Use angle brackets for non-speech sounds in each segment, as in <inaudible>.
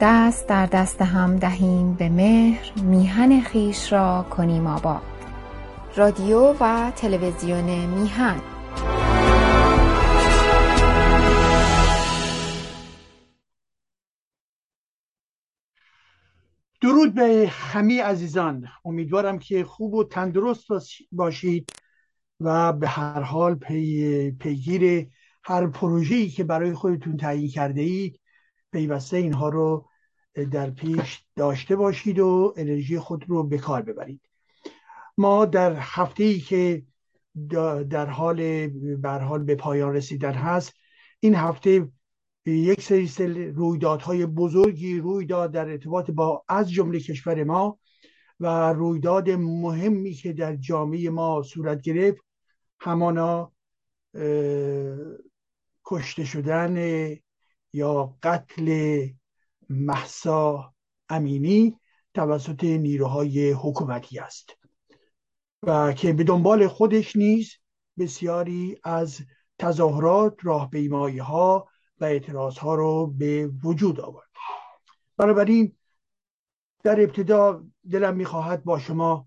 دست در دست هم دهیم به مهر میهن خویش را کنیم آباد. رادیو و تلویزیون میهن. درود به همه عزیزان. امیدوارم که خوب و تندرست باشید و به هر حال پی، پیگیر هر پروژه‌ای که برای خودتون تعیین کرده اید پیوسته اینها رو در پیش داشته باشید و انرژی خود رو به کار ببرید. ما در هفته ای که در حال بر حال به پایان رسیدن هست این هفته یک سری رویدادهای بزرگی روی داد در ارتباط با از جمله کشور ما و رویداد مهمی که در جامعه ما صورت گرفت همانا کشته شدن یا قتل محسا امینی توسط نیروهای حکومتی است و که به دنبال خودش نیز بسیاری از تظاهرات راهپیمایی ها و اعتراض ها رو به وجود آورد. بنابراین در ابتدا دلم می‌خواهد با شما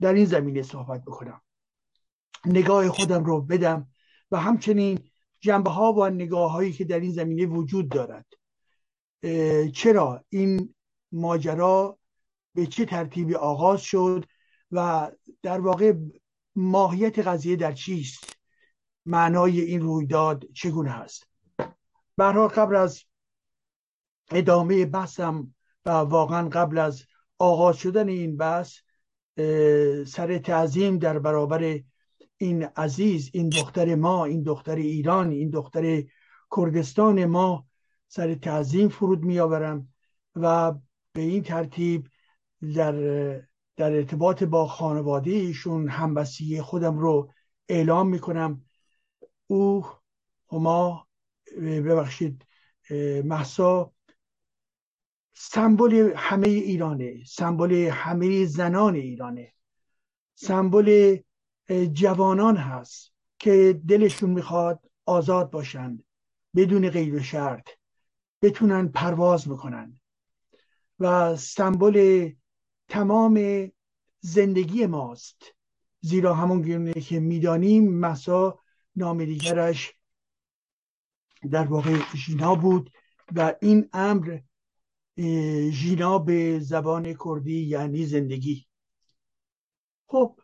در این زمینه صحبت بکنم. نگاه خودم رو بدم و همچنین جنبه ها و نگاه هایی که در این زمینه وجود دارد. چرا؟ این ماجرا به چه ترتیبی آغاز شد و در واقع ماهیت قضیه در چیست؟ معنای این رویداد چگونه هست برها قبل از ادامه بحثم و واقعا قبل از آغاز شدن این بحث سر تعظیم در برابر این عزیز این دختر ما این دختر ایران این دختر کردستان ما سر تعظیم فرود میآورم و به این ترتیب در در ارتباط با خانواده ایشون همبستی خودم رو اعلام می‌کنم. او هما ببخشید محسا سمبل همه ایرانه سمبل همه زنان ایرانه سمبل جوانان هست که دلشون می‌خواد آزاد باشند بدون قید و شرط بتونن پرواز بکنن. و سمبل تمام زندگی ماست. زیرا همون گونه که می‌دانیم مسا نام دیگرش در واقع ژینا بود و این امر ژینا به زبان کردی یعنی زندگی. خب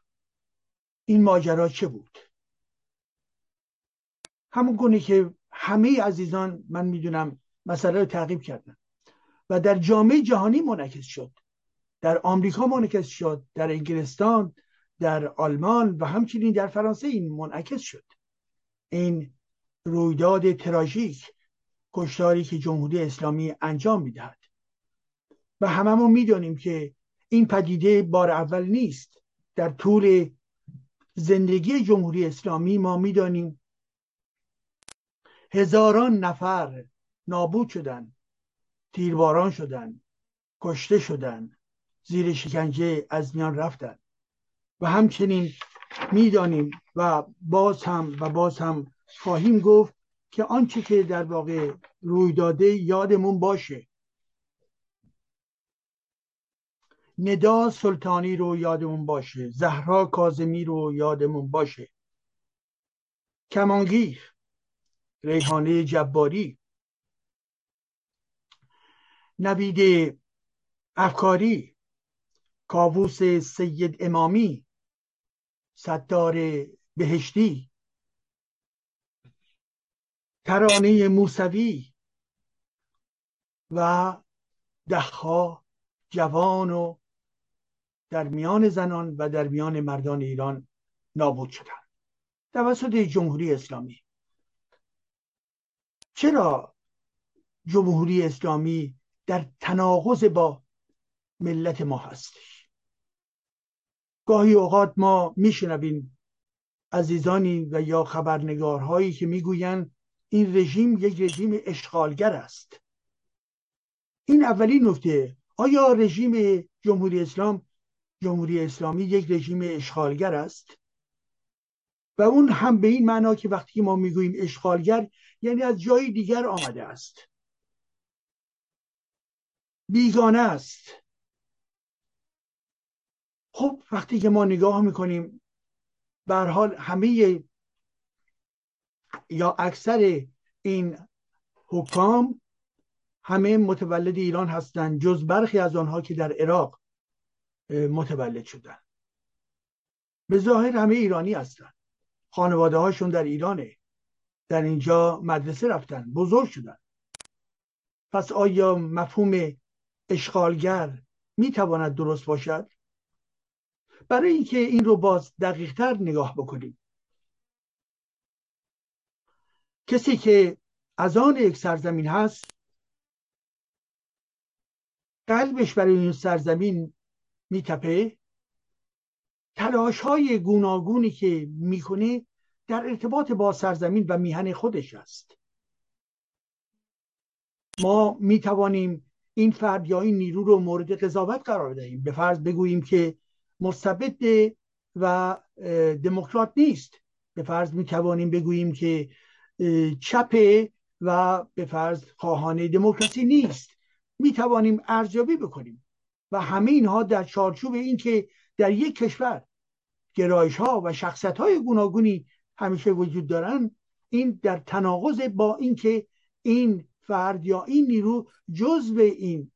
این ماجرا چه بود؟ همون گونه که همه عزیزان من می‌دونم مسئله رو تعقیب کردن. و در جامعه جهانی منعکس شد. در آمریکا منعکس شد. در انگلستان در آلمان و همچنین در فرانسه این منعکس شد. این رویداد تراژیک کشتاری که جمهوری اسلامی انجام می‌دهد. و هممون می‌دانیم که این پدیده بار اول نیست. در طول زندگی جمهوری اسلامی ما می‌دانیم هزاران نفر نابود شدن تیرباران شدن کشته شدن زیر شکنجه از میان رفتن. و همچنین می‌دانیم و باز هم و باز هم خواهیم گفت که آنچه که در واقع روی داده یادمون باشه. ندا سلطانی رو یادمون باشه زهرا کازمی رو یادمون باشه. کمانگیر ریحانه جباری. نوید افکاری کاووس سید امامی. ستار بهشتی. ترانه موسوی. و دهها جوان و در میان زنان و در میان مردان ایران نابود شدند. توسط جمهوری اسلامی. چرا جمهوری اسلامی در تناقض با ملت ما هستش؟ گاهی اوقات ما میشنویم عزیزانی و یا خبرنگارهایی که می‌گویند این رژیم یک رژیم اشغالگر است. این اولین نکته. آیا رژیم جمهوری اسلام جمهوری اسلامی یک رژیم اشغالگر است. و اون هم به این معنا که وقتی ما می‌گوییم اشغالگر یعنی از جای دیگر آمده است. بیگانه است. خب وقتی که ما نگاه می‌کنیم به حال همه یا اکثر این حکام همه متولد ایران هستند جز برخی از آنها که در عراق متولد شدن. به ظاهر همه ایرانی هستند خانواده هاشون در ایرانه. در اینجا مدرسه رفتن بزرگ شدن. پس آیا مفهوم اشغالگر می‌تواند درست باشد؟ برای اینکه این رو باز دقیقتر نگاه بکنیم. کسی که از آن یک سرزمین هست قلبش برای این سرزمین میتپه تلاش های گوناگونی که می‌کنه در ارتباط با سرزمین و میهن خودش است. ما می‌توانیم این فرد یا این نیرو رو مورد قضاوت قرار دهیم. به فرض بگوییم که مستبد و دموکرات نیست. به فرض می‌توانیم بگوییم که چپه و به فرض خواهان دموکراسی نیست. می‌توانیم ارزیابی بکنیم. و همه اینها در چارچوب این که در یک کشور گرایش ها و شخصیت های گوناگونی همیشه وجود دارن این در تناقض با اینکه این فرد یا این نیرو جزء این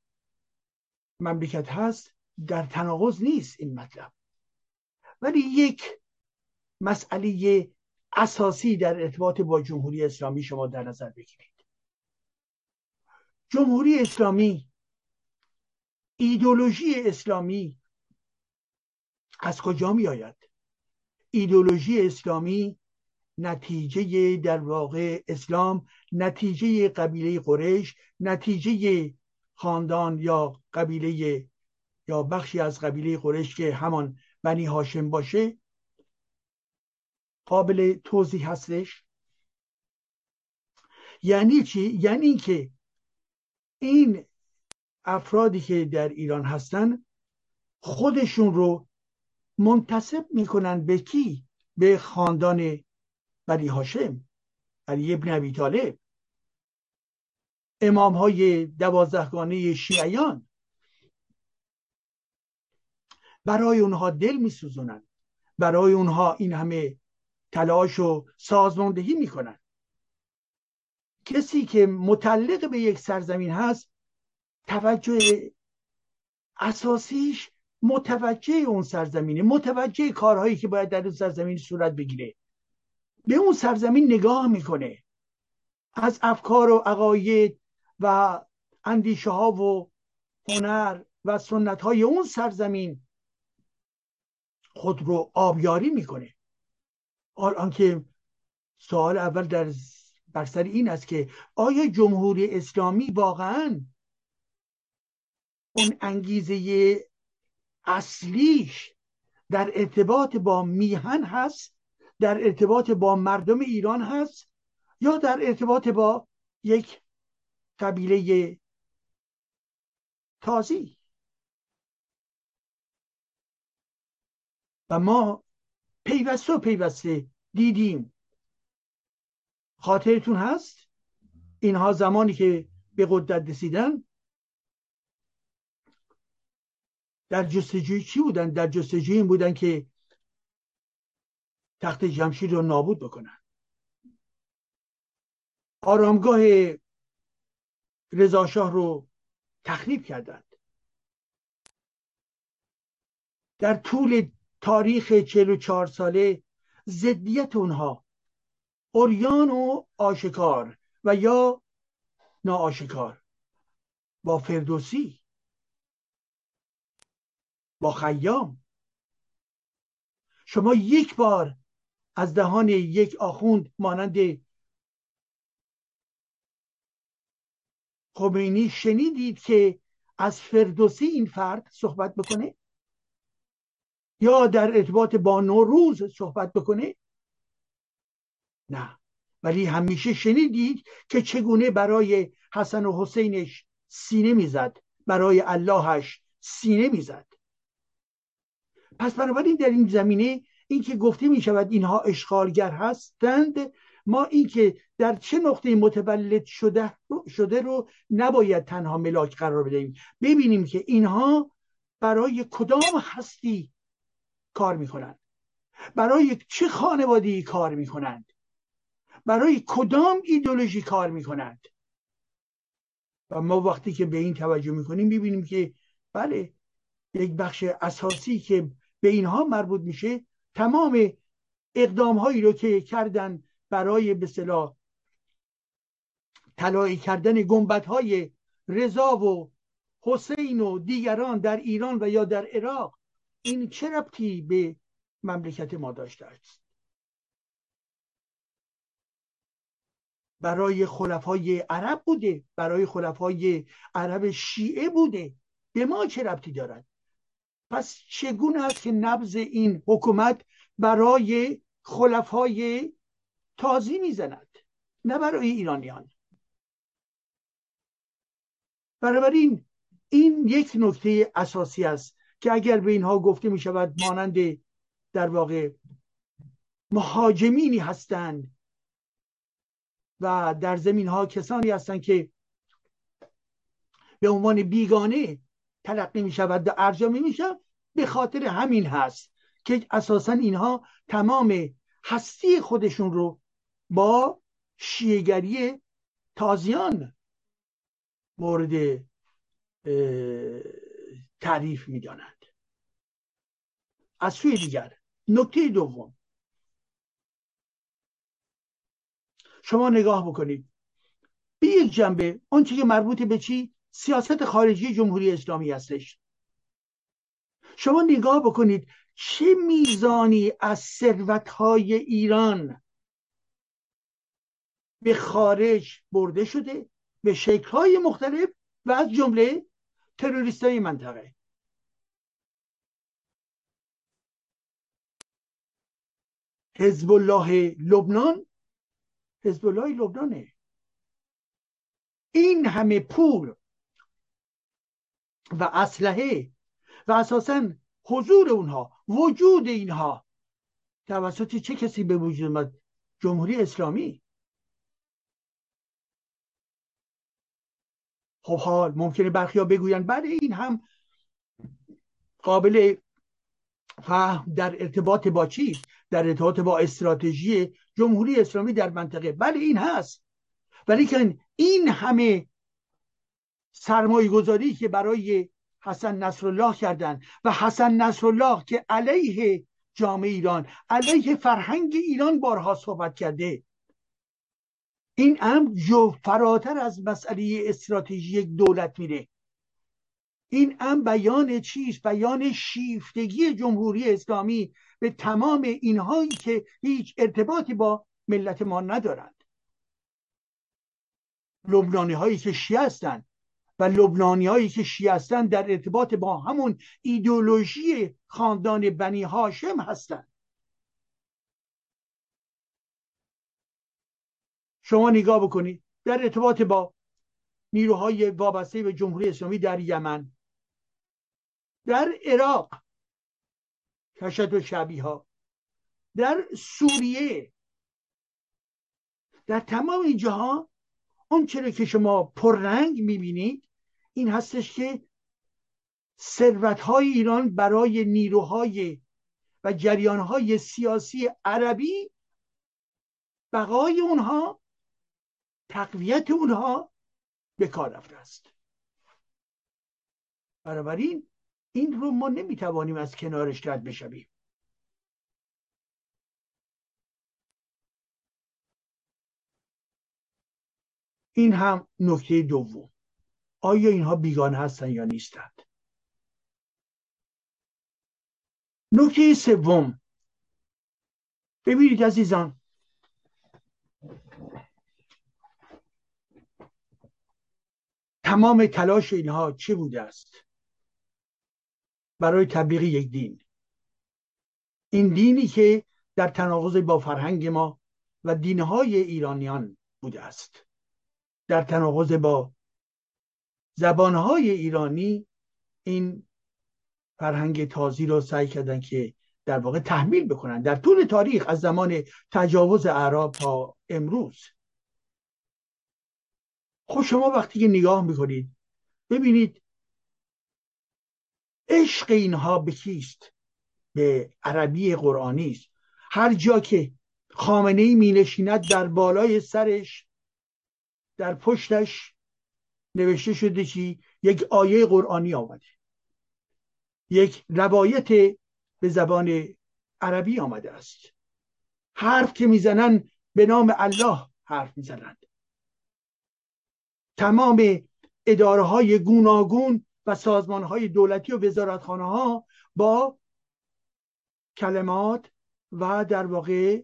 مملکت هست در تناقض نیست این مطلب. ولی یک مسئله اساسی در ارتباط با جمهوری اسلامی شما در نظر بگیرید. جمهوری اسلامی ایدولوژی اسلامی از کجا می آید ایدولوژی اسلامی نتیجه در واقع اسلام نتیجه قبیله قریش نتیجه خاندان یا قبیله یا بخشی از قبیله قریش که همان بنی هاشم باشه قابل توضیح هستش؟ یعنی چی؟ یعنی که این افرادی که در ایران هستن خودشون رو منتصب می‌کنن به کی؟ به خاندان بنی هاشم علی ابن ابی طالب. امام های دوازدهگانه شیعیان. برای اونها دل میسوزونن. برای اونها این همه تلاش و سازماندهی می‌کنن. کسی که متعلق به یک سرزمین هست توجه اساسیش متوجه اون سرزمینه متوجه کارهایی که باید در اون سرزمین صورت بگیره. به اون سرزمین نگاه می‌کنه. از افکار و عقاید و اندیشه ها و هنر و سنت های اون سرزمین خود رو آبیاری می‌کنه. آنکه سوال اول در بر سر این است که آیا جمهوری اسلامی واقعا اون انگیزه اصلیش در ارتباط با میهن هست در ارتباط با مردم ایران هست یا در ارتباط با یک قبیله تازی. و ما پیوسته و پیوسته دیدیم. خاطرتون هست؟ اینها زمانی که به قدرت رسیدن در جستجوی چی بودن؟ در جستجوی این بودن که تخت جمشید رو نابود بکنن. آرامگاه رضاشاه رو تخریب کردند. در طول تاریخ 44 ساله ضدیت اونها اوریان و آشکار و یا ناآشکار با فردوسی با خیام. شما یک بار از دهان یک آخوند مانند خمینی شنیدید که از فردوسی این فرد صحبت بکنه؟ یا در ارتباط با نوروز صحبت بکنه؟ نه. ولی همیشه شنیدید که چگونه برای حسن و حسینش سینه می‌زد برای اللهش سینه می‌زد. پس بنابراین در این زمینه اینکه گفته می شود اینها اشغالگر هستند ما این که در چه نقطه متولد شده شده رو نباید تنها ملاک قرار بدهیم. ببینیم که اینها برای کدام هستی کار می‌کنند برای چه خانوادی کار می‌کنند برای کدام ایدولوژی کار می‌کنند و ما وقتی که به این توجه می‌کنیم ببینیم که بله یک بخش اساسی که به اینها مربوط میشه تمام اقدام هایی رو که کردن برای به صلاح طلایی کردن گنبت های رضا و حسین و دیگران در ایران و یا در عراق این چه ربطی به مملکت ما داشته است؟ برای خلفای عرب بوده برای خلفای عرب شیعه بوده به ما چه ربطی دارد؟ پس چگونه است که نبز این حکومت برای خلفای تازی می‌زند؟ نه برای ایرانیان. بنابراین این یک نکته اساسی است که اگر به اینها گفته می شود مانند در واقع مهاجمینی هستند و در زمین ها کسانی هستند که به عنوان بیگانه تلقی می شود و ارجامی می شود به خاطر همین هست که اساسا اینها تمام هستی خودشون رو با شیعگری تازیان مورد تعریف می‌دانند. از سوی دیگر نکته دوم. شما نگاه بکنید. به یک جنبه آنچه که مربوط به چی؟ سیاست خارجی جمهوری اسلامی هستش. شما نگاه بکنید چه میزانی از ثروتهای ایران به خارج برده شده به شکلهای مختلف و از جمله تروریست های منطقه. حزب الله لبنان حزب الله لبنانه. این همه پول و اسلحه و اساسا حضور اونها وجود اینها توسط چه کسی به وجود اومد؟ جمهوری اسلامی. خب حال ممکنه برخیا بگوین بله این هم قابل فهم در ارتباط با چی؟ در ارتباط با استراتژی جمهوری اسلامی در منطقه. بله این هست. ولی که این همه سرمایه گذاری که برای حسن نصرالله کردن و حسن نصرالله که علیه جامعه ایران علیه فرهنگ ایران بارها صحبت کرده. این امر جو فراتر از مسئله استراتژی یک دولت میره. این امر بیان چیست؟ بیان شیفتگی جمهوری اسلامی به تمام اینهایی که هیچ ارتباطی با ملت ما ندارند. لبنانی هایی که شیعه هستند و لبنانی هایی که شیعه هستند در ارتباط با همون ایدولوژی خاندان بنی هاشم هستند. شما نگاه بکنید در ارتباط با نیروهای وابسته به جمهوری اسلامی در یمن در عراق کشت و شبیه ها در سوریه در تمام این چرا که شما پررنگ می‌بینید این هستش که ثروت های ایران برای نیروهای و جریان های سیاسی عربی بقای اونها تقویت اونها به کار رفته است. بنابراین این رو ما نمی‌توانیم از کنارش رد بشویم. این هم نکته دوم. آیا اینها بیگانه هستند یا نیستند نکته سوم. ببینید عزیزان. تمام تلاش اینها چه بوده است؟ برای تبلیغ یک دین. این دینی که در تناقض با فرهنگ ما و دینهای ایرانیان بوده است. در تناقض با زبانهای ایرانی این فرهنگ تازی را سعی کردن که در واقع تحمیل بکنن. در طول تاریخ از زمان تجاوز اعراب تا امروز. خب شما وقتی که نگاه می‌کنید ببینید عشق اینها به کیست؟ به عربی قرآنی است. هر جا که خامنه ای می نشیند در بالای سرش در پشتش نوشته شده چی؟ یک آیه قرآنی آمده. یک روایت به زبان عربی آمده است. حرف که می‌زنن به نام الله حرف می‌زنند. تمام اداره های گوناگون و سازمان های دولتی و وزارتخانه ها با کلمات و در واقع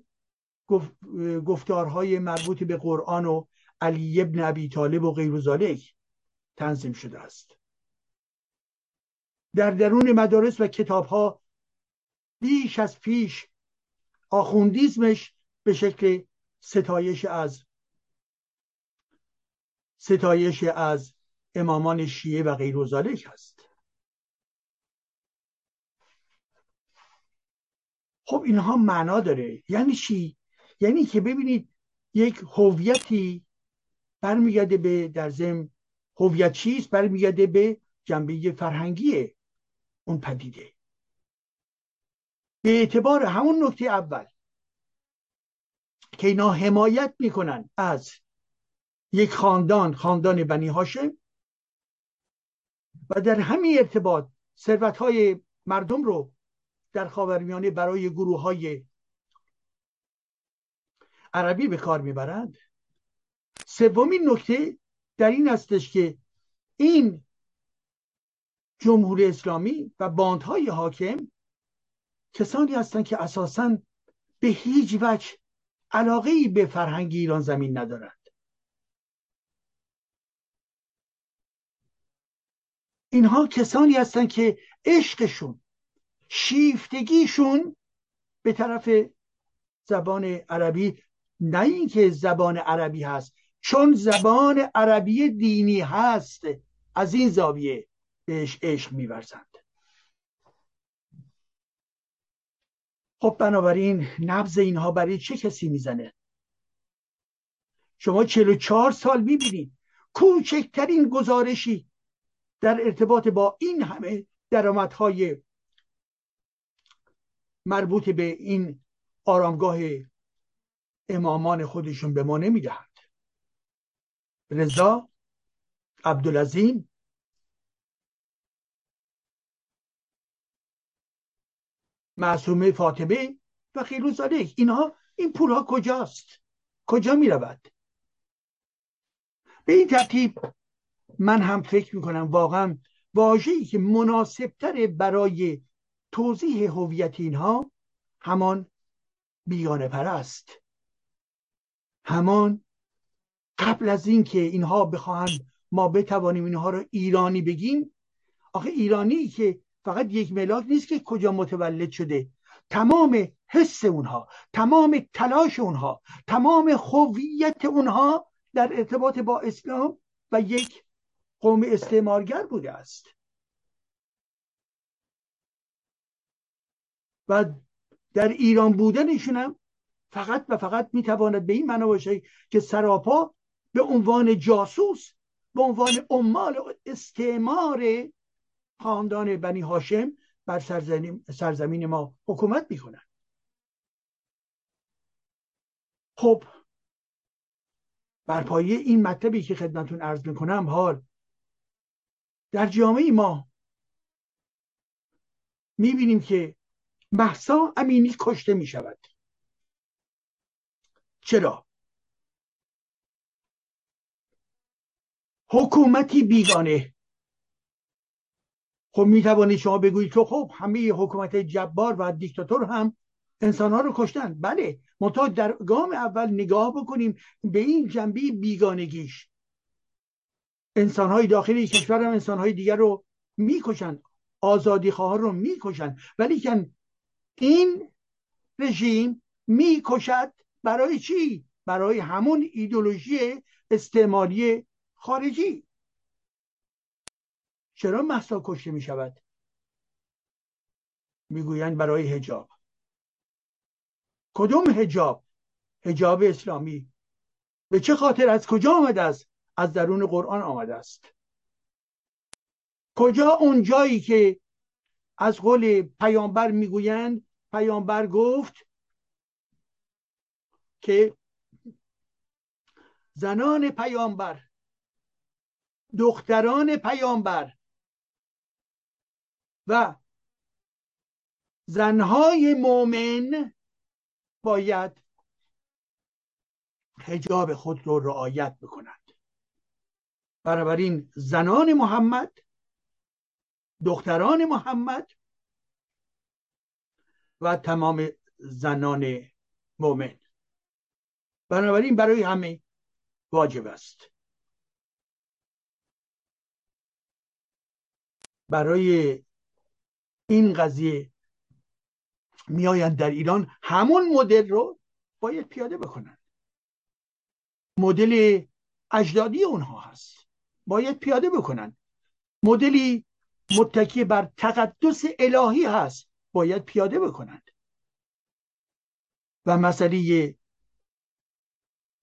گفتارهای مربوط به قرآن و علی ابن ابی طالب و غیر ذالک تنظیم شده است. در درون مدارس و کتاب ها بیش از پیش آخوندیزمش به شکل ستایش از ستایش از امامان شیعه و غیر ذالک هست. خب اینها معنا داره. یعنی چی؟ یعنی که ببینید یک هویتی برمیگرده به در زم هویت چیست؟ برمیگرده به جنبه فرهنگی اون پدیده. به اعتبار همون نکته اول که اینا حمایت می‌کنن از یک خاندان خاندان بنی هاشم و در همین ارتباط ثروت های مردم رو در خاورمیانه برای گروه های عربی به کار می‌برند. سومین نکته در این استش که این جمهوری اسلامی و باندهای حاکم کسانی هستند که اساسا به هیچ وجه علاقه ای به فرهنگ ایران زمین ندارند. اینها کسانی هستند که عشقشون شیفتگیشون به طرف زبان عربی نه اینکه زبان عربی هست. چون زبان عربی دینی هست از این زاویه بهش عشق میورزند. خب بنابراین نبز اینها برای چه کسی می‌زنه؟ شما 44 سال می‌بینید کوچکترین گزارشی در ارتباط با این همه درآمدهای مربوط به این آرامگاه امامان خودشون به ما نمی‌دهند. رضا عبدالعظیم. معصومه فاطمه و زاده اینها این پول ها کجاست؟ کجا می رود به این ترتیب من هم فکر می کنم واقعا واژه‌ای که مناسبتر برای توضیح هویت اینها همان بیگانه پرست همان قبل از اینکه اینها بخواهند ما بتوانیم اینها رو ایرانی بگیم آخه ایرانی که فقط یک ملاک نیست که کجا متولد شده. تمام حس اونها تمام تلاش اونها تمام هویت اونها در ارتباط با اسلام و یک قوم استعمارگر بوده است. و در ایران بودنشون هم فقط و فقط می‌تواند به این معنا باشه که سراپا به عنوان جاسوس به عنوان عمال استعمار خاندان بنی هاشم بر سرزمین ما حکومت می‌کنن خب بر پایه این مطلبی که خدمتون عرض می‌کنم حال در جامعه ما می‌بینیم که محسا امینی کشته می‌شود. چرا؟ حکومتی بیگانه. خب می توانید شما بگویید که خب همه حکومت جبار و دیکتاتور هم انسان ها رو کشتن. بله منتها در گام اول نگاه بکنیم به این جنبه بیگانگیش. انسان های داخلی کشور هم انسان های دیگر رو می‌کشند آزادی خواه رو ولی که این رژیم می‌کشد برای چی؟ برای همون ایدولوژی استعماری خارجی. چرا محسا کشته می شود می‌گویند برای هجاب کدوم هجاب هجاب اسلامی. به چه خاطر؟ از کجا آمده است؟ از درون قرآن آمده است. کجا اون جایی که از قول پیامبر می‌گویند؟ پیامبر گفت که زنان پیامبر دختران پیامبر. و زنهای مؤمن باید حجاب خود رو رعایت بکنند. بنابراین زنان محمد دختران محمد و تمام زنان مؤمن بنابراین برای همه واجب است. برای این قضیه میآیند در ایران همون مدل رو باید پیاده بکنن مدل اجدادی اونها هست. باید پیاده بکنن مدلی متکی بر تقدس الهی هست. باید پیاده بکنند. و مسئله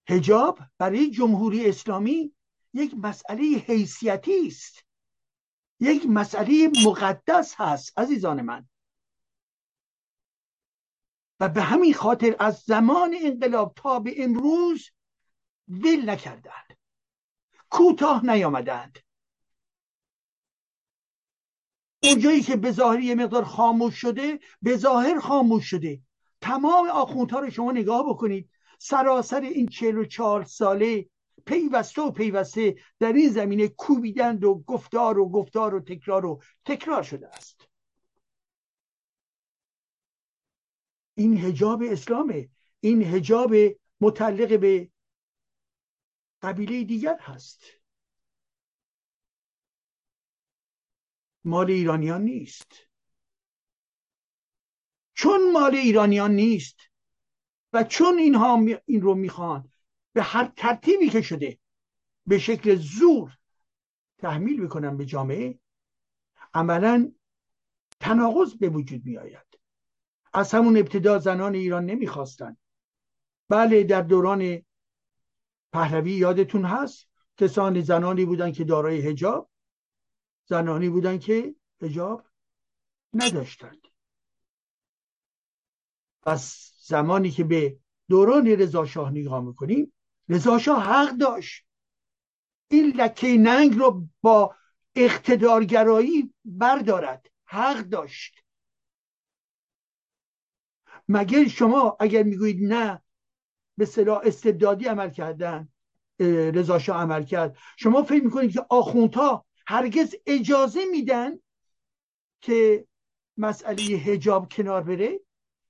هجاب برای جمهوری اسلامی یک مسئله حیثیتی است. یک مسئله مقدس هست عزیزان من. و به همین خاطر از زمان انقلاب تا به امروز ول نکردند. کوتاه نیامدند. اونجایی که به ظاهر یه مقدار خاموش شده به ظاهر خاموش شده. تمام آخوندها رو شما نگاه بکنید. سراسر این چهل و چهار ساله پیوسته و پیوسته در این زمینه کوبیدند و گفتار و گفتار و تکرار و تکرار شده است. این هجاب اسلامه. این هجاب متعلق به قبیله دیگر هست. مال ایرانیان نیست. چون مال ایرانیان نیست و چون اینها این رو می‌خوان به هر ترتیبی که شده به شکل زور تحمیل بکنن به جامعه عملا تناقض به وجود می آید از همون ابتدا زنان ایران نمی‌خواستن. بله در دوران پهلوی یادتون هست کسانی زنانی بودن که دارای هجاب زنانی بودن که هجاب نداشتند. پس زمانی که به دوران رضا شاه نگاه می‌کنیم رضا شاه حق داشت. این لکه ننگ رو با اقتدارگرایی بردارد. حق داشت. مگر شما اگر می‌گویید نه به صلاح استبدادی عمل کردن رضا شاه عمل کرد. شما فکر می‌کنید که آخوندها هرگز اجازه میدن که مسئله هجاب کنار بره؟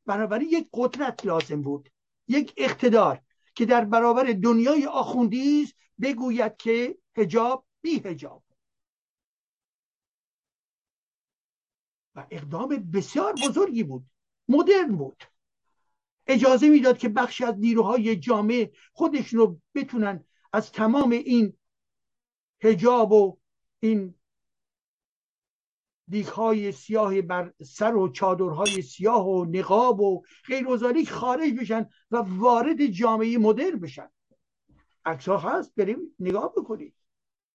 بنابراین یک قدرت لازم بود یک اقتدار. که در برابر دنیای آخوندی بگوید که هجاب بی هجاب و اقدام بسیار بزرگی بود مدرن بود. اجازه می‌داد که بخشی از نیروهای جامعه خودشون رو بتونن از تمام این هجاب و این دیگهای سیاه بر سر و چادرهای سیاه و نقاب و غیر خارج بشن و وارد جامعه مدرن بشن. عکس ها هست بریم نگاه بکنید.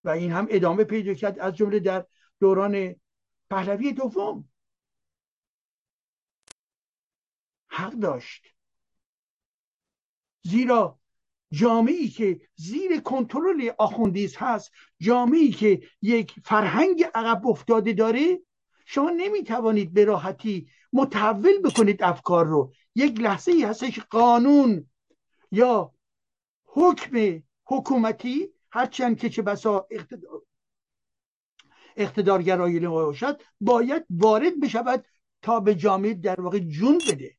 و این هم ادامه پیدا کرد از جمله در دوران پهلوی دوم. حق داشت. زیرا جامعی که زیر کنترل آخوندیز هست جامعی که یک فرهنگ عقب افتاده داره شما نمی‌توانید به راحتی متحول بکنید افکار رو. یک لحظه ای هستش قانون یا حکم حکومتی هرچند که چه بسا اقتدار اقتدارگرایی باشد باید وارد بشود تا به جامعه در واقع جون بده.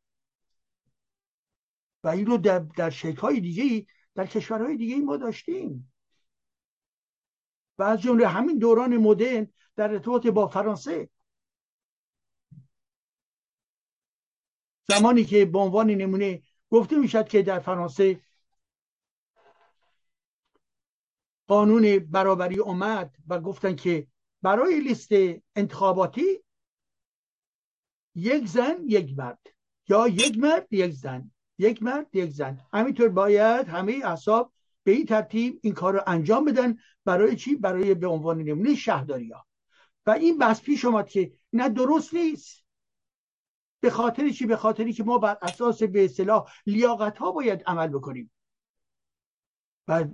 و این رو در, در شکل های دیگه در کشورهای دیگه ما داشتیم. و از جمله همین دوران مدرن در ارتباط با فرانسه. زمانی که به عنوان نمونه گفته می‌شد که در فرانسه قانون برابری اومد و گفتن که برای لیست انتخاباتی یک زن یک مرد یا یک مرد یک زن. یک مرد یک زن. همینطور باید همه احساب به این ترتیب این کار رو انجام بدن برای چی؟ برای به عنوان نمونه شهرداری ها و این بس پیش اومد که نه درست نیست. به خاطر چی؟ به خاطری که ما بر اساس به اصطلاح لیاقت ها باید عمل بکنیم. و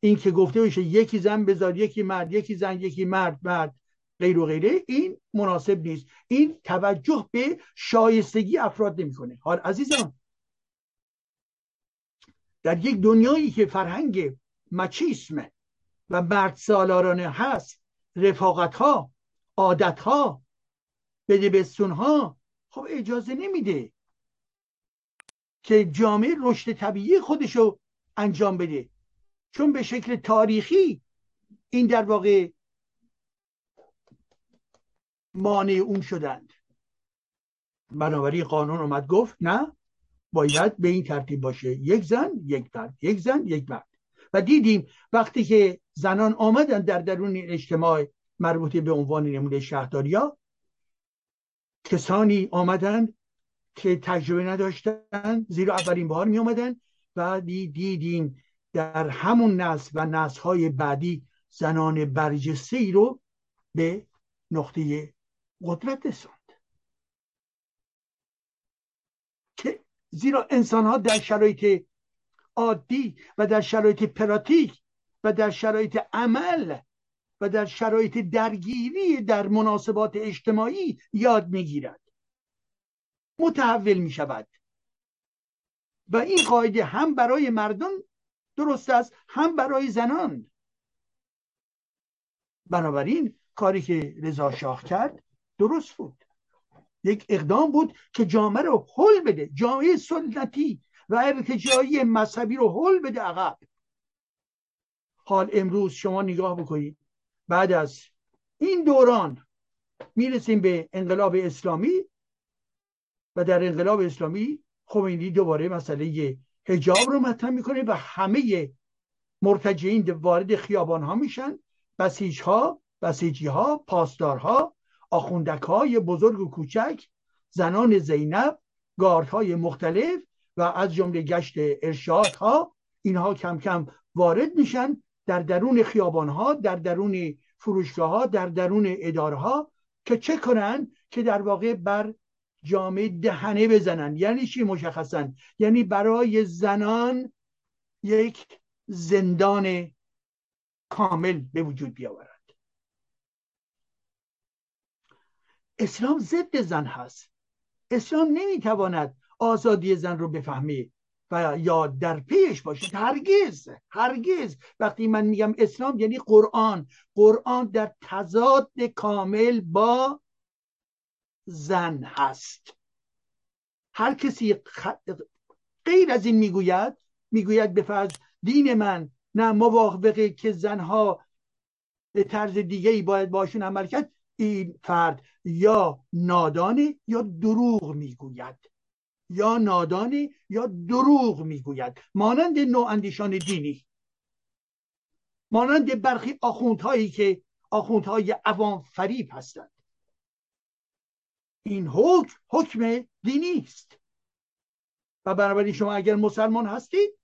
این که گفته بشه یکی زن بذار یکی مرد یکی زن یکی مرد مرد غیر و غیره این مناسب نیست. این توجه به شایستگی افراد نمی‌کنه. حال عزیزان در یک دنیایی که فرهنگ مچیسم و مرد سالارانه هست رفاقت ها عادت ها بدبستون ها خب اجازه نمیده که جامعه رشد طبیعی خودشو انجام بده. چون به شکل تاریخی این در واقع مانع اون شدند. بنابراین قانون اومد گفت نه باید به این ترتیب باشه. یک زن یک مرد. یک زن یک مرد. و دیدیم وقتی که زنان آمدن در درون این اجتماع مربوط به عنوان نمونه شهرداریا کسانی آمدن که تجربه نداشتن زیرا اولین بار می آمدن و دیدیم در همون نسل و نسل های بعدی زنان برجسته ای رو به نقطه قدرت رسوند که زیرا انسان ها در شرایط عادی و در شرایط پراتیک و در شرایط عمل و در شرایط درگیری در مناسبات اجتماعی یاد می‌گیرد. متحول می شود و این قاعده هم برای مردان درست است هم برای زنان. بنابراین کاری که رضا شاه کرد درست بود. یک اقدام بود که جامعه رو حل بده جامعه سنتی و ارتجایی مذهبی رو حل بده عقب. حال امروز شما نگاه بکنید. بعد از این دوران می‌رسیم به انقلاب اسلامی و در انقلاب اسلامی خمینی دوباره مسئله هجاب رو مطرح می‌کنه و همه مرتجعین وارد خیابان ها میشن. بسیج ها بسیجی ها پاسدارها آخوندک های بزرگ و کوچک زنان زینب های مختلف و از جمله گشت ارشاد ها اینها کم کم وارد میشن در درون خیابان ها در درون فروشگاه ها در درون اداره ها که چه کنن؟ که در واقع بر جامعه دهنه بزنن. یعنی چی مشخصا؟ یعنی برای زنان یک زندان کامل به وجود بیاورد اسلام ضد زن هست. اسلام نمی‌تواند آزادی زن رو بفهمه و یا در پیش باشه. هرگز هرگز. وقتی من میگم اسلام یعنی قرآن. قرآن در تضاد کامل با زن هست. هر کسی غیر از این می‌گوید می‌گوید به فرض دین من نه موافقه که زنها به طرز دیگه ای باید باشون عمل کرد این فرد یا نادانه یا دروغ می‌گوید. یا نادانه یا دروغ می‌گوید. مانند نواندیشان دینی. مانند برخی آخوندهایی که آخوندهای عوام فریب هستند. این حکم حکم دینی است. و بنابراین شما اگر مسلمان هستید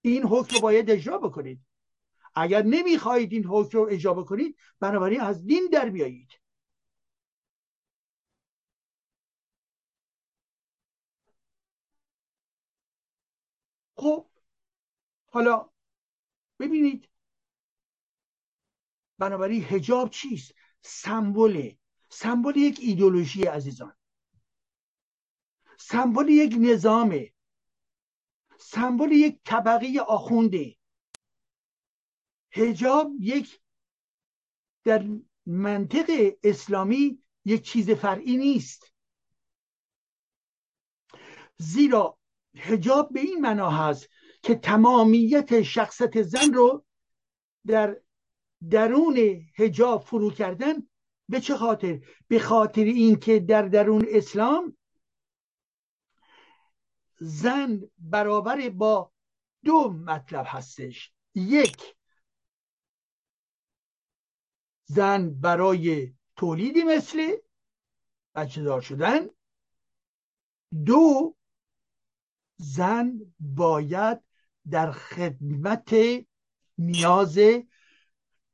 این حکم رو باید اجرا بکنید. اگر نمی‌خواهید این حکم رو اجرا بکنید بنابراین از دین در بیایید. خب حالا ببینید بنابراین هجاب چیست؟ سمبل سمبل یک ایدولوژی عزیزان. سمبل یک نظامه سمبل یک طبقه آخونده هجاب یک در منطق اسلامی یک چیز فرعی نیست. زیرا هجاب به این معنا هست که تمامیت شخصت زن رو در درون هجاب فرو کردن به چه خاطر؟ به خاطر اینکه در درون اسلام زن برابر با دو مطلب هستش. یک زن برای تولیدی مثل بچه دار شدن. دو زن باید در خدمت نیاز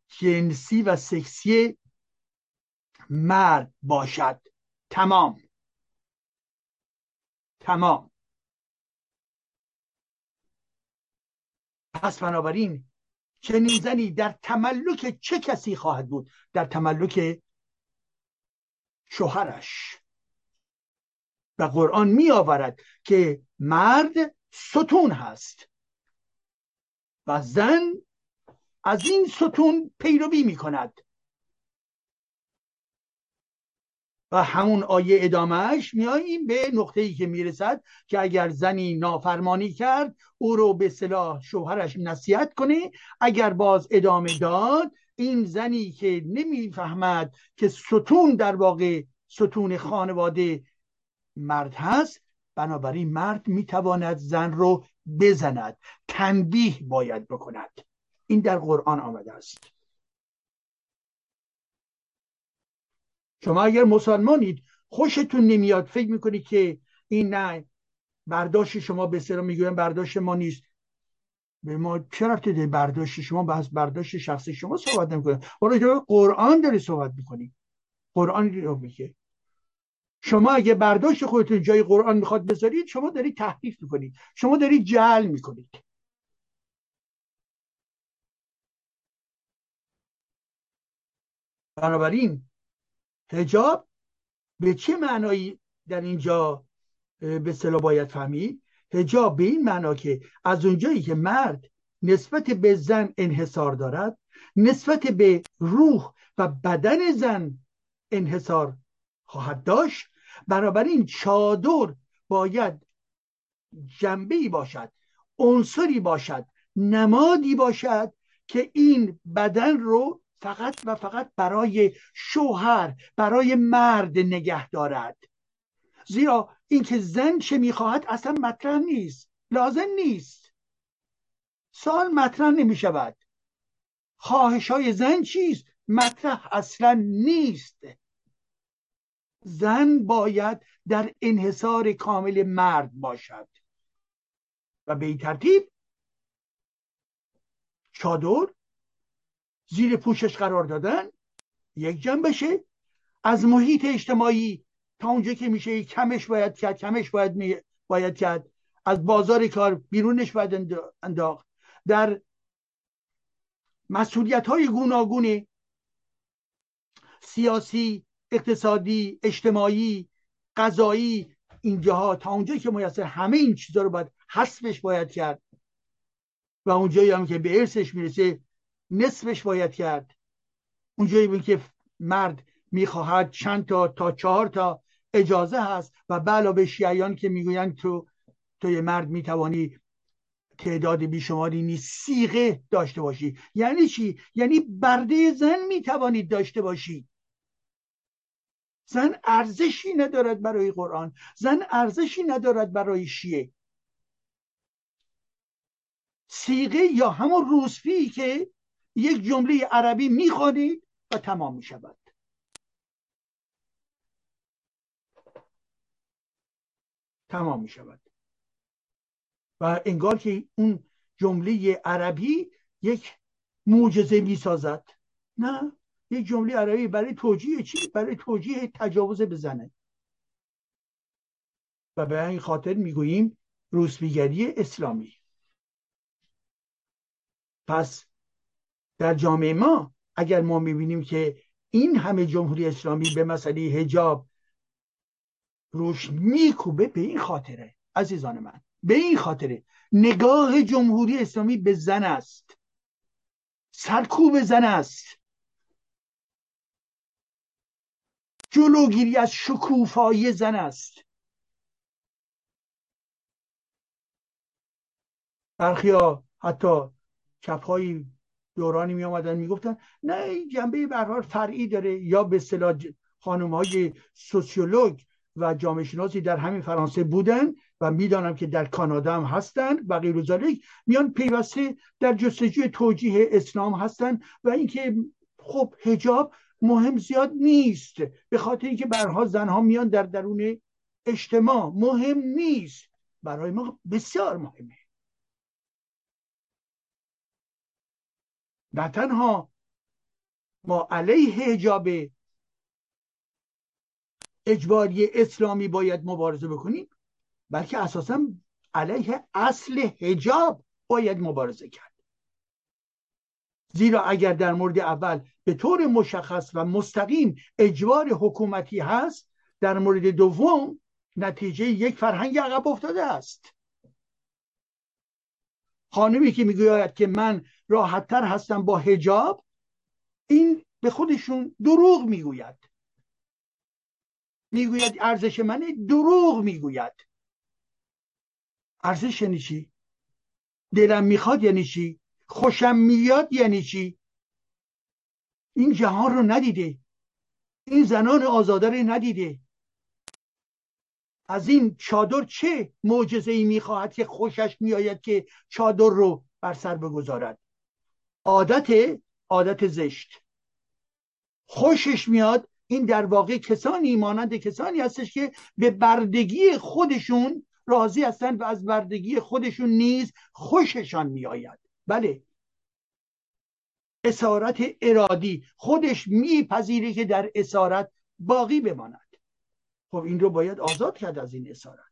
جنسی و سکسی مرد باشد. تمام. تمام. پس بنابراین چنین زنی در تملک چه کسی خواهد بود؟ در تملک شوهرش. و قرآن می آورد که مرد ستون هست و زن از این ستون پیروی می کند و همون آیه ادامهش میاییم به نقطه ای که می‌رسد که اگر زنی نافرمانی کرد او رو به صلاح شوهرش نصیحت کنه. اگر باز ادامه داد این زنی که نمی‌فهمد که ستون در واقع ستون خانواده مرد هست بنابراین مرد می‌تواند زن رو بزند تنبیه باید بکند. این در قرآن آمده است. شما اگر مسلمانید خوشتون نمیاد فکر می‌کنید که این نه برداشت شما به سر می‌گویم برداشت ما نیست. به ما چه رفته برداشت شما؟ بحث برداشت شخصی شما صحبت نمی‌کنه. ولی قرآن داری صحبت می‌کنی. قرآن رو میگه. شما اگه برداشت خودتون جای قرآن می‌خواد بذارید شما دارید تحریف می‌کنید. شما دارید جعل می‌کنید. بنابراین هجاب به چه معنایی در اینجا به صلاح باید فهمید؟ هجاب به این معنا که از اونجایی که مرد نسبت به زن انحصار دارد نسبت به روح و بدن زن انحصار خواهد داشت بنابراین چادر باید جنبه باشد عنصری باشد نمادی باشد که این بدن رو فقط و فقط برای شوهر برای مرد نگه دارد. زیرا اینکه زن چه می‌خواهد اصلا مطرح نیست لازم نیست. سال مطرح نمی شود خواهش های زن چیست؟ مطرح اصلا نیست. زن باید در انحصار کامل مرد باشد. و به این ترتیب چادر زیر پوشش قرار دادن یک جنبشه. از محیط اجتماعی تا اونجا که میشه کمش باید کرد کمش باید باید کرد. از بازار کار بیرونش باید انداخت. در مسئولیت های گوناگون سیاسی اقتصادی اجتماعی قضایی اینجاها تا اونجا که میسر همه این چیزها رو باید حسبش باید کرد. و اونجایی هم که به ارثش می‌رسه نصفش باید کرد. اونجایی که مرد می‌خواهد چند تا تا چهار تا اجازه هست و به شیعیان که می‌گویند تو توی مرد می‌توانی تعداد بیشماری نیست سیغه داشته باشی. یعنی چی؟ یعنی برده زن می‌توانید داشته باشی. زن ارزشی ندارد برای قرآن. زن ارزشی ندارد برای شیعه. سیغه یا همون روسفی که یک جمله عربی می‌خوانید و تمام می‌شود. تمام می شود و انگار که اون جمله عربی یک معجزه می سازد نه. یک جمله عربی برای توجیه چی؟ برای توجیه تجاوز بزنه. و به این خاطر می‌گوییم روسبیگری اسلامی. پس در جامعه ما اگر ما می‌بینیم که این همه جمهوری اسلامی به مسئله هجاب روش میکوبه به این خاطره عزیزان من به این خاطره نگاه جمهوری اسلامی به زن است. سرکوب زن است. جلوگیری از شکوفایی زن است. برخیا حتی چپهایی دورانی می آمدن می‌گفتن نه این جنبه برحال فرعی داره. یا به اصطلاح خانم های سوسیولوگ و جامعه شناسی در همین فرانسه بودن و می‌دانم که در کانادا هم هستند و غیر میان پیوسته در جستجوی توجیه اسلام هستند و اینکه خب هجاب مهم زیاد نیست. به خاطر اینکه برها زنها میان در درون اجتماع. مهم نیست. برای ما بسیار مهمه. نه تنها ما علیه حجاب اجباری اسلامی باید مبارزه بکنیم بلکه اساسا علیه اصل حجاب باید مبارزه کرد. زیرا اگر در مورد اول به طور مشخص و مستقیم اجبار حکومتی هست در مورد دوم نتیجه یک فرهنگ عقب افتاده است. خانمی که می‌گوید که من راحتتر هستم با هجاب این به خودشون دروغ می‌گوید. می‌گوید ارزش منه دروغ می‌گوید. ارزش یعنی چی؟ دلم می‌خواد یعنی چی؟ خوشم میاد یعنی چی؟ این جهان رو ندیده. این زنان آزاده رو ندیده. از این چادر چه معجزه ای می‌خواهد که خوشش میآید که چادر رو بر سر بگذارد؟ عادت عادت زشت. خوشش میاد این در واقع کسانی مانند کسانی هستش که به بردگی خودشون راضی هستند و از بردگی خودشون نیز خوششان میآید. بله. اسارت ارادی. خودش میپذیره که در اسارت باقی بماند. خب این رو باید آزاد کرد از این اسارت.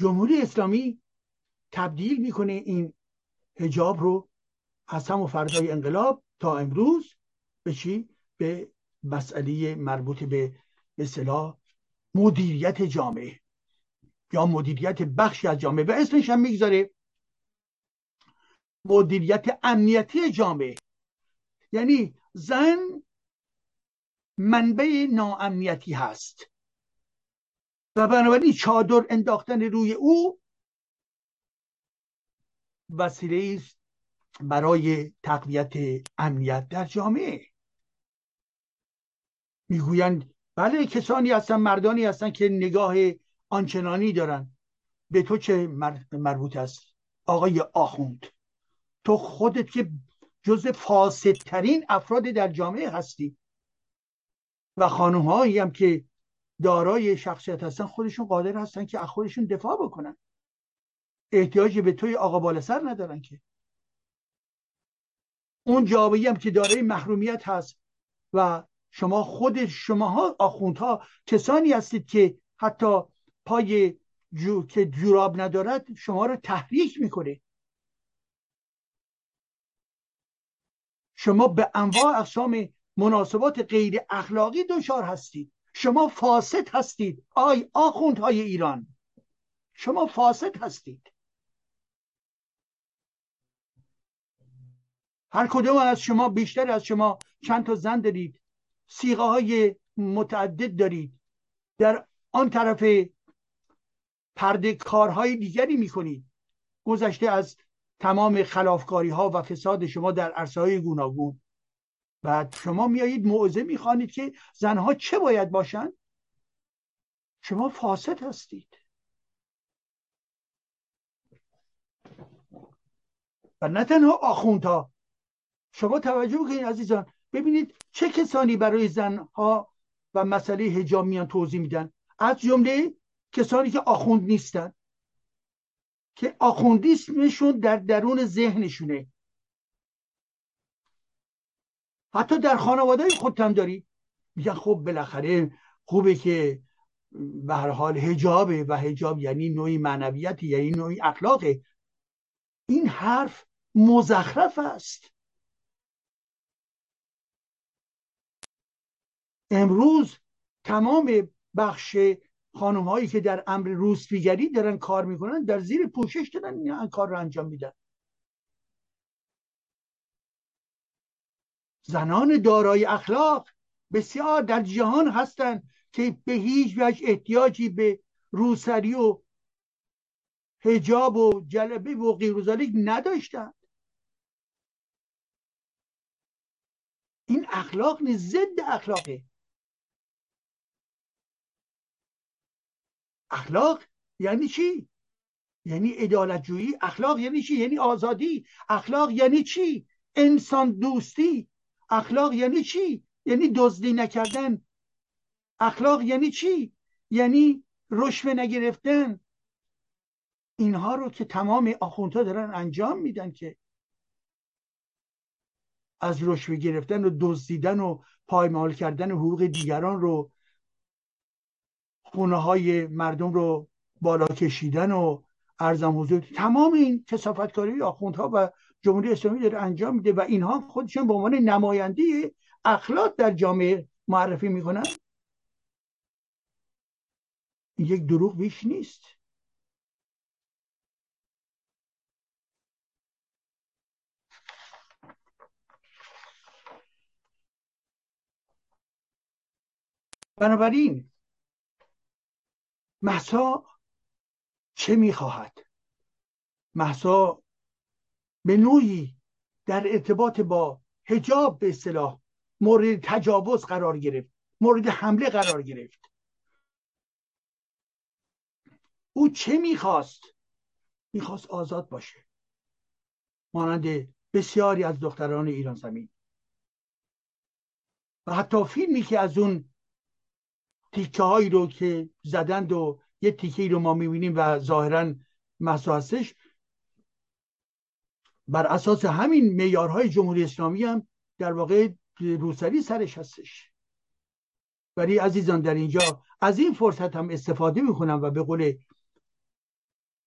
جمهوری اسلامی تبدیل می‌کنه این هجاب رو از هم و فردای انقلاب تا امروز به چی؟ به مسئله مربوط به به مدیریت جامعه یا مدیریت بخشی از جامعه. و اسمش هم می‌گذاره مدیریت امنیتی جامعه. یعنی زن منبع ناامنیتی هست. و بنابراین چادر انداختن روی او وسیله است برای تقویت امنیت در جامعه. می‌گویند بله کسانی هستن مردانی هستن که نگاه آنچنانی دارن. به تو چه مربوط است؟ آقای آخوند تو خودت که جز فاسدترین افراد در جامعه هستی. و خانوم هایی هم که دارای شخصیت هستن خودشون قادر هستن که از خودشون دفاع بکنن. احتیاجی به توی آقا بالا سر ندارن که. اون جامعه هم که دارای محرومیت هست و شما خود شماها آخوندها کسانی هستید که حتی پای جو که جوراب ندارد شما رو تحریک می‌کنه. شما به انواع اقسام مناسبات غیر اخلاقی دچار هستید. شما فاسد هستید. آی آخوندهای ایران. شما فاسد هستید. هر کدوم از شما بیشتر از شما چند تا زن دارید. سیغه های متعدد دارید. در آن طرف پرده کارهای دیگری می‌کنید. گذشته از تمام خلافکاری ها و فساد شما در عرصه های گوناگون. بعد شما میایید موعظه می‌خوانید که زنها چه باید باشند؟ شما فاسد هستید. و نه تنها آخوندها شما توجه کنید عزیزان ببینید چه کسانی برای زنها و مسئله هجاب میان توضیح میدن؟ از جمله کسانی که آخوند نیستن. که آخوندیسمشون در درون ذهنشونه. حتی در خانواده خودتم داری. میگن خب بالاخره خوبه که به هر حال هجابه و هجاب یعنی نوعی معنویت یعنی نوعی اخلاقه. این حرف مزخرف است. امروز تمام بخش خانم هایی که در امر روسپیگری دارن کار می‌کنن در زیر پوشش دارن این کار رو انجام میدن. زنان دارای اخلاق بسیار در جهان هستند که به هیچ وجه احتیاجی به روسری و هجاب و جلبه و غیر نداشتند. این اخلاق نیست ضد اخلاقه. اخلاق یعنی چی؟ یعنی عدالتجویی اخلاق یعنی چی؟ یعنی آزادی. اخلاق یعنی چی؟ انسان دوستی. اخلاق یعنی چی؟ یعنی دزدی نکردن. اخلاق یعنی چی؟ یعنی رشوه نگرفتن. اینها رو که تمام آخوندها دارن انجام میدن که از رشوه گرفتن و دزدیدن و پایمال کردن حقوق دیگران رو خونه های مردم رو بالا کشیدن و ارزم حضور تمام این کسافتکاری آخوندها و جمهوری اسلامی داره انجام میده و اینها خودشون به عنوان نماینده اخلاق در جامعه معرفی می‌کنن. یک دروغ بیش نیست. بنابراین محسا چه می‌خواهد؟ محسا به نوعی در ارتباط با هجاب به اصطلاح مورد تجاوز قرار گرفت مورد حمله قرار گرفت. او چه می‌خواست؟ می‌خواست آزاد باشه. مانند بسیاری از دختران ایران زمین. و حتی فیلمی که از اون تیکه هایی رو که زدند و یه تیکه رو ما می‌بینیم و ظاهرا هستش بر اساس همین میارهای جمهوری اسلامی هم در واقع روسری سرش هستش. ولی عزیزان در اینجا از این فرصت هم استفاده می‌کنم و به قول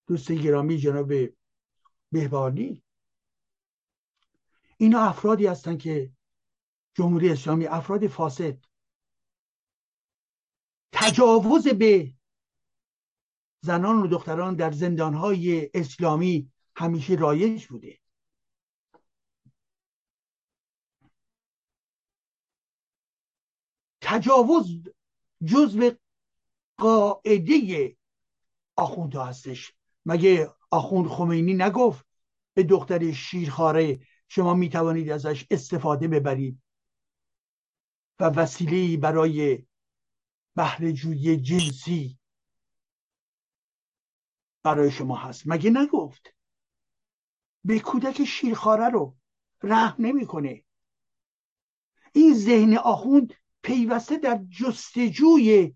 دوست گرامی جناب بهبانی اینا افرادی هستند که جمهوری اسلامی افراد فاسد تجاوز به زنان و دختران در زندانهای اسلامی همیشه رایج بوده. تجاوز جزو قاعده آخوندها هستش. مگه آخوند خمینی نگفت به دختر شیرخواره شما می توانید ازش استفاده ببرید و وسیله برای بهرهجویی جنسی برای شما هست. مگه نگفت؟ به کودک شیرخواره رو رحم نمی‌کنه. این ذهن آخوند پیوسته در جستجوی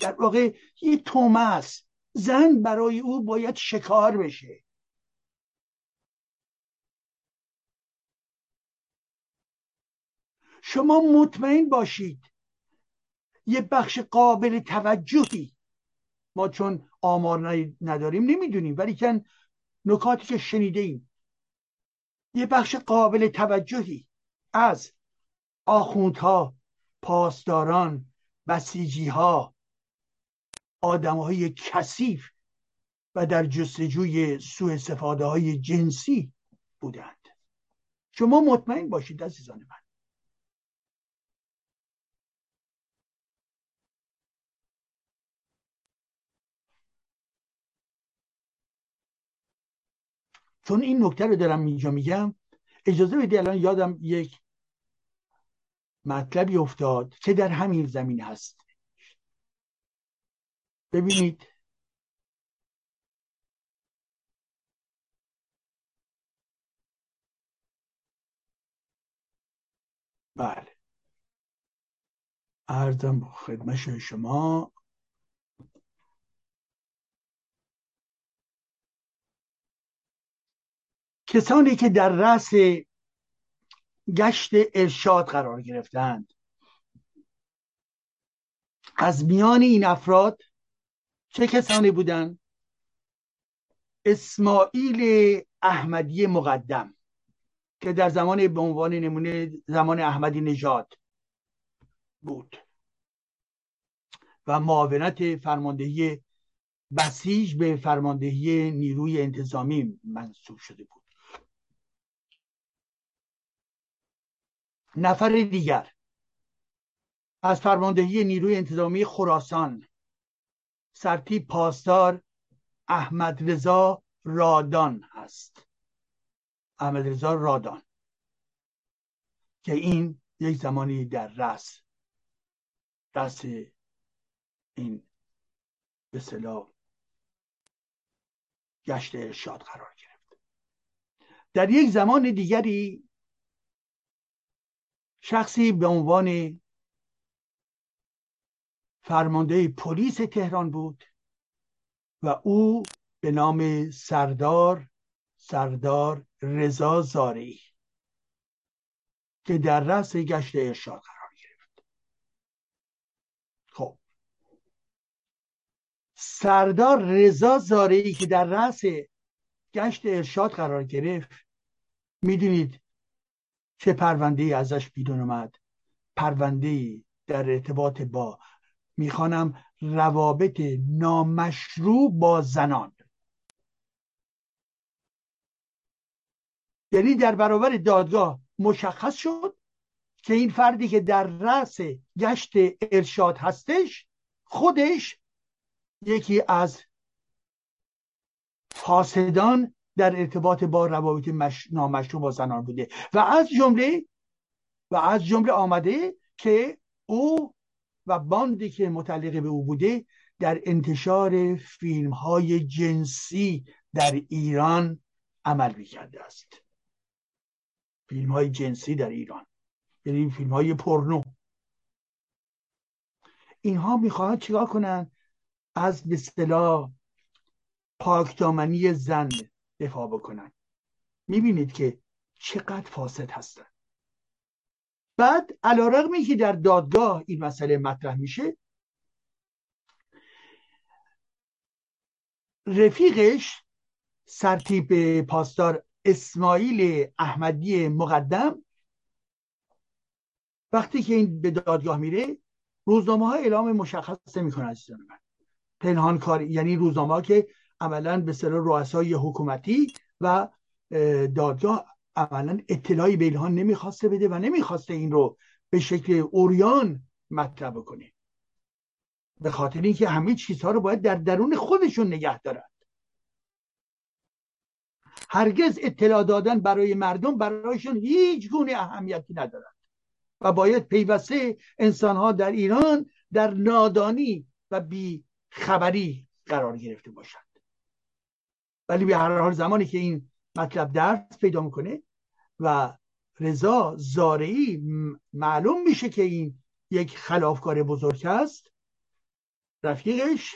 در واقع یه تومس زن برای او باید شکار بشه. شما مطمئن باشید یه بخش قابل توجهی. ما چون آمار نداریم نمی‌دونیم ولی کن نکاتی که شنیده ایم یه بخش قابل توجهی از آخوندها پاسداران بسیجی ها آدم های کثیف و در جستجوی سوء استفاده های جنسی بودند. شما مطمئن باشید عزیزان من چون این نکته رو دارم اینجا میگم اجازه بدید الان یادم یک مطلبی افتاد که در همین زمین هست. ببینید. بله. ارزم خدمت شما کسانی که در رأس گشت ارشاد قرار گرفتند. از میان این افراد چه کسانی بودند؟ اسماعیل احمدی مقدم که در زمان به عنوان نمونه زمان احمدی نژاد بود. و معاونت فرماندهی بسیج به فرماندهی نیروی انتظامی منصوب شده بود. نفر دیگر. از فرماندهی نیروی انتظامی خراسان. سرتیب پاسدار احمد رضا رادان هست. احمد رضا رادان. که این یک زمانی در رس رس این به گشت ارشاد قرار گرفت. در یک زمان دیگری شخصی به عنوان فرمانده پلیس تهران بود و او به نام سردار سردار رضا زاری که در رأس گشت ارشاد قرار گرفت. خب. سردار رضا زاری که در رأس گشت ارشاد قرار گرفت می‌دونید چه پرونده ازش بیرون اومد؟ پرونده در ارتباط با می‌خوانم روابط نامشروع با زنان. یعنی در برابر دادگاه مشخص شد که این فردی که در رأس گشت ارشاد هستش خودش یکی از فاسدان در ارتباط با روابط مش... نامشروع با زنان بوده. و از جمله و از جمله آمده که او و باندی که متعلق به او بوده در انتشار فیلم های جنسی در ایران عمل می‌کرده است. فیلم های جنسی در ایران یعنی فیلم های پرنو. اینها می‌خواهند چیکار کنن از به اصطلاح پاکدامنی زن دفاع بکنن. می‌بینید که چقدر فاسد هستن. بعد علا رقمی که در دادگاه این مسئله مطرح میشه رفیقش سرتیپ پاسدار اسماعیل احمدی مقدم وقتی که این به دادگاه میره روزنامه ها اعلام مشخص نمی‌کنن عزیزان من. پنهان کاری یعنی روزنامه ها که عملا به سر رؤسای حکومتی و دادگاه عملا اطلاعی به اینها نمی‌خواسته بده و نمی‌خواسته این رو به شکل اوریان مطرح بکنه. به خاطر اینکه همه چیزها رو باید در درون خودشون نگه دارن. هرگز اطلاع دادن برای مردم برایشون هیچ گونه اهمیتی ندارد و باید پیوسته انسانها در ایران در نادانی و بی خبری قرار گرفته باشند ولی به هر حال زمانی که این مطلب درس پیدا می‌کنه و رضا زارعی معلوم میشه که این یک خلافکار بزرگ است رفیقش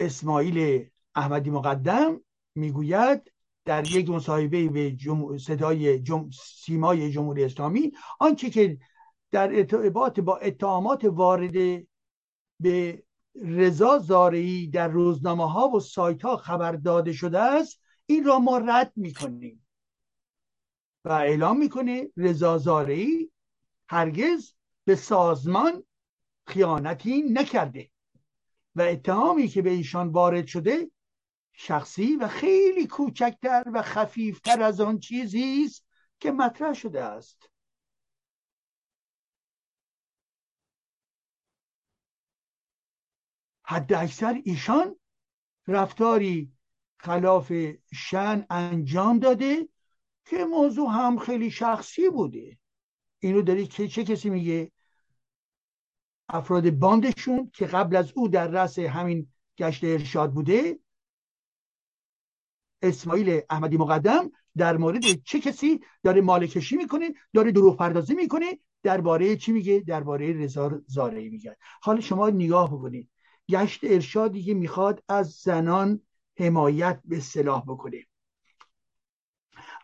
اسماعیل احمدی مقدم می‌گوید در یک مصاحبه به جم... صدای جم... سیمای جمهوری اسلامی آنچه که در ارتباط با اتهامات وارد به رضا زارعی در روزنامه ها و سایت ها خبر داده شده است این را ما رد می‌کنیم. و اعلام می‌کنه رضا زارعی هرگز به سازمان خیانتی نکرده. و اتهامی که به ایشان وارد شده شخصی و خیلی کوچکتر و خفیفتر از آن چیزی است که مطرح شده است. حد اکثر ایشان رفتاری خلاف شن انجام داده که موضوع هم خیلی شخصی بوده. اینو داری که چه کسی میگه؟ افراد باندشون که قبل از او در رأس همین گشت ارشاد بوده. اسماعیل احمدی مقدم در مورد چه کسی داره مالکشی می‌کنه داره دروغ پردازی می‌کنه؟ درباره چی میگه؟ درباره رضا زارعی میگه. حالا شما نگاه بکنید. گشت ارشادی که می‌خواد از زنان حمایت به صلاح بکنه.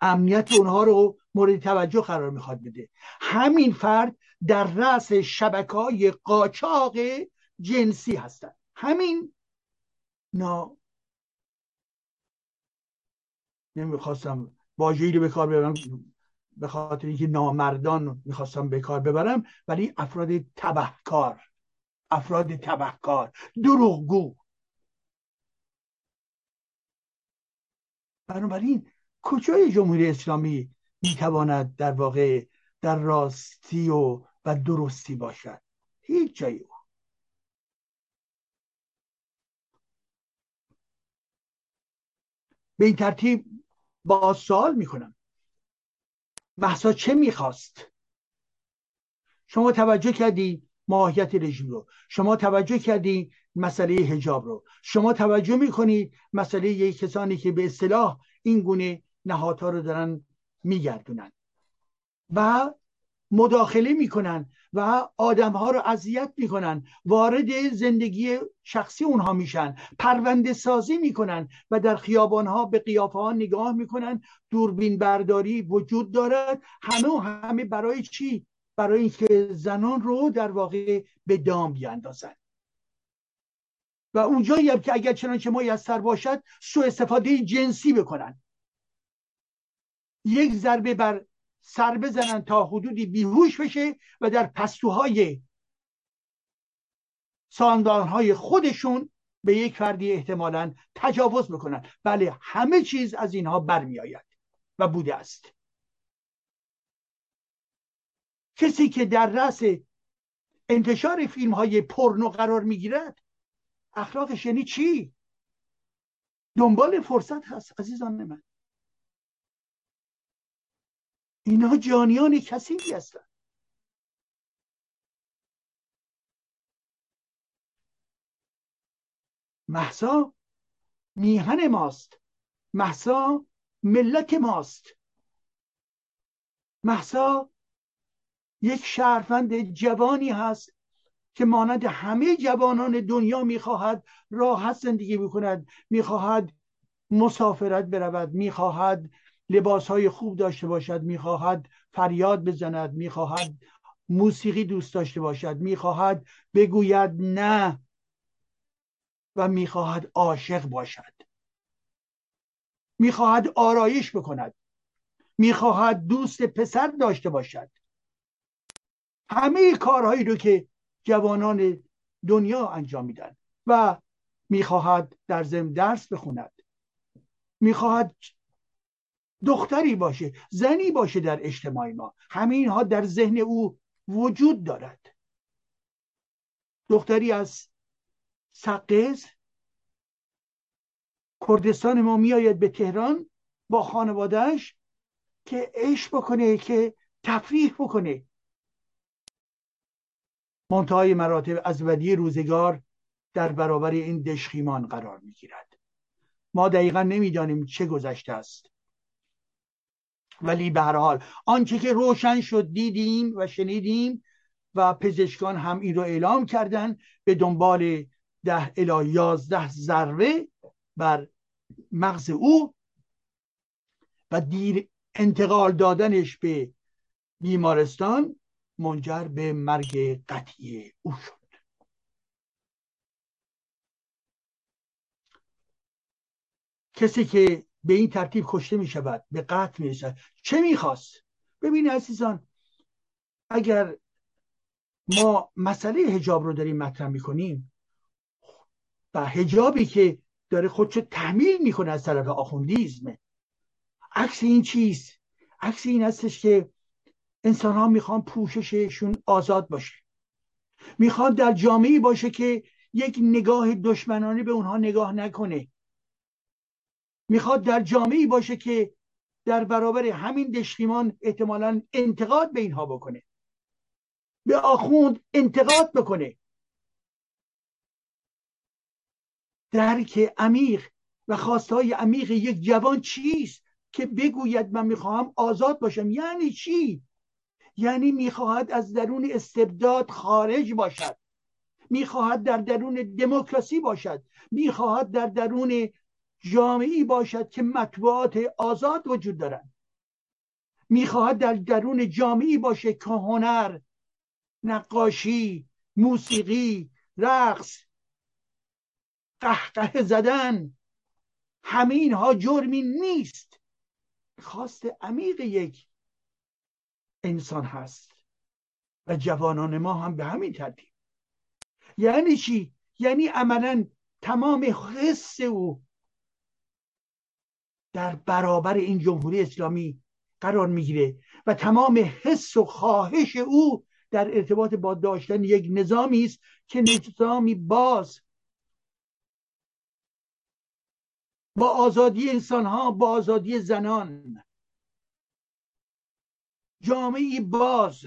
امنیت اونها رو مورد توجه قرار می‌خواد بده. همین فرد در رأس شبکه های قاچاق جنسی هستن. همین نا نمی‌خواستم واژه‌ای رو به کار ببرم به خاطر اینکه نامردان می‌خواستم به کار ببرم ولی افراد تبهکار افراد تبهکار. دروغگو. بنابراین کجای جمهوری اسلامی می‌تواند در واقع در راستی و و درستی باشد؟ هیچ جایی او. به این ترتیب با سوال می‌کنم. محسا چه می‌خواست؟ شما توجه کردی ماهیت رژیم رو. شما توجه کردی مسئله هجاب رو. شما توجه می‌کنید مسئله یک کسانی که به اصطلاح این گونه نهادها رو دارن میگردونن و مداخله می‌کنن و آدم ها رو اذیت می‌کنن. وارد زندگی شخصی اونها میشن. پرونده سازی می‌کنن و در خیابان ها به قیافه ها نگاه می‌کنن. دوربین برداری وجود دارد. همه و همه برای چی برای اینکه زنان رو در واقع به دام بیاندازن. و اونجایی هم که اگر چنانچه میسر باشد سو استفاده جنسی بکنن. یک ضربه بر سر بزنن تا حدودی بیهوش بشه و در پستوهای ساندانهای خودشون به یک فردی احتمالا تجاوز بکنن. بله همه چیز از اینها برمیآید و بوده است. کسی که در رأس انتشار فیلم های پرنو قرار می‌گیرد اخلاقش یعنی چی؟ دنبال فرصت هست عزیزان من. اینها جانیان کسیبی هستند محسا میهن ماست. محسا ملت ماست. محسا یک شهروند جوانی هست که مانند همه جوانان دنیا می‌خواهد راحت زندگی بکند می‌خواهد مسافرت برود می‌خواهد لباس های خوب داشته باشد می‌خواهد فریاد بزند می‌خواهد موسیقی دوست داشته باشد می‌خواهد بگوید نه و می‌خواهد عاشق باشد. می‌خواهد آرایش بکند. می‌خواهد دوست پسر داشته باشد. همه کارهایی رو که جوانان دنیا انجام میدن و می‌خواهد در زم درس بخوند می‌خواهد دختری باشه زنی باشه در اجتماع ما. همه اینها در ذهن او وجود دارد. دختری از سقز کردستان ما میآید به تهران با خانوادهش که عشق بکنه که تفریح بکنه. منتهای مراتب از ودی روزگار در برابر این دشخیمان قرار می‌گیرد. ما دقیقا نمی‌دانیم چه گذشته است. ولی به هر حال آنچه که روشن شد دیدیم و شنیدیم و پزشکان هم این رو اعلام کردن به دنبال ده الی یازده ضربه بر مغز او و دیر انتقال دادنش به بیمارستان منجر به مرگ قطعی او شد. کسی که به این ترتیب کشته می شود به قتل می شود چه می‌خواست ببین عزیزان اگر ما مسئله هجاب رو داریم مطرح می‌کنیم و هجابی که داره خودشو تحمیل می‌کنه از طرف آخوندیزم عکس این چیز عکس این هستش که انسان ها می‌خوان پوشششون آزاد باشه. می‌خوان در جامعه باشه که یک نگاه دشمنانه به اونها نگاه نکنه. می‌خواد در جامعه باشه که در برابر همین دشخیمان احتمالا انتقاد به اینها بکنه. به آخوند انتقاد بکنه. درک عمیق و خواستهای عمیق یک جوان چیست که بگوید من می‌خواهم آزاد باشم؟ یعنی چی؟ یعنی می‌خواهد از درون استبداد خارج باشد. می‌خواهد در درون دموکراسی باشد. می‌خواهد در درون جامعی باشد که مطبوعات آزاد وجود دارند می‌خواهد در درون جامعی باشه که هنر نقاشی موسیقی رقص قهقه زدن همه اینها جرمی نیست. خواست عمیق یک انسان هست. و جوانان ما هم به همین ترتیب. یعنی چی؟ یعنی عملا تمام حس او در برابر این جمهوری اسلامی قرار می‌گیره و تمام حس و خواهش او در ارتباط با داشتن یک نظامی است که نظامی باز با آزادی انسان ها با آزادی زنان جامعه باز.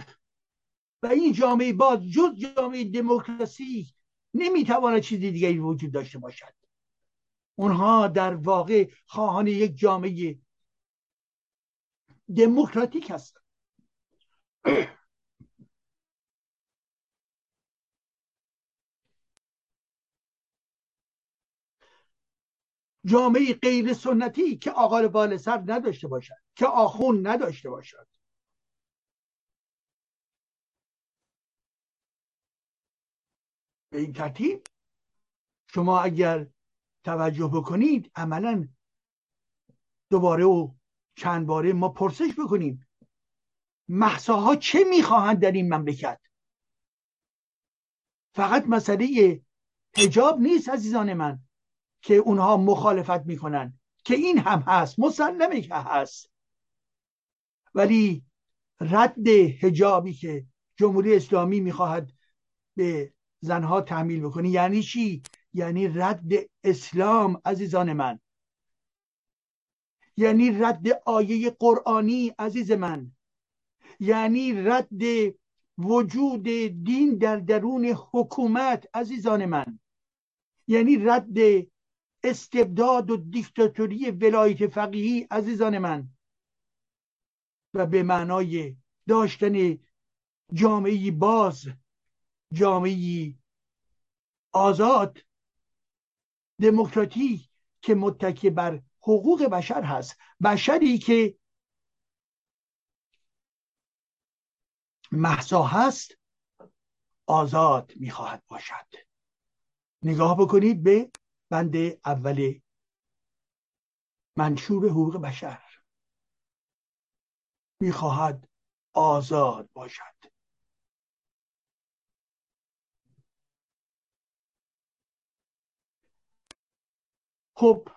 و این جامعه باز جز جامعه دموکراسی نمی‌تواند چیزی دیگری وجود داشته باشد. اونها در واقع خواهان یک جامعه دموکراتیک هستند. جامعه غیر سنتی که آقال بال سر نداشته باشد که آخون نداشته باشد. به این ترتیب. شما اگر توجه بکنید عملا دوباره و چند باره ما پرسش بکنیم. محساها چه می‌خواهند در این مملکت؟ فقط مسئله هجاب نیست عزیزان من که اونها مخالفت می‌کنن که این هم هست مسلمه که هست. ولی رد هجابی که جمهوری اسلامی می‌خواهد به زنها تحمیل بکنی. یعنی چی؟ یعنی رد اسلام عزیزان من. یعنی رد آیه قرآنی عزیز من. یعنی رد وجود دین در درون حکومت عزیزان من. یعنی رد استبداد و دیکتاتوری ولایت فقیهی عزیزان من. و به معنای داشتن جامعه باز جامعه آزاد دموکراتیک که متکی بر حقوق بشر هست. بشری که محسا هست آزاد می‌خواهد باشد. نگاه بکنید به بند اول منشور حقوق بشر. می‌خواهد آزاد باشد. خب.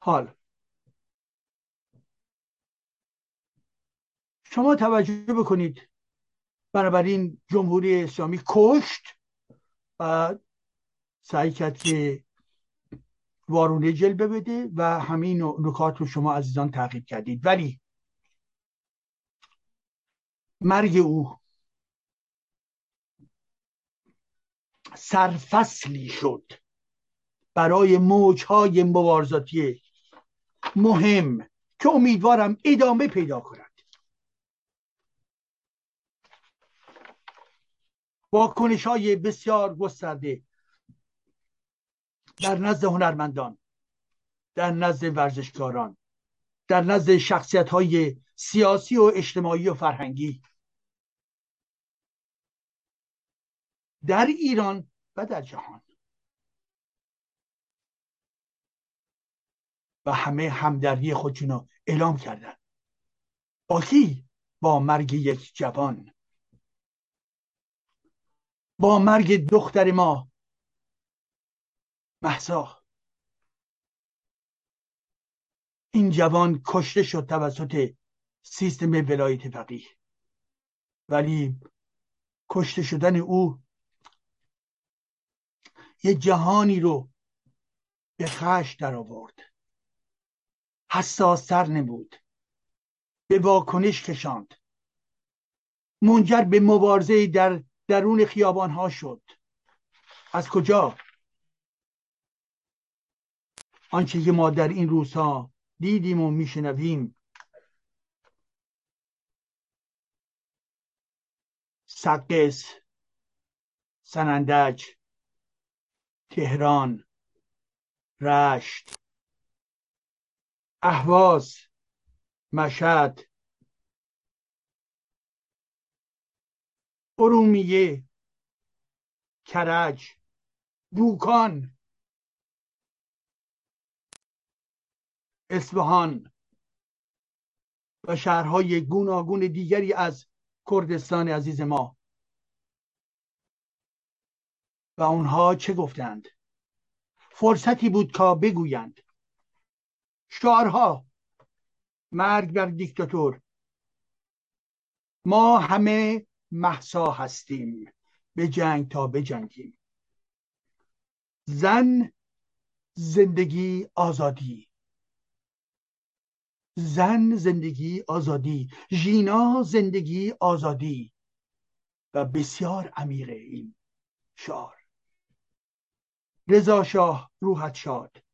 حال. شما توجه بکنید. بنابراین جمهوری اسلامی کشت و سعی کرد که وارونه جلبه بده و همین نکات رو شما عزیزان تعقیب کردید. ولی مرگ او سرفصلی شد. برای موجهای مبارزاتی مهم که امیدوارم ادامه پیدا کند. واکنش های بسیار گسترده در نزد هنرمندان در نزد ورزشکاران در نزد شخصیت های سیاسی و اجتماعی و فرهنگی. در ایران و در جهان. و همه همدردی خودشون رو اعلام کردن. با کی با مرگ یک جوان. با مرگ دختر ما. محسا. این جوان کشته شد توسط سیستم ولایت فقیه ولی کشته شدن او یه جهانی رو به خش در آورد حساستر نبود. به واکنش کشاند. منجر به مبارزه در درون خیابان ها شد. از کجا؟ آنچه که ما در این روزها دیدیم و میشنویم. سقس سنندج تهران رشت. اهواز مشهد ارومیه کرج بوکان اصفهان و شهرهای گوناگون دیگری از کردستان عزیز ما. و اونها چه گفتند؟ فرصتی بود که بگویند. شعارها. مرگ بر دیکتاتور. ما همه محسا هستیم. به جنگ تا بجنگیم زن زندگی آزادی. زن زندگی آزادی. ژینا زندگی آزادی. و بسیار عمیقه این شعار. رضا شاه روحت شاد.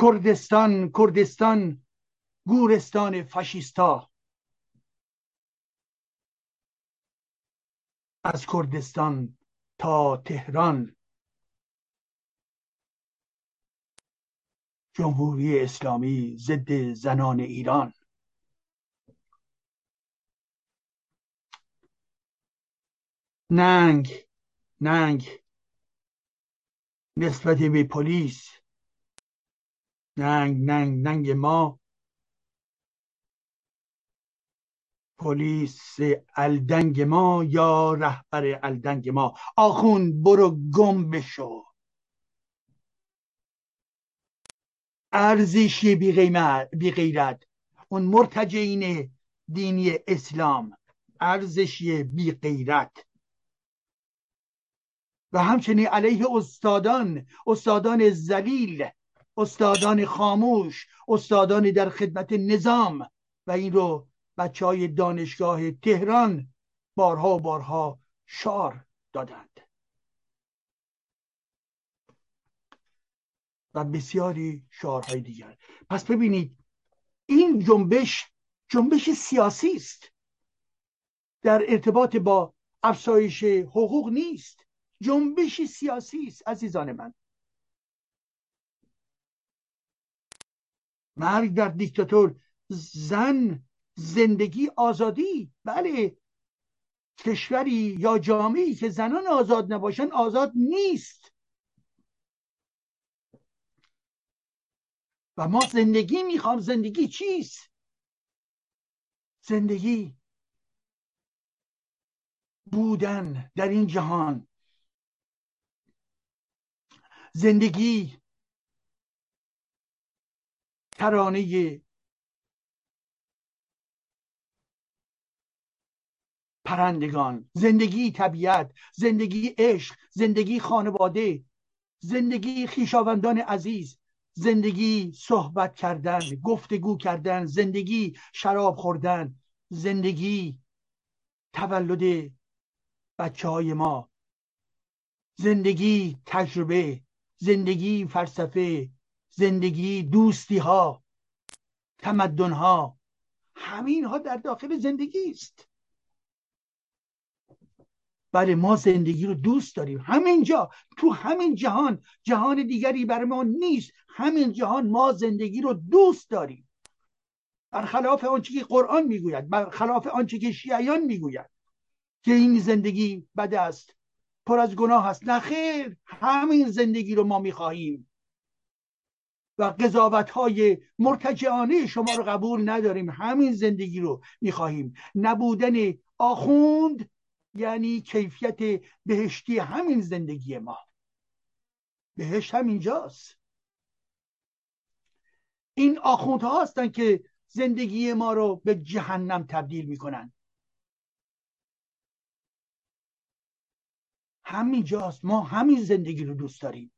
کردستان کردستان گورستان فاشیستا از کردستان تا تهران. جمهوری اسلامی ضد زنان ایران. ننگ ننگ. نسبت به پلیس ننگ ننگ ننگ ما. پلیس الدنگ ما یا رهبر الدنگ ما. آخون برو گم بشو. ارزشی بی غیرت. اون مرتجعین دینی اسلام. ارزشی بی غیرت. و همچنین علیه استادان استادان زلیل استادان خاموش استادان در خدمت نظام و این رو بچه های دانشگاه تهران بارها و بارها شعار دادند. و بسیاری شعارهای دیگر. پس ببینید این جنبش جنبش سیاسی است. در ارتباط با افزایش حقوق نیست. جنبش سیاسی است عزیزان من. مرگ در دیکتاتور زن زندگی آزادی. بله. کشوری یا جامعی که زنان آزاد نباشن آزاد نیست. و ما زندگی می‌خوام. زندگی چیست؟ زندگی بودن در این جهان. زندگی ترانه پرندگان زندگی طبیعت زندگی عشق زندگی خانواده زندگی خیشاوندان عزیز زندگی صحبت کردن گفتگو کردن زندگی شراب خوردن زندگی تولد بچه های ما زندگی تجربه زندگی فلسفه زندگی دوستی ها تمدن ها همین ها در داخل زندگی است. بله ما زندگی رو دوست داریم. همینجا تو همین جهان جهان دیگری بر ما نیست. همین جهان ما زندگی رو دوست داریم. برخلاف آنچه که قرآن می‌گوید برخلاف آنچه که شیعیان می‌گوید که این زندگی بد است پر از گناه است. نه خیر همین زندگی رو ما می‌خواهیم. و قضاوت های مرتجعانه شما رو قبول نداریم. همین زندگی رو می‌خواهیم. نبودن آخوند یعنی کیفیت بهشتی همین زندگی ما. بهشت همینجاست. این آخوندها هستن که زندگی ما رو به جهنم تبدیل می‌کنن. همینجاست. ما همین زندگی رو دوست داریم.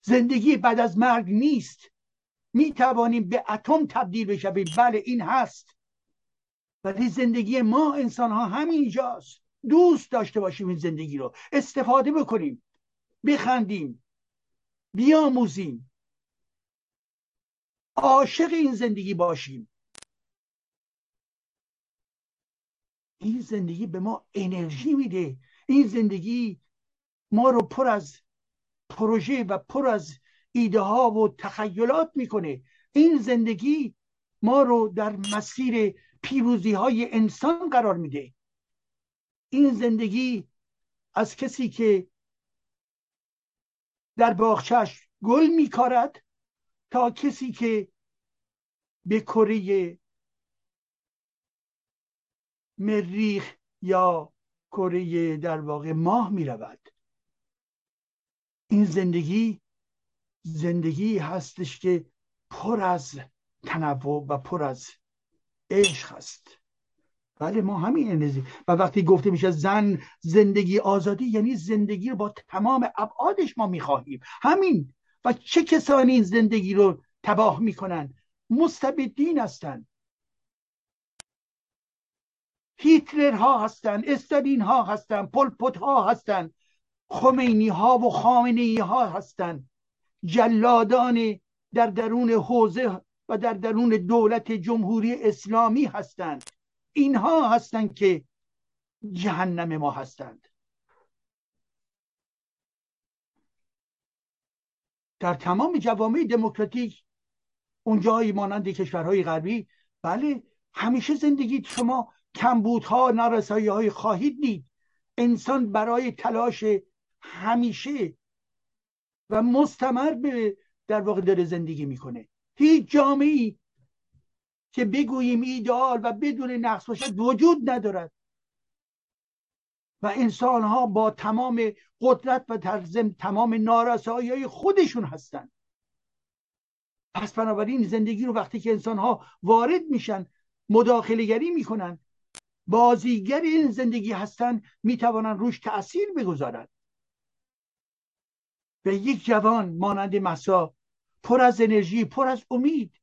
زندگی بعد از مرگ نیست. می توانیم به اتم تبدیل بشویم. بله این هست. ولی زندگی ما انسان ها همینجاست. دوست داشته باشیم این زندگی رو. استفاده بکنیم. بخندیم. بیاموزیم. عاشق این زندگی باشیم. این زندگی به ما انرژی میده. این زندگی ما رو پر از پروژه و پر از ایده ها و تخیلات می‌کنه. این زندگی ما رو در مسیر پیروزی های انسان قرار میده. این زندگی از کسی که در باغچش گل میکارد تا کسی که به کره مریخ یا کره در واقع ماه می رود این زندگی زندگی هستش که پر از تنوع و پر از عشق هست. بله ما همین انرژی. و وقتی گفته میشه زن زندگی آزادی یعنی زندگی رو با تمام ابعادش ما می‌خواهیم. همین. و چه کسانی این زندگی رو تباه می‌کنن؟ مستبدین هستن. هیتلر ها هستن استالین ها هستن پلپوت ها هستن. خمینی ها و خامنه ای ها هستن جلادان در درون حوزه و در درون دولت جمهوری اسلامی هستند. اینها هستند که جهنم ما هستند. در تمام جوامع دموکراتیک اونجایی مانند کشورهای غربی بله همیشه زندگی شما کمبودها نرسایی های خواهید دید. انسان برای تلاش همیشه و مستمر به در واقع داره زندگی می‌کنه. هیچ جامعی که بگوییم ایدئال و بدون نقص باشد وجود ندارد. و انسان ها با تمام قدرت و ترزم تمام نارسایی های خودشون هستند. پس بنابراین زندگی رو وقتی که انسان ها وارد میشن مداخله گری می‌کنن بازیگر این زندگی هستن می‌توانند روش تاثیر بگذارند و یک جوان مانند مسا پر از انرژی پر از امید.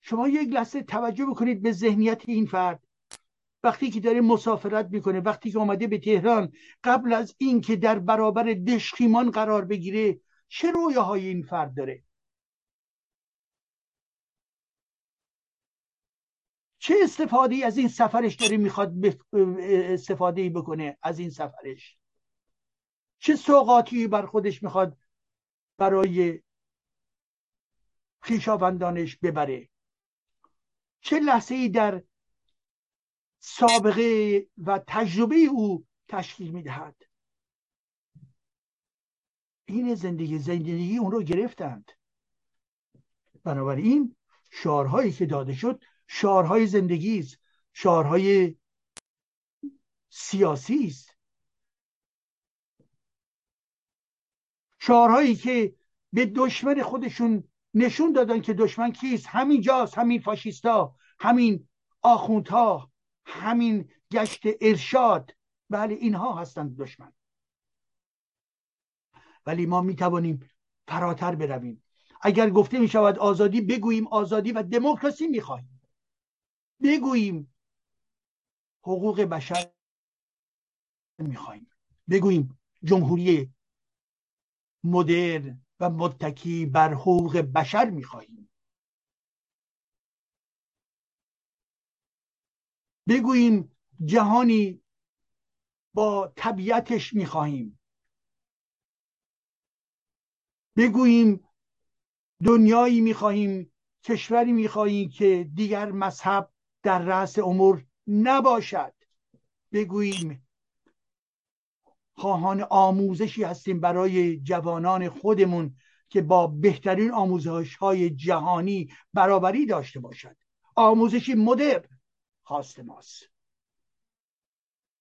شما یک لحظه توجه بکنید به ذهنیت این فرد. وقتی که داره مسافرت می‌کنه وقتی که آمده به تهران قبل از اینکه در برابر دشخیمان قرار بگیره چه رویاهای این فرد داره؟ چه استفاده از این سفرش داره می‌خواد استفاده بکنه از این سفرش؟ چه سوقاتی بر خودش می‌خواد برای خیشاوندانش ببره؟ چه لحظه ای در سابقه و تجربه او تشکیل می‌دهد؟ این زندگی زندگی اون رو گرفتند. بنابراین شعارهایی که داده شد شعارهای زندگی است شعارهای سیاسی است. شعارهایی که به دشمن خودشون نشون دادن که دشمن کیست همین جاست همین فاشیستا همین آخوندها همین گشت ارشاد. بله اینها هستند دشمن. ولی ما می توانیم فراتر برویم. اگر گفته می شود آزادی بگوییم آزادی و دموکراسی می خواهیم بگوییم حقوق بشر می خواهیم بگوییم جمهوری مدرن و متکی بر حقوق بشر می‌خواهیم بگوییم جهانی با طبیعتش می‌خواهیم بگوییم دنیایی می‌خواهیم کشوری می‌خواهیم که دیگر مذهب در رأس امور نباشد. بگوییم خواهان آموزشی هستیم برای جوانان خودمون که با بهترین آموزش های جهانی برابری داشته باشد آموزشی مدر خواست ماست.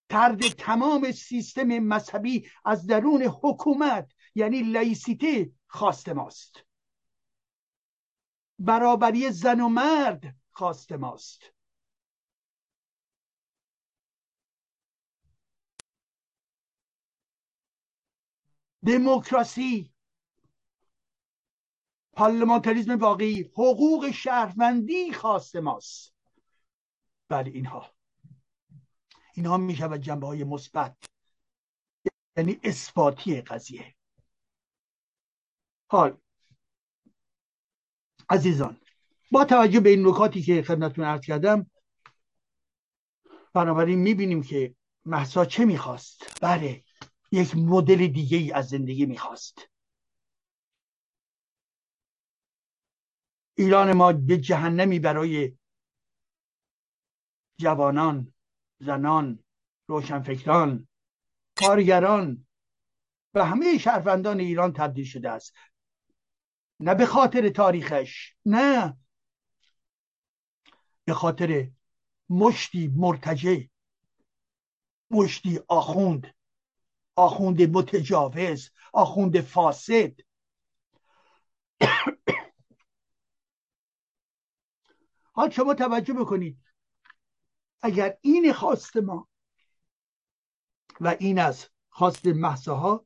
ترد تمام سیستم مذهبی از درون حکومت یعنی لایسیته خواست ماست. برابری زن و مرد خواست ماست. دموکراسی پارلمانتریزم واقعی حقوق شهروندی خواست ماست. بله اینها. اینها می شود جنبه های مثبت یعنی اثباتی قضیه. حال. عزیزان با توجه به این نکاتی که خدمتتون عرض کردم بنابراین می‌بینیم که محسا چه می‌خواست. بله. یک مدل دیگه ای از زندگی می‌خواست. ایران ما به جهنمی برای جوانان زنان روشنفکران کارگران و همه شهروندان ایران تبدیل شده است. نه به خاطر تاریخش نه به خاطر مشتی مرتجع مشتی آخوند. آخوند متجاوز آخوند فاسد. <coughs> حال شما توجه بکنید اگر این خواست ما و این از خواست محصاها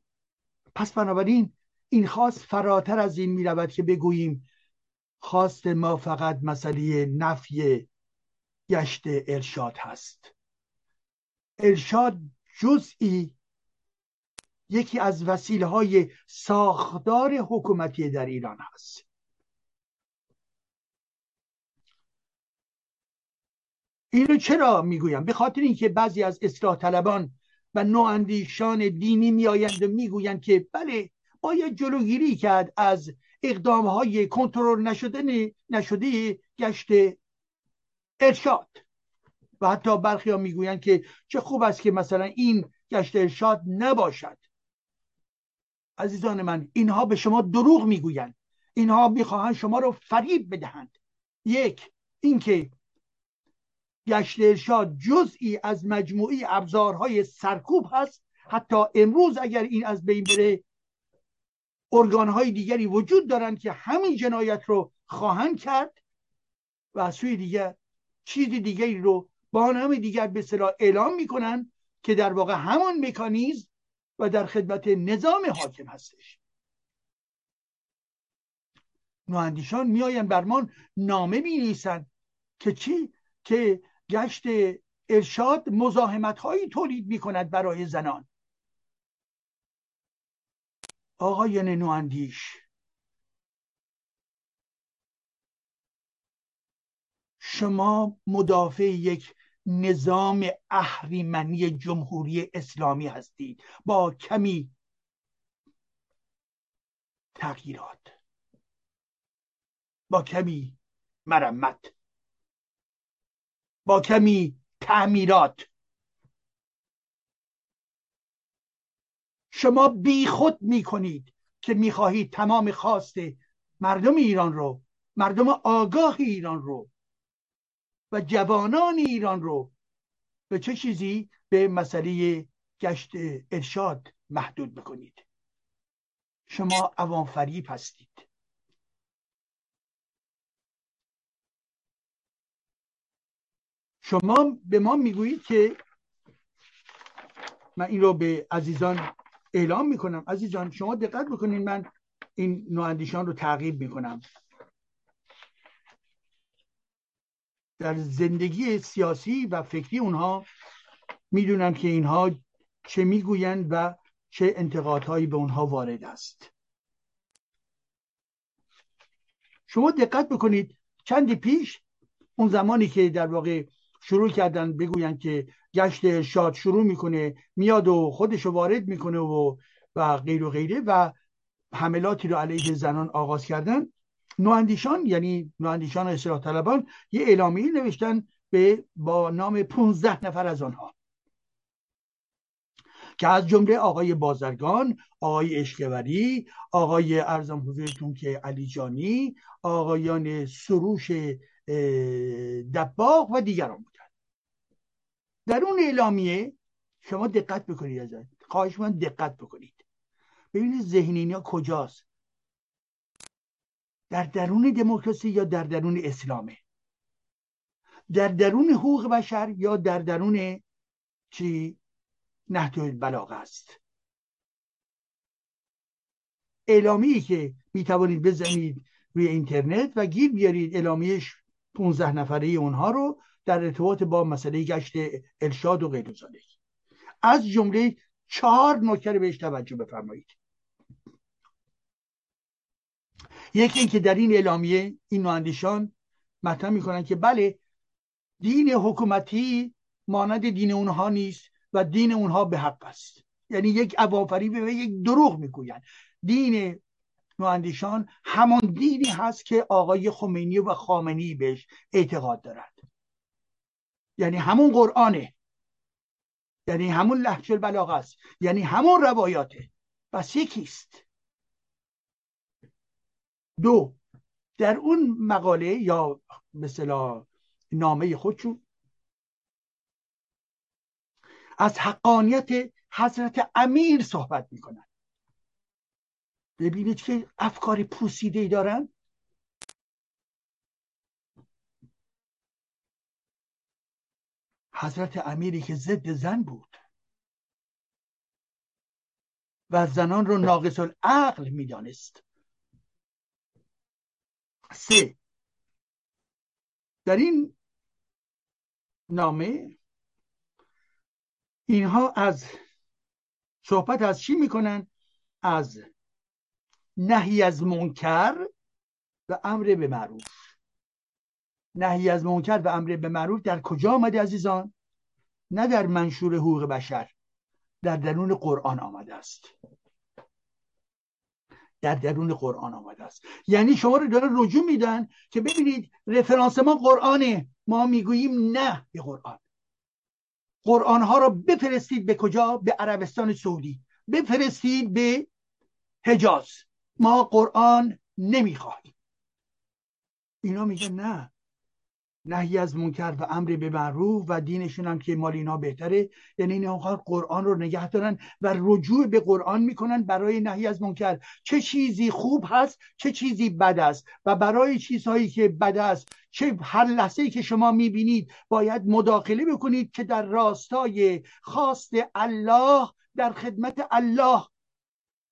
پس بنابراین این خواست فراتر از این می رود که بگوییم خواست ما فقط مسئله نفی گشت ارشاد هست. ارشاد جزئی یکی از وسیله های ساختار حکومتی در ایران هست اینو چرا می‌گویم؟ به خاطر اینکه بعضی از اصلاح طلبان و نواندیشان دینی میآیند و می‌گویند که بله باید جلوگیری کرد از اقدام های کنترل نشده نشده گشت ارشاد. و حتی برخی ها می‌گویند که چه خوب است که مثلا این گشت ارشاد نباشد. عزیزان من اینها به شما دروغ می‌گویند. اینها می‌خواهند شما رو فریب بدهند. یک اینکه گشت ارشاد جزئی از مجموعی ابزارهای سرکوب هست. حتی امروز اگر این از بین بره ارگانهای دیگری وجود دارند که همین جنایت رو خواهند کرد و از سوی دیگر چیز دیگری رو با نام دیگر به اعلام می‌کنن که در واقع همان مکانیزم و در خدمت نظام حاکم هستش. نواندیشان میآیند برمان نامه می که چی؟ که گشت ارشاد مزاحمت هایی تولید می کند برای زنان. آقایان نواندیش شما مدافع یک نظام اهریمنی جمهوری اسلامی هستید. با کمی تغییرات. با کمی مرمت. با کمی تعمیرات. شما بی خود می کنید که می خواهید تمام خواست مردم ایران رو مردم آگاه ایران رو و جوانان ایران رو به چه چیزی؟ به مسئله گشت ارشاد محدود بکنید شما عوام فریب هستید. شما به ما می‌گویید که من این رو به عزیزان اعلام می‌کنم. عزیزان شما دقت بکنید من این نواندیشان رو تعقیب می‌کنم. در زندگی سیاسی و فکری اونها می‌دونم که اینها چه می‌گویند و چه انتقادهایی به اونها وارد است. شما دقت بکنید چندی پیش اون زمانی که در واقع شروع کردن بگویند که گشت ارشاد شروع می‌کنه میاد و خودش وارد می‌کنه و و غیر و غیره و حملاتی رو علیه زنان آغاز کردن. نواندیشان یعنی نواندیشان اصلاح طلبان یه اعلامیه نوشتن به با نام 15 نفر از آنها. که از جمله آقای بازرگان آقای اشکوری آقای ارزم حضورتون که علی جانی آقایان سروش دباغ و دیگران بودن. در اون اعلامیه شما دقت بکنید ازت. خواهش من دقت بکنید. ببینید ذهن کجاست. در درون دموکراسی یا در درون اسلامه؟ در درون حقوق بشر یا در درون چی؟ نهج بلاغه است. اعلامی که می توانید بزنید روی اینترنت و گیر بیارید اعلامیش 15 نفره اونها رو در ارتباط با مسئله گشت ارشاد و غیر از جمله چهار نکته بهش توجه بفرمایید. یکی اینکه در این اعلامیه این نواندیشان مطرح می‌کنن که بله دین حکومتی مانند دین اونها نیست و دین اونها به حق است. یعنی یک عوافریبه و یک دروغ می‌گویند. دین نواندیشان همان دینی هست که آقای خمینی و خامنی بهش اعتقاد دارد. یعنی همون قرآنه. یعنی همون لحج البلاغه است. یعنی همون روایاته. پس یکیست. دو در اون مقاله یا مثلا نامه خودشون از حقانیت حضرت امیر صحبت می‌کنن. ببینید که افکار پوسیده ای دارن. حضرت امیری که ضد زن بود و زنان رو ناقص العقل می‌دانست. سه. در این نامه اینها از صحبت از چی می‌کنن؟ از نهی از منکر و امر به معروف. نهی از منکر و امر به معروف در کجا آمده عزیزان؟ نه در منشور حقوق بشر در درون قرآن آمده است. در درون قرآن آمده است. یعنی شما رو داره رجوع میدن که ببینید رفرانس ما قرآنه. ما می‌گوییم نه به قرآن. قرآن ها رو بفرستید به کجا؟ به عربستان سعودی. بفرستید به حجاز. ما قرآن نمی‌خواهیم. اینا میگن نه. نهی از منکر و امر به معروف و دینشون هم که مال اینا بهتره. یعنی اینا قرآن رو نگه دارن و رجوع به قرآن می‌کنن برای نهی از منکر. چه چیزی خوب هست چه چیزی بد است؟ و برای چیزهایی که بد است چه هر لحظه که شما می‌بینید باید مداخله بکنید که در راستای خواست الله در خدمت الله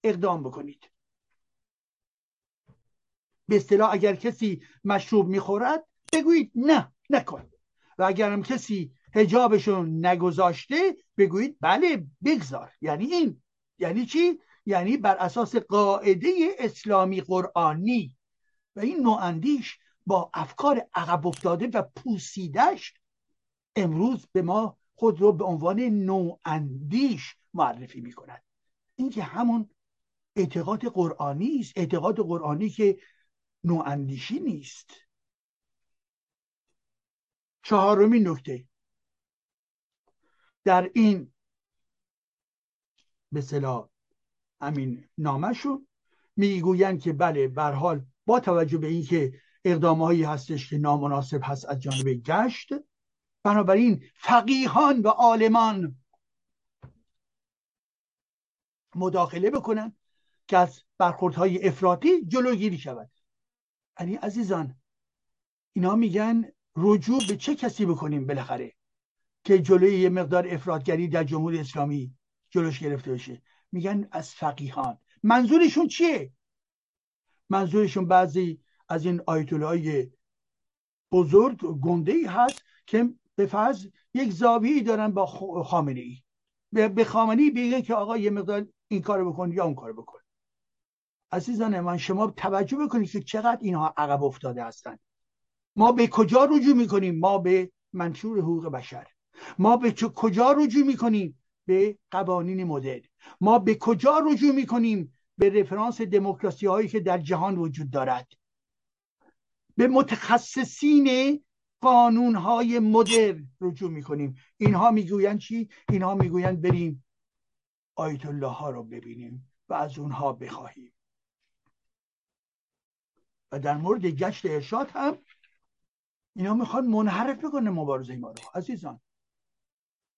اقدام بکنید. به اصطلاح اگر کسی مشروب می‌خورد بگویید نه نکن و اگر هم کسی هجابشون نگذاشته بگویید بله بگذار. یعنی این. یعنی چی؟ یعنی بر اساس قاعده اسلامی قرآنی. و این نواندیش با افکار عقب افتاده و پوسیدش امروز به ما خود رو به عنوان نواندیش معرفی می کند این که همون اعتقاد قرآنی است اعتقاد قرآنی که نواندیشی نیست. چهارمین نکته. در این مثلا همین نامشون می‌گویند که بله بر حال با توجه به اینکه اقدامهایی هستش که نامناسب هست از جانب گشت بنابراین فقیهان و عالمان مداخله بکنن که از برخوردهای افراطی جلوگیری شود. یعنی عزیزان اینا میگن رجوع به چه کسی بکنیم بالاخره که جلوی یه مقدار افرادگری در جمهوری اسلامی جلوش گرفته بشه؟ میگن از فقیهان. منظورشون چیه؟ منظورشون بعضی از این آیت های بزرگ گنده ای هست که به فرض یک زاویه‌ای دارن با خامنه ای به خامنه ای که آقا یه مقدار این کارو بکن یا اون کارو بکن. عزیزان من شما توجه بکنید که چقدر اینها عقب افتاده هستند ما به کجا رجوع می‌کنیم؟ ما به منشور حقوق بشر. ما به کجا رجوع می‌کنیم؟ به قوانین مدرن. ما به کجا رجوع می‌کنیم؟ به رفرانس دموکراسی هایی که در جهان وجود دارد. به متخصصین قانون های مدرن رجوع می‌کنیم. اینها می‌گویند چی؟ اینها می‌گویند بریم آیت الله ها رو ببینیم و از اونها بخواهیم. و در مورد گشت ارشاد هم اینا می‌خوان منحرف بکنه مبارزه ما رو. عزیزان.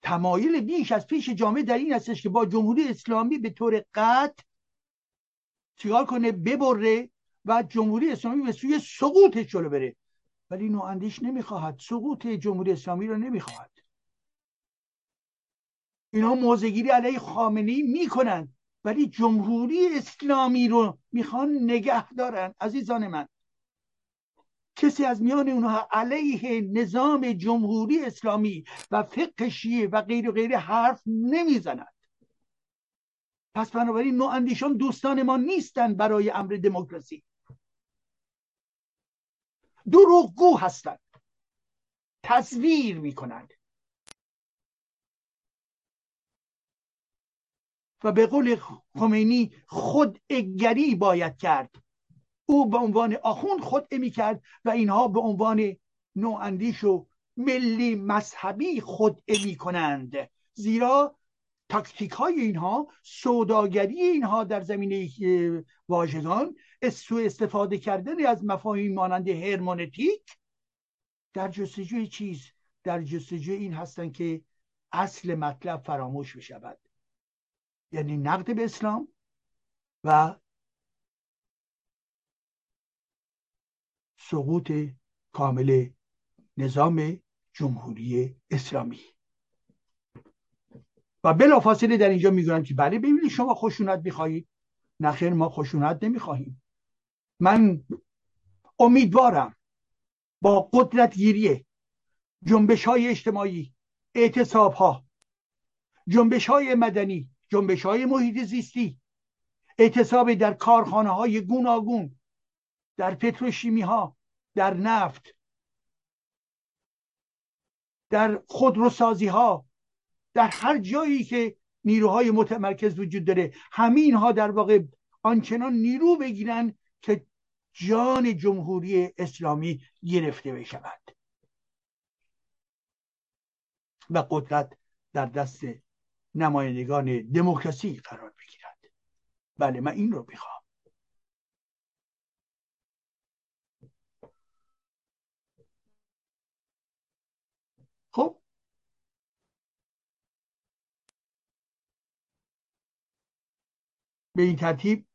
تمایل بیش از پیش جامعه در این هستش که با جمهوری اسلامی به طور قطع چیکار کنه ببره و جمهوری اسلامی به سوی سقوطش جلو بره. ولی نواندیش نمی‌خواهد. سقوط جمهوری اسلامی رو نمی‌خواهد. اینا موزگیری علیه خامنه می‌کنن ولی جمهوری اسلامی رو می‌خوان نگه دارن. عزیزان من کسی از میان اونها علیه نظام جمهوری اسلامی و فقه شیعه و غیر و غیره حرف نمی‌زند. پس بنابراین نواندیشان دوستان ما نیستند برای امر دموکراسی. دروغگو هستند. تصویر می‌کنند. و به قول خمینی خود اگری باید کرد. او به عنوان آخوند خود امی کرد و اینها به عنوان نواندیش و ملی مذهبی خود امی کنند زیرا تاکتیک های اینها سوداگری اینها در زمینه واژگان سو استفاده کردن از مفاهیم مانند هرمونتیک در جستجوی چیز در جستجوی این هستند که اصل مطلب فراموش بشود یعنی نقد به اسلام و سقوط کامل نظام جمهوری اسلامی. و بلافاصله در اینجا می‌گویم که بله ببینید شما خشونت می‌خواهید. نخیر ما خشونت نمی‌خواهیم. من امیدوارم با قدرت گیریه جنبش های اجتماعی اعتصاب ها جنبش های مدنی جنبش های محیط زیستی اعتصاب در کارخانه های گوناگون در پتروشیمی ها در نفت در خودروسازی ها در هر جایی که نیروهای متمرکز وجود داره. همین ها در واقع آنچنان نیرو بگیرن که جان جمهوری اسلامی گرفته بشود. و قدرت در دست نمایندگان دموکراسی قرار بگیرد. بله من این رو می‌خوام. خب. به این ترتیب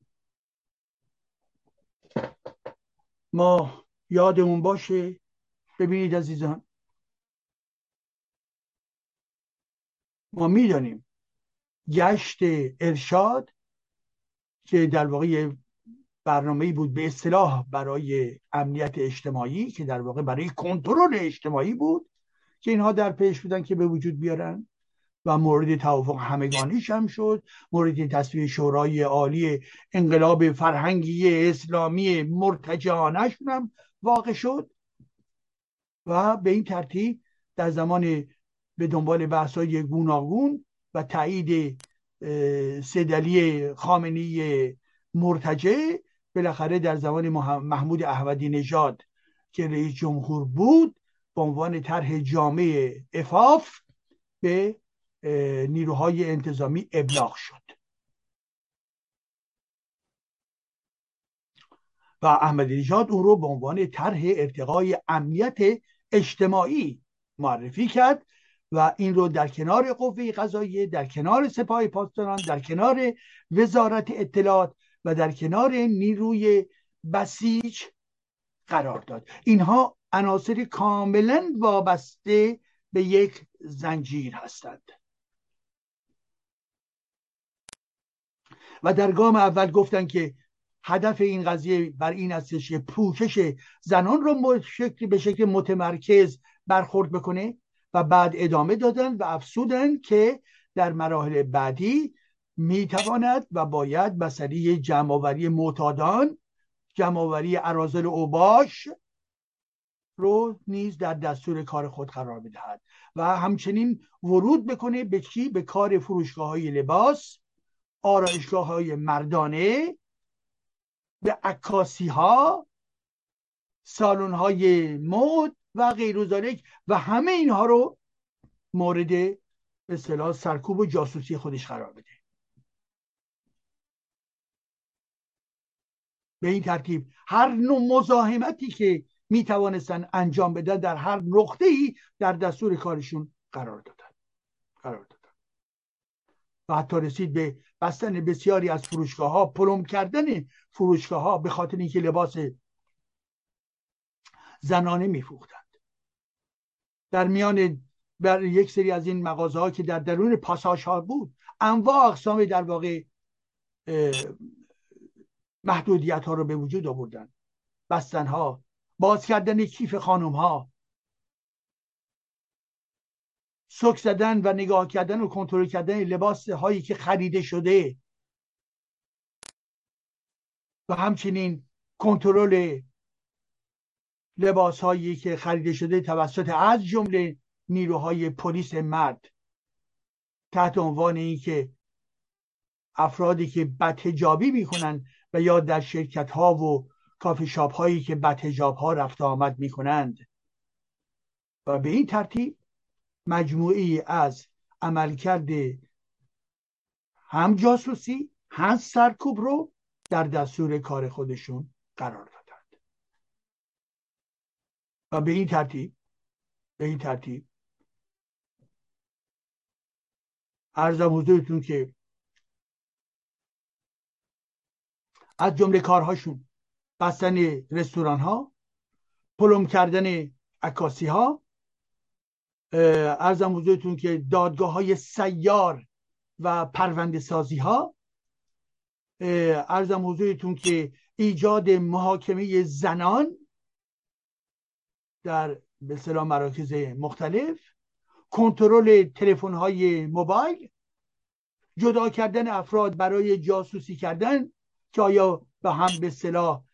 ما یادمون باشه. ببینید عزیزان. ما می‌دانیم گشت ارشاد که در واقع برنامه بود به اصطلاح برای امنیت اجتماعی که در واقع برای کنترل اجتماعی بود. که اینها در پیش بودن که به وجود بیارن و مورد توافق همگانیش هم شد. مورد تصویر شورای عالی انقلاب فرهنگی اسلامی مرتجانش هم واقع شد و به این ترتیب در زمان به دنبال بحث های گوناگون و تایید سدلی خامنی مرتجع بالاخره در زمان محمود احمدی نژاد که رئیس جمهور بود به عنوان طرح جامعه افاف به نیروهای انتظامی ابلاغ شد. و احمدی نژاد اون رو به عنوان طرح ارتقای امنیت اجتماعی معرفی کرد و این رو در کنار قوه قضاییه در کنار سپاه پاسداران در کنار وزارت اطلاعات و در کنار نیروی بسیج قرار داد. اینها عناصر کاملا وابسته به یک زنجیر هستند. و در گام اول گفتن که هدف این قضیه بر این استش که پوشش زنان رو به شکل متمرکز برخورد بکنه و بعد ادامه دادن و افسودن که در مراحل بعدی می‌تواند و باید مسئله جمعآوری معتادان جمعآوری ارازل اوباش رو نیز در دستور کار خود قرار بدهد و همچنین ورود بکنه به چی به کار فروشگاه های لباس آرایشگاه های مردانه به عکاسی ها سالن های مد و غیر و همه اینها رو مورد به سرکوب و جاسوسی خودش قرار بده. به این ترتیب هر نوع مزاحمتی که می توانستن انجام بدن در هر نقطه ای در دستور کارشون قرار دادن. قرار دادن. و حتی رسید به بستن بسیاری از فروشگاه ها پلم کردن فروشگاه ها به خاطر اینکه لباس زنانه میفروختند. در میان بر یک سری از این مغازه ها که در درون پاساژ ها بود انواع اقسام در واقع محدودیت ها رو به وجود آوردن. بستن ها باز کردن کیف خانم ها سک زدن و نگاه کردن و کنترل کردن لباس هایی که خریده شده. و همچنین کنترل لباس هایی که خریده شده توسط از جمله نیروهای پلیس مرد. تحت عنوان اینکه افرادی که بدهجابی می‌کنن و یا در شرکت ها و کافی شاپ هایی که بدهجاب ها رفت آمد می‌کنند. و به این ترتیب مجموعی از عملکرد هم جاسوسی هم سرکوب رو در دستور کار خودشون قرار دادند. و به این ترتیب به این ترتیب ارزم حضورتون که از جمله کارهاشون بستن رستوران ها پلم کردن عکاسی ها ارزم حضورتون که دادگاه های سیار و پرونده سازی ها ارزم حضورتون که ایجاد محاکمه زنان در به مراکز مختلف. کنترل تلفن های موبایل. جدا کردن افراد برای جاسوسی کردن که آیا به هم به صلاح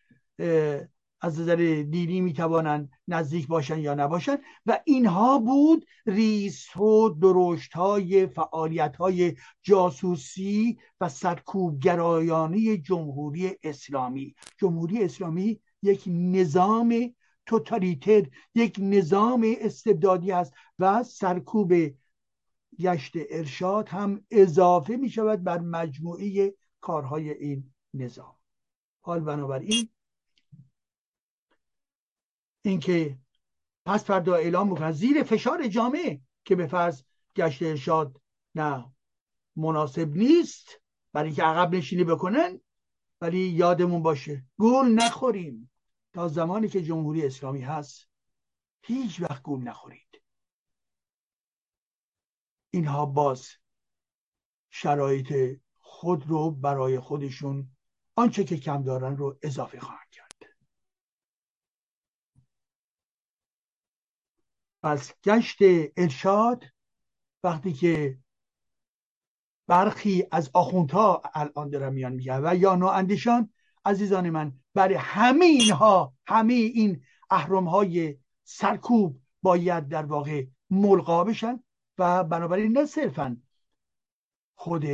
از نظر دینی می‌توانند نزدیک باشن یا نباشن. و اینها بود ریس و درشت های فعالیت های جاسوسی و سرکوبگرایانه جمهوری اسلامی. جمهوری اسلامی یک نظام توتالیتر یک نظام استبدادی است و سرکوب گشت ارشاد هم اضافه می شود بر مجموعه کارهای این نظام. حال بنابراین اینکه پس فردا اعلام می‌کنن زیر فشار جامعه که به فرض گشت ارشاد نه مناسب نیست. برای اینکه عقب نشینی بکنن ولی یادمون باشه گول نخوریم. تا زمانی که جمهوری اسلامی هست هیچ وقت گول نخورید. اینها باز شرایط خود رو برای خودشون آنچه که کم دارن رو اضافه خواهند کرد پس گشت ارشاد وقتی که برخی از آخوندها الان دارن میان میگن. و یا نواندیشان عزیزان من برای همه اینها همه این احرام های سرکوب باید در واقع ملقا بشن و بنابراین نه صرفا خود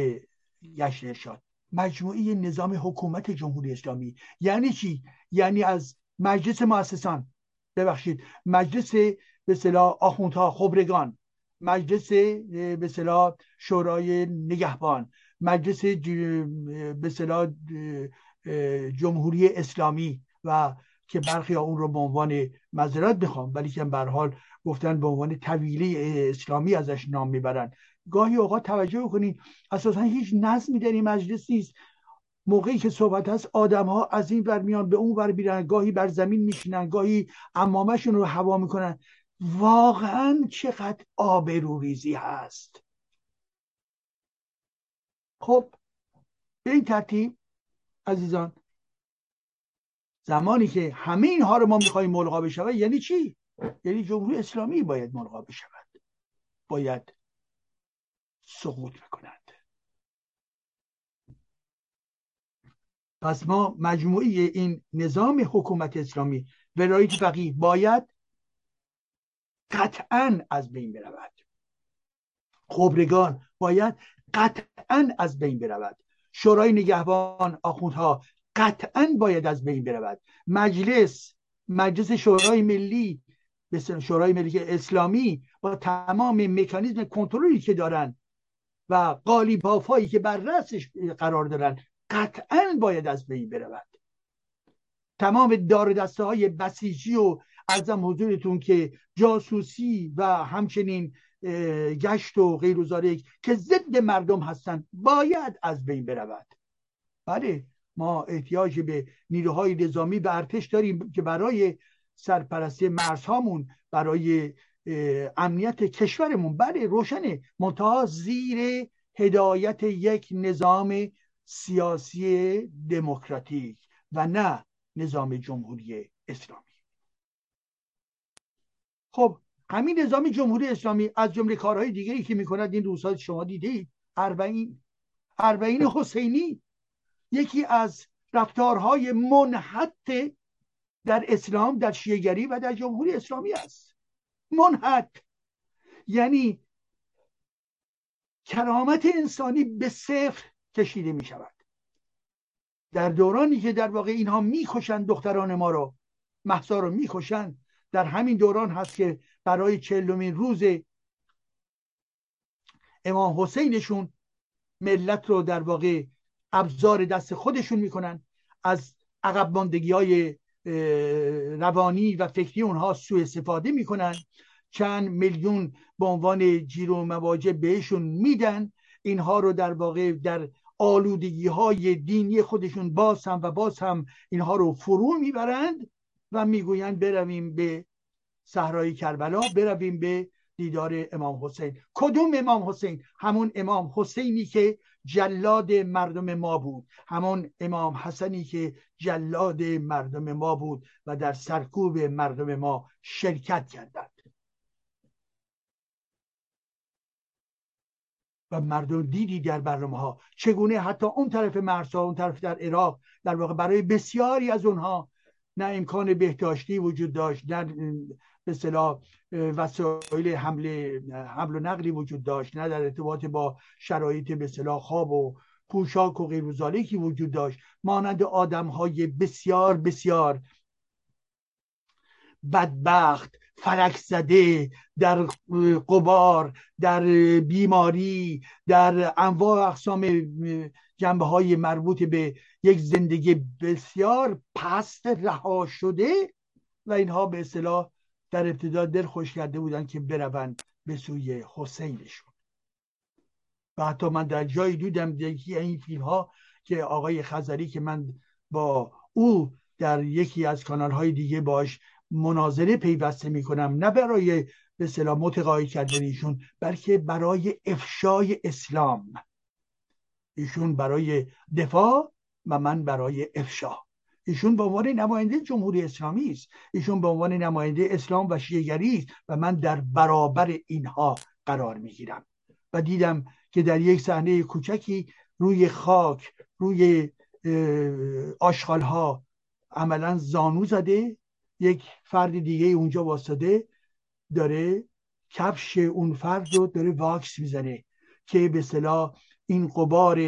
گشت ارشاد. مجموعه نظام حکومت جمهوری اسلامی. یعنی چی؟ یعنی از مجلس مؤسسان. ببخشید مجلس به صلاح آخوندها خبرگان. مجلس به صلاح شورای نگهبان. مجلس به صلاح جمهوری اسلامی و که برخی اون رو به عنوان مذارت بخوام ولی که به حال گفتن به عنوان طویله اسلامی ازش نام می‌برن. گاهی اوقات توجه بکنید اساسا هیچ نظمی در این مجلس نیست. موقعی که صحبت هست آدم ها از این ور میان به اون ور بیرن گاهی بر زمین میشینن گاهی امامشون رو هوا می‌کنن. واقعا چقدر آبروریزی هست. خب به این ترتیب عزیزان زمانی که همه اینها رو ما می‌خوایم ملغا بشود یعنی چی؟ یعنی جمهوری اسلامی باید ملغا بشود. باید سقوط بکنند پس ما مجموعه این نظام حکومت اسلامی ولایت فقیه باید قطعا از بین برود. خبرگان باید قطعا از بین برود. شورای نگهبان آخوندها قطعا باید از بین برود. مجلس مجلس شورای ملی شورای ملی اسلامی با تمام مکانیزم کنترلی که دارن و قالیب که بر رأسش قرار دارن قطعا باید از بین برود. تمام دار دسته های بسیجی و ارزم حضورتون که جاسوسی و همچنین گشت و غیر که ضد مردم هستند باید از بین برود. بله ما احتیاج به نیروهای نظامی به ارتش داریم که برای سرپرستی مرزهامون برای امنیت کشورمون. بله روشنه منتها زیر هدایت یک نظام سیاسی دموکراتیک و نه نظام جمهوری اسلامی. خب همین نظام جمهوری اسلامی از جمله کارهای دیگری که می‌کند این روزها شما دیدید اربعین. اربعین حسینی یکی از رفتارهای منحط در اسلام در شیعگری و در جمهوری اسلامی است. منحط. یعنی کرامت انسانی به صفر کشیده می شود در دورانی که در واقع اینها می‌کشند دختران ما رو محسا رو می‌کشند در همین دوران هست که برای چهلمین روز امام حسینشون ملت رو در واقع ابزار دست خودشون می‌کنن. از عقب ماندگی های روانی و فکری اونها سوء استفاده می‌کنن. چند میلیون به عنوان جیرو مواجه بهشون میدن. اینها رو در واقع در آلودگی های دینی خودشون باز هم و باز هم اینها رو فرو می‌برند. و می‌گویند برویم به صحرای کربلا برویم به دیدار امام حسین. کدوم امام حسین؟ همون امام حسینی که جلاد مردم ما بود. همون امام حسنی که جلاد مردم ما بود و در سرکوب مردم ما شرکت کردند. و مردم دیدی در برنامه ها چگونه حتی اون طرف مرسا اون طرف در عراق در واقع برای بسیاری از اونها نه امکان بهداشتی وجود داشت نه به اصطلاح وسایل حمل حمل و نقلی وجود داشت نه در ارتباط با شرایط به اصطلاح خواب و پوشاک و غیر وجود داشت. مانند آدم های بسیار بسیار بدبخت فلک زده در قبار در بیماری در انواع اقسام جنبه های مربوط به یک زندگی بسیار پست رها شده و اینها به اصطلاح در ابتدا دل خوش کرده بودن که بروند به سوی حسینشون. و حتی من در جایی دیدم یکی این فیلم ها که آقای خزری که من با او در یکی از کانال های دیگه باش مناظره پیوسته می‌کنم نه برای به صلاح متقاعد کردن بلکه برای افشای اسلام. ایشون برای دفاع و من برای افشا. ایشون به عنوان نماینده جمهوری اسلامی است. ایشون به عنوان نماینده اسلام و شیعگری است و من در برابر اینها قرار می‌گیرم. و دیدم که در یک صحنه کوچکی روی خاک روی آشغال ها عملا زانو زده. یک فرد دیگه اونجا واسطه داره کفش اون فرد رو داره واکس می‌زنه که به صلاح این قبار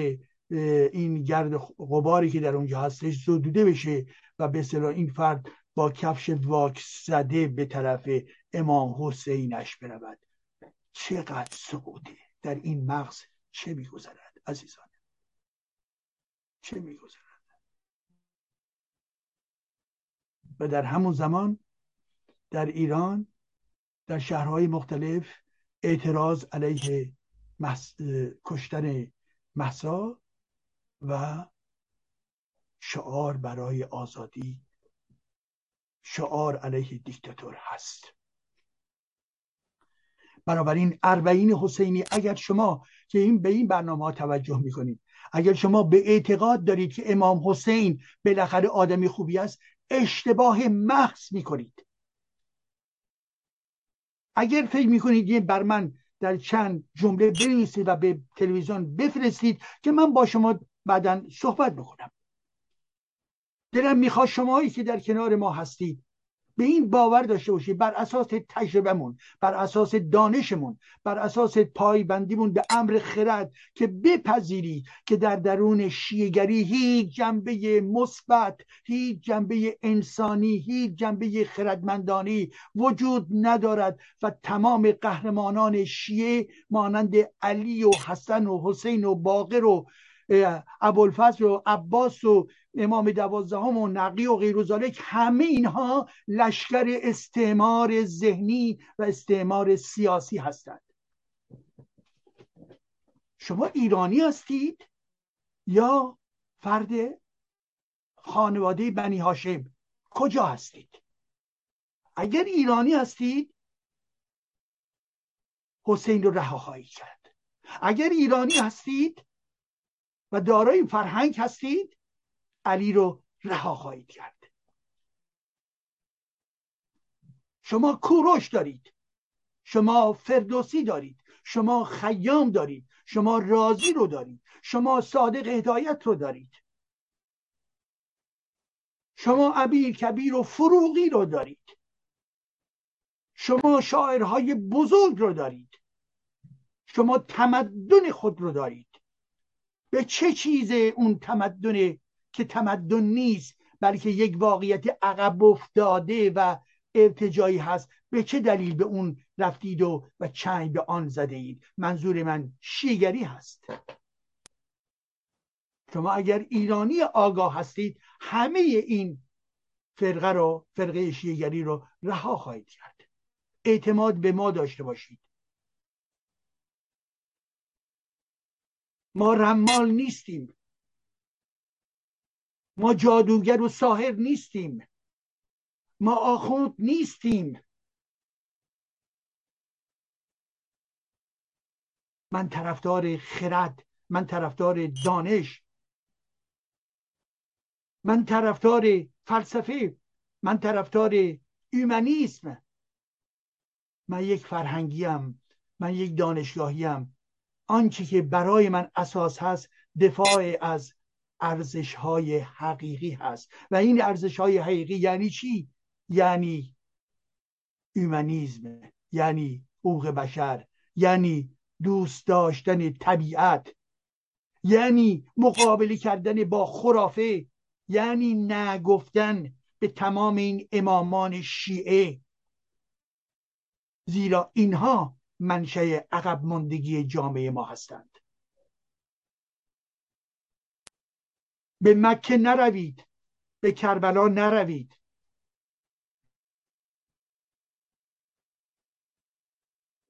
این گرد قباری که در اونجا هستش زدوده بشه و به این فرد با کفش واکس زده به طرف امام حسینش برود. چقدر سعوده در این مغز چه میگذرد عزیزان؟ چه میگذرد؟ و در همون زمان در ایران در شهرهای مختلف اعتراض علیه محس... کشتن محسا و شعار برای آزادی. شعار علیه دیکتاتور هست. بنابراین اربعین حسینی اگر شما که این به این برنامه ها توجه می‌کنید اگر شما به اعتقاد دارید که امام حسین بالاخره آدمی خوبی است اشتباه محض می‌کنید. اگر فکر می‌کنید یه بر من در چند جمله بنویسید و به تلویزیون بفرستید که من با شما بعدا صحبت بکنم. دلم می‌خواد شمایی که در کنار ما هستید به این باور داشته باشید بر اساس تجربهمون بر اساس دانشمون بر اساس پایبندیمون به امر خرد که بپذیرید که در درون شیگری هیچ جنبه مثبت هیچ جنبه انسانی هیچ جنبه خردمندانی وجود ندارد و تمام قهرمانان شیعه مانند علی و حسن و حسین و باقر و ابوالفضل و عباس و امام دوازدهم و نقی و غیر همه اینها لشکر استعمار ذهنی و استعمار سیاسی هستند. شما ایرانی هستید یا فرد خانواده بنی هاشم؟ کجا هستید؟ اگر ایرانی هستید حسین رو رها خواهید کرد. اگر ایرانی هستید و دارای فرهنگ هستید علی رو رها خواهید کرد. شما کوروش دارید. شما فردوسی دارید. شما خیام دارید. شما رازی رو دارید. شما صادق هدایت رو دارید. شما ابیر کبیر و فروغی رو دارید. شما شاعرهای بزرگ رو دارید. شما تمدن خود رو دارید. به چه چیز اون تمدن که تمدن نیست بلکه یک واقعیت عقب افتاده و ارتجایی هست. به چه دلیل به اون رفتید و و چنگ به آن زده اید؟ منظور من شیگری هست. شما اگر ایرانی آگاه هستید همه این فرقه رو فرقه شیگری رو رها خواهید کرد. اعتماد به ما داشته باشید. ما رمال نیستیم. ما جادوگر و ساهر نیستیم. ما آخوند نیستیم. من طرفدار خرد من طرفدار دانش. من طرفدار فلسفه من طرفدار اومانیسم من یک فرهنگیم من یک دانشگاهیم. آنچه که برای من اساس هست دفاع از ارزش های حقیقی هست. و این ارزش های حقیقی یعنی چی؟ یعنی اومانیزم یعنی حقوق بشر یعنی دوست داشتن طبیعت یعنی مقابله کردن با خرافه یعنی نگفتن به تمام این امامان شیعه. زیرا اینها منشأ عقب ماندگی جامعه ما هستند. به مکه نروید به کربلا نروید.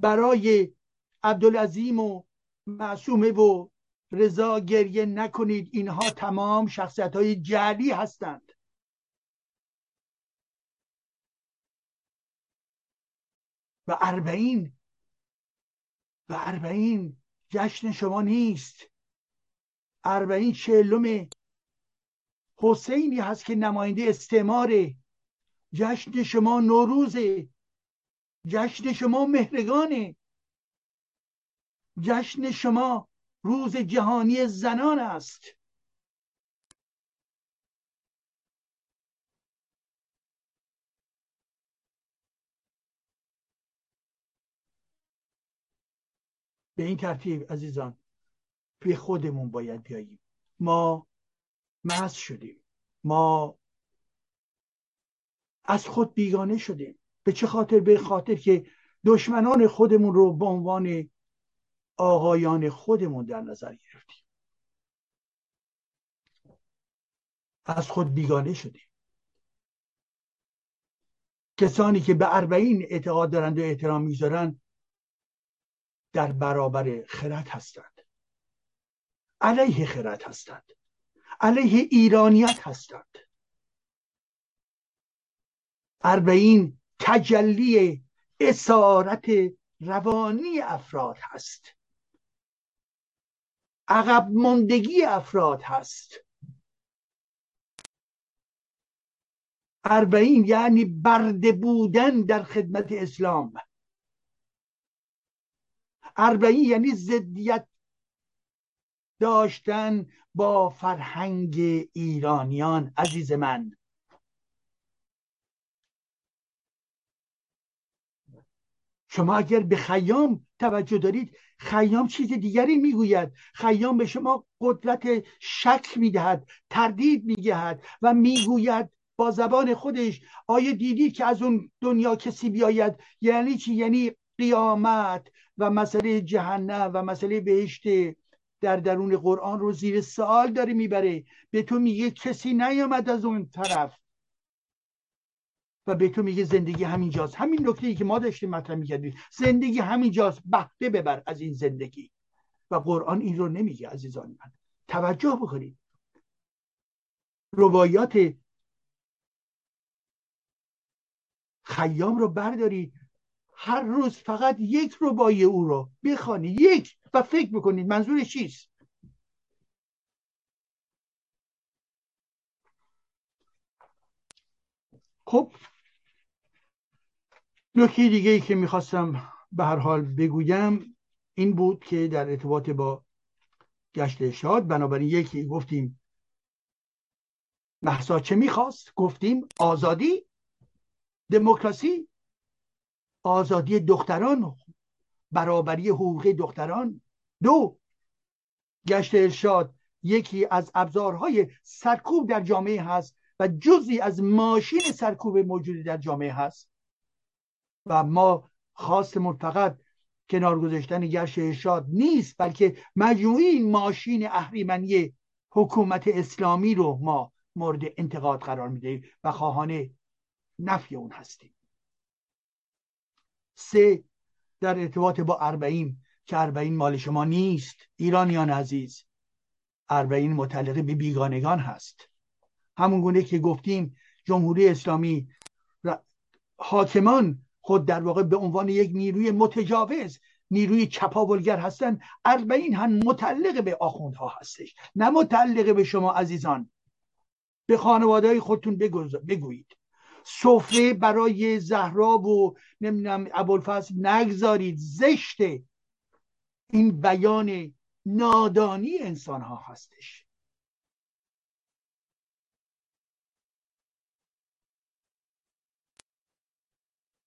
برای عبدالعظیم و معصومه و رضا گریه نکنید اینها تمام شخصیت های جعلی هستند. و اربعین و اربعین جشن شما نیست. اربعین چهلم حسینی هست که نماینده استعماره جشن شما نوروزه. جشن شما مهرگانه. جشن شما روز جهانی زنان است. به این ترتیب عزیزان به خودمون باید بیاییم. ما محض شدیم. ما از خود بیگانه شدیم. به چه خاطر؟ به خاطر که دشمنان خودمون رو به عنوان آقایان خودمون در نظر گرفتیم. از خود بیگانه شدیم. کسانی که به اربعین اعتقاد دارند و احترام می‌ذارند در برابر خرد هستند. علیه خرد هستند. علیه ایرانیت هستند. اربعین تجلی اسارت روانی افراد هست. عقب ماندگی افراد هست. اربعین یعنی برده بودن در خدمت اسلام. اربعین یعنی ضدیت داشتن با فرهنگ ایرانیان عزیز من. شما اگر به خیام توجه دارید خیام چیز دیگری می‌گوید. خیام به شما قدرت شک می‌دهد تردید می‌دهد و می‌گوید با زبان خودش آیا دیدید که از اون دنیا کسی بیاید؟ یعنی چی؟ یعنی قیامت و مسئله جهنم و مسئله بهشت در درون قرآن رو زیر سوال داره می‌بره به تو میگه کسی نیامد از اون طرف. و به تو میگه زندگی همینجاست. همین نکته ای که ما داشتیم مطرح می‌کردیم. زندگی همینجاست. بهره ببر از این زندگی. و قرآن این رو نمیگه عزیزان من. توجه بکنید. روایات خیام رو بردارید هر روز فقط یک ربایی او رو. بخوانید یک و فکر بکنید منظور چیست؟ خب نکته دیگه ای که می‌خواستم به هر حال بگویم این بود که در ارتباط با گشت ارشاد بنابراین یکی گفتیم محسا چه می‌خواست؟ گفتیم آزادی دموکراسی آزادی دختران برابری حقوق دختران. دو گشت ارشاد یکی از ابزارهای سرکوب در جامعه هست و جزی از ماشین سرکوب موجودی در جامعه هست. و ما خواستمون فقط کنار گذاشتن گشت ارشاد نیست بلکه مجموعی ماشین اهریمنی حکومت اسلامی رو ما مورد انتقاد قرار می‌دهیم و خواهان نفی اون هستیم. سه در ارتباط با اربعین که اربعین مال شما نیست ایرانیان عزیز. اربعین متعلق به بیگانگان هست. همون گونه که گفتیم جمهوری اسلامی حاکمان خود در واقع به عنوان یک نیروی متجاوز نیروی چپاولگر هستن اربعین هم متعلق به آخوندها هستش نه متعلق به شما عزیزان. به خانواده خودتون بگویید. سفره برای زهرا و نمی‌دونم ابوالفضل نگذارید. زشته این بیان نادانی انسان ها هستش.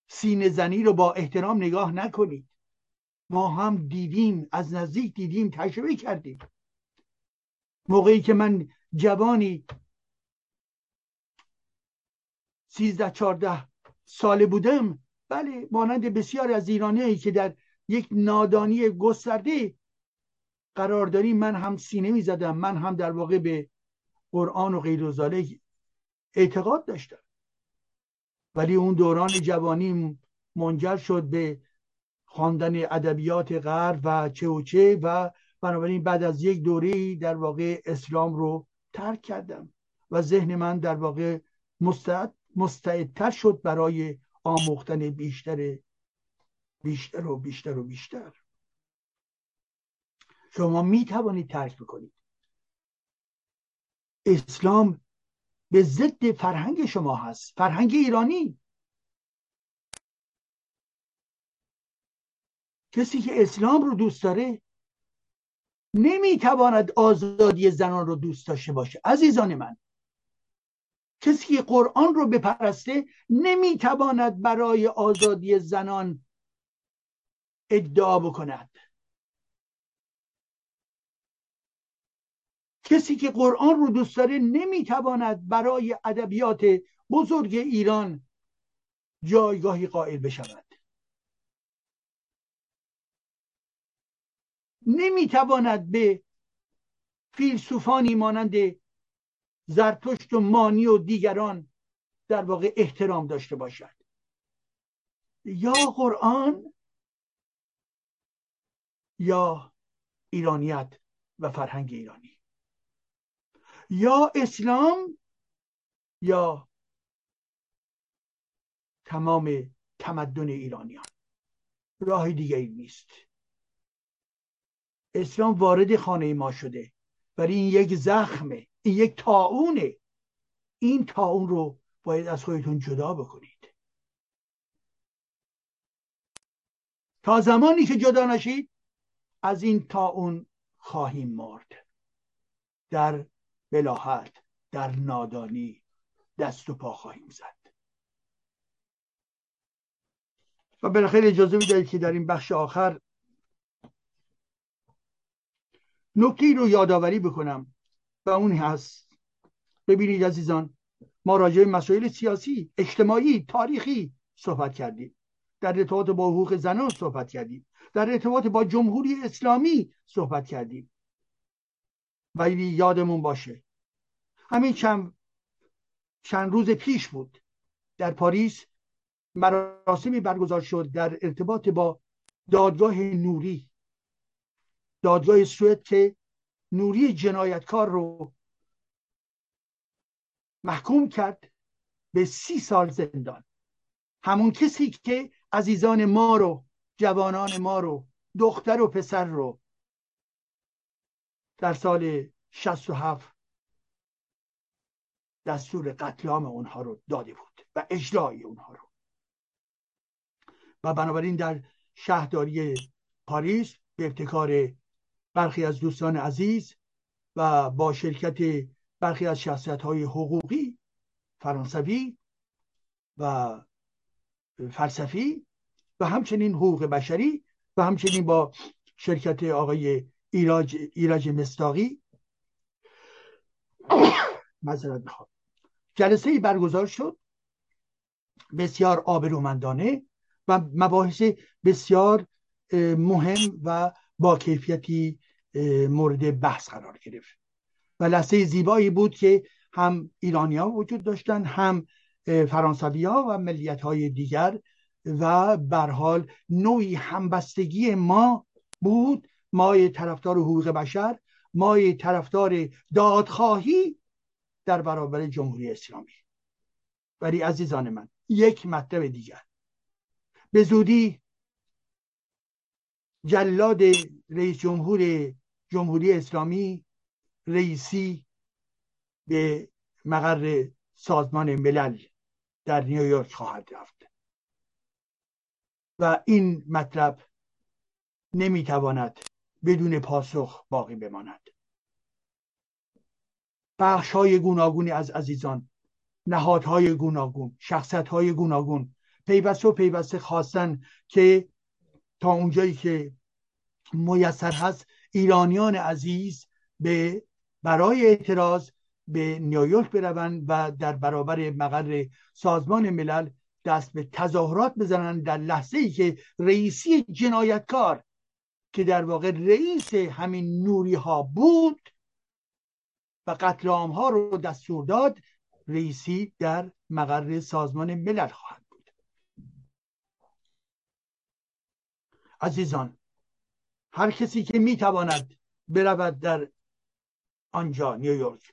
سینه زنی رو با احترام نگاه نکنید. ما هم دیدیم از نزدیک دیدیم تجربه کردیم. موقعی که من جوانی سیزده چارده ساله بودم. بله مانند بسیار از ایرانی که در یک نادانی گسترده قرار داریم من هم سینه می زدم من هم در واقع به قرآن و غیر اعتقاد داشتم. ولی اون دوران جوانی منجر شد به خواندن ادبیات غرب و چه و چه و بنابراین بعد از یک دوره در واقع اسلام رو ترک کردم و ذهن من در واقع مستعد مستعدتر شد برای آموختن بیشتر بیشتر و بیشتر و بیشتر. شما می توانید ترک بکنید. اسلام به ضد فرهنگ شما هست. فرهنگ ایرانی. کسی که اسلام رو دوست داره نمی‌تواند آزادی زنان رو دوست داشته باشه. عزیزان من کسی که قرآن رو بپرسته نمی‌تواند برای آزادی زنان ادعا بکند. کسی که قرآن رو دوست داره نمی‌تواند برای ادبیات بزرگ ایران جایگاهی قائل بشود. نمی‌تواند به فیلسوفانی مانند زرتشت و مانی و دیگران در واقع احترام داشته باشد. یا قرآن یا ایرانیت و فرهنگ ایرانی. یا اسلام یا تمام تمدن ایرانیان. راه دیگری نیست. اسلام وارد خانه ما شده ولی این یک زخمه. این یک تاونه این تاون رو باید از خودتون جدا بکنید. تا زمانی که جدا نشید از این تاون خواهیم مرد. در بلاحت در نادانی دست و پا خواهیم زد. و بالاخره اجازه می‌دهید که در این بخش آخر نکته رو یادآوری بکنم. و اون هست. ببینید عزیزان ما راجع به مسائل سیاسی اجتماعی تاریخی صحبت کردیم. در ارتباط با حقوق زنان صحبت کردیم. در ارتباط با جمهوری اسلامی صحبت کردیم. ولی یادمون باشه همین چند چند روز پیش بود در پاریس مراسمی برگزار شد در ارتباط با دادگاه نوری. دادگاه سوئد که نوری جنایتکار رو محکوم کرد به سی سال زندان. همون کسی که عزیزان ما رو جوانان ما رو دختر و پسر رو در سال 67 دستور قتل عام اونها رو داده بود و اجرای اونها رو. و بنابراین در شهرداری پاریس به ابتکار برخی از دوستان عزیز و با شرکت برخی از شخصیت های حقوقی فرانسوی و فلسفی و همچنین حقوق بشری و همچنین با شرکت آقای ایراج, ایراج مستاقی. <coughs> مذارت می‌خوام. جلسه برگزار شد. بسیار آبرومندانه و مباحث بسیار مهم و با کیفیتی مورد بحث قرار گرفت. و لحظه زیبایی بود که هم ایرانیا وجود داشتن هم فرانسوی ها و ملیت های دیگر و برحال نوعی همبستگی ما بود. ما طرفدار حقوق بشر ما طرفدار دادخواهی در برابر جمهوری اسلامی. ولی عزیزان من یک مطلب دیگر. به زودی جلاد رئیس جمهور جمهوری اسلامی رئیسی به مقر سازمان ملل در نیویورک خواهد رفت. و این مطلب نمی‌تواند بدون پاسخ باقی بماند. بخش های گوناگونی از عزیزان نهادهای گوناگون شخصت های گوناگون پیوسته و پیوسته خواستن که تا اونجایی که میسر هست ایرانیان عزیز به برای اعتراض به نیویورک بروند و در برابر مقر سازمان ملل دست به تظاهرات بزنند در لحظه ای که رئیسی جنایتکار که در واقع رئیس همین نوری ها بود و قتل ها رو دستور داد رئیسی در مقر سازمان ملل خواهد بود. عزیزان هر کسی که می‌تواند برود در آنجا نیویورک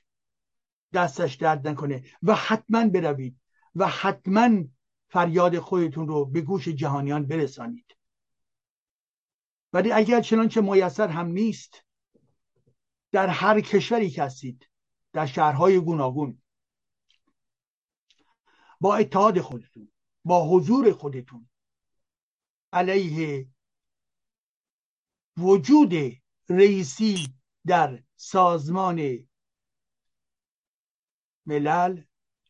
دستش درد نکنه و حتما بروید و حتما فریاد خودتون رو به گوش جهانیان برسانید. ولی اگر چنانچه میسر هم نیست در هر کشوری که هستید در شهرهای گوناگون با اتحاد خودتون با حضور خودتون علیه وجود رئیسی در سازمان ملل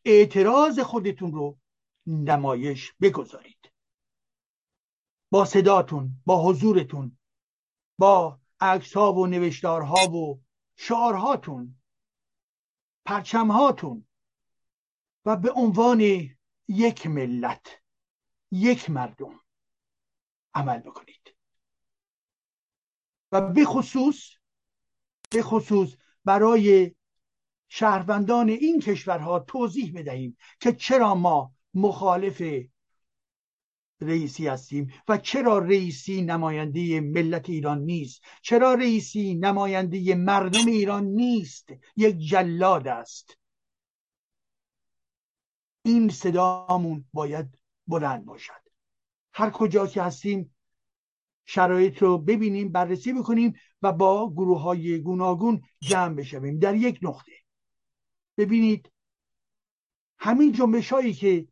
اعتراض خودتون رو نمایش بگذارید. با صداتون با حضورتون با عکس ها و نوشتارها و شعارهاتون پرچمهاتون و به عنوان یک ملت یک مردم عمل بکنید. و به خصوص به خصوص برای شهروندان این کشورها توضیح بدهیم که چرا ما مخالف رئیسی هستیم و چرا رئیسی نماینده ملت ایران نیست. چرا رئیسی نماینده مردم ایران نیست. یک جلاد است. این صدامون باید بلند باشد. هر کجا که هستیم شرایط رو ببینیم بررسی بکنیم و با گروه های گوناگون جمع بشویم. در یک نقطه. ببینید همین جنبش هایی که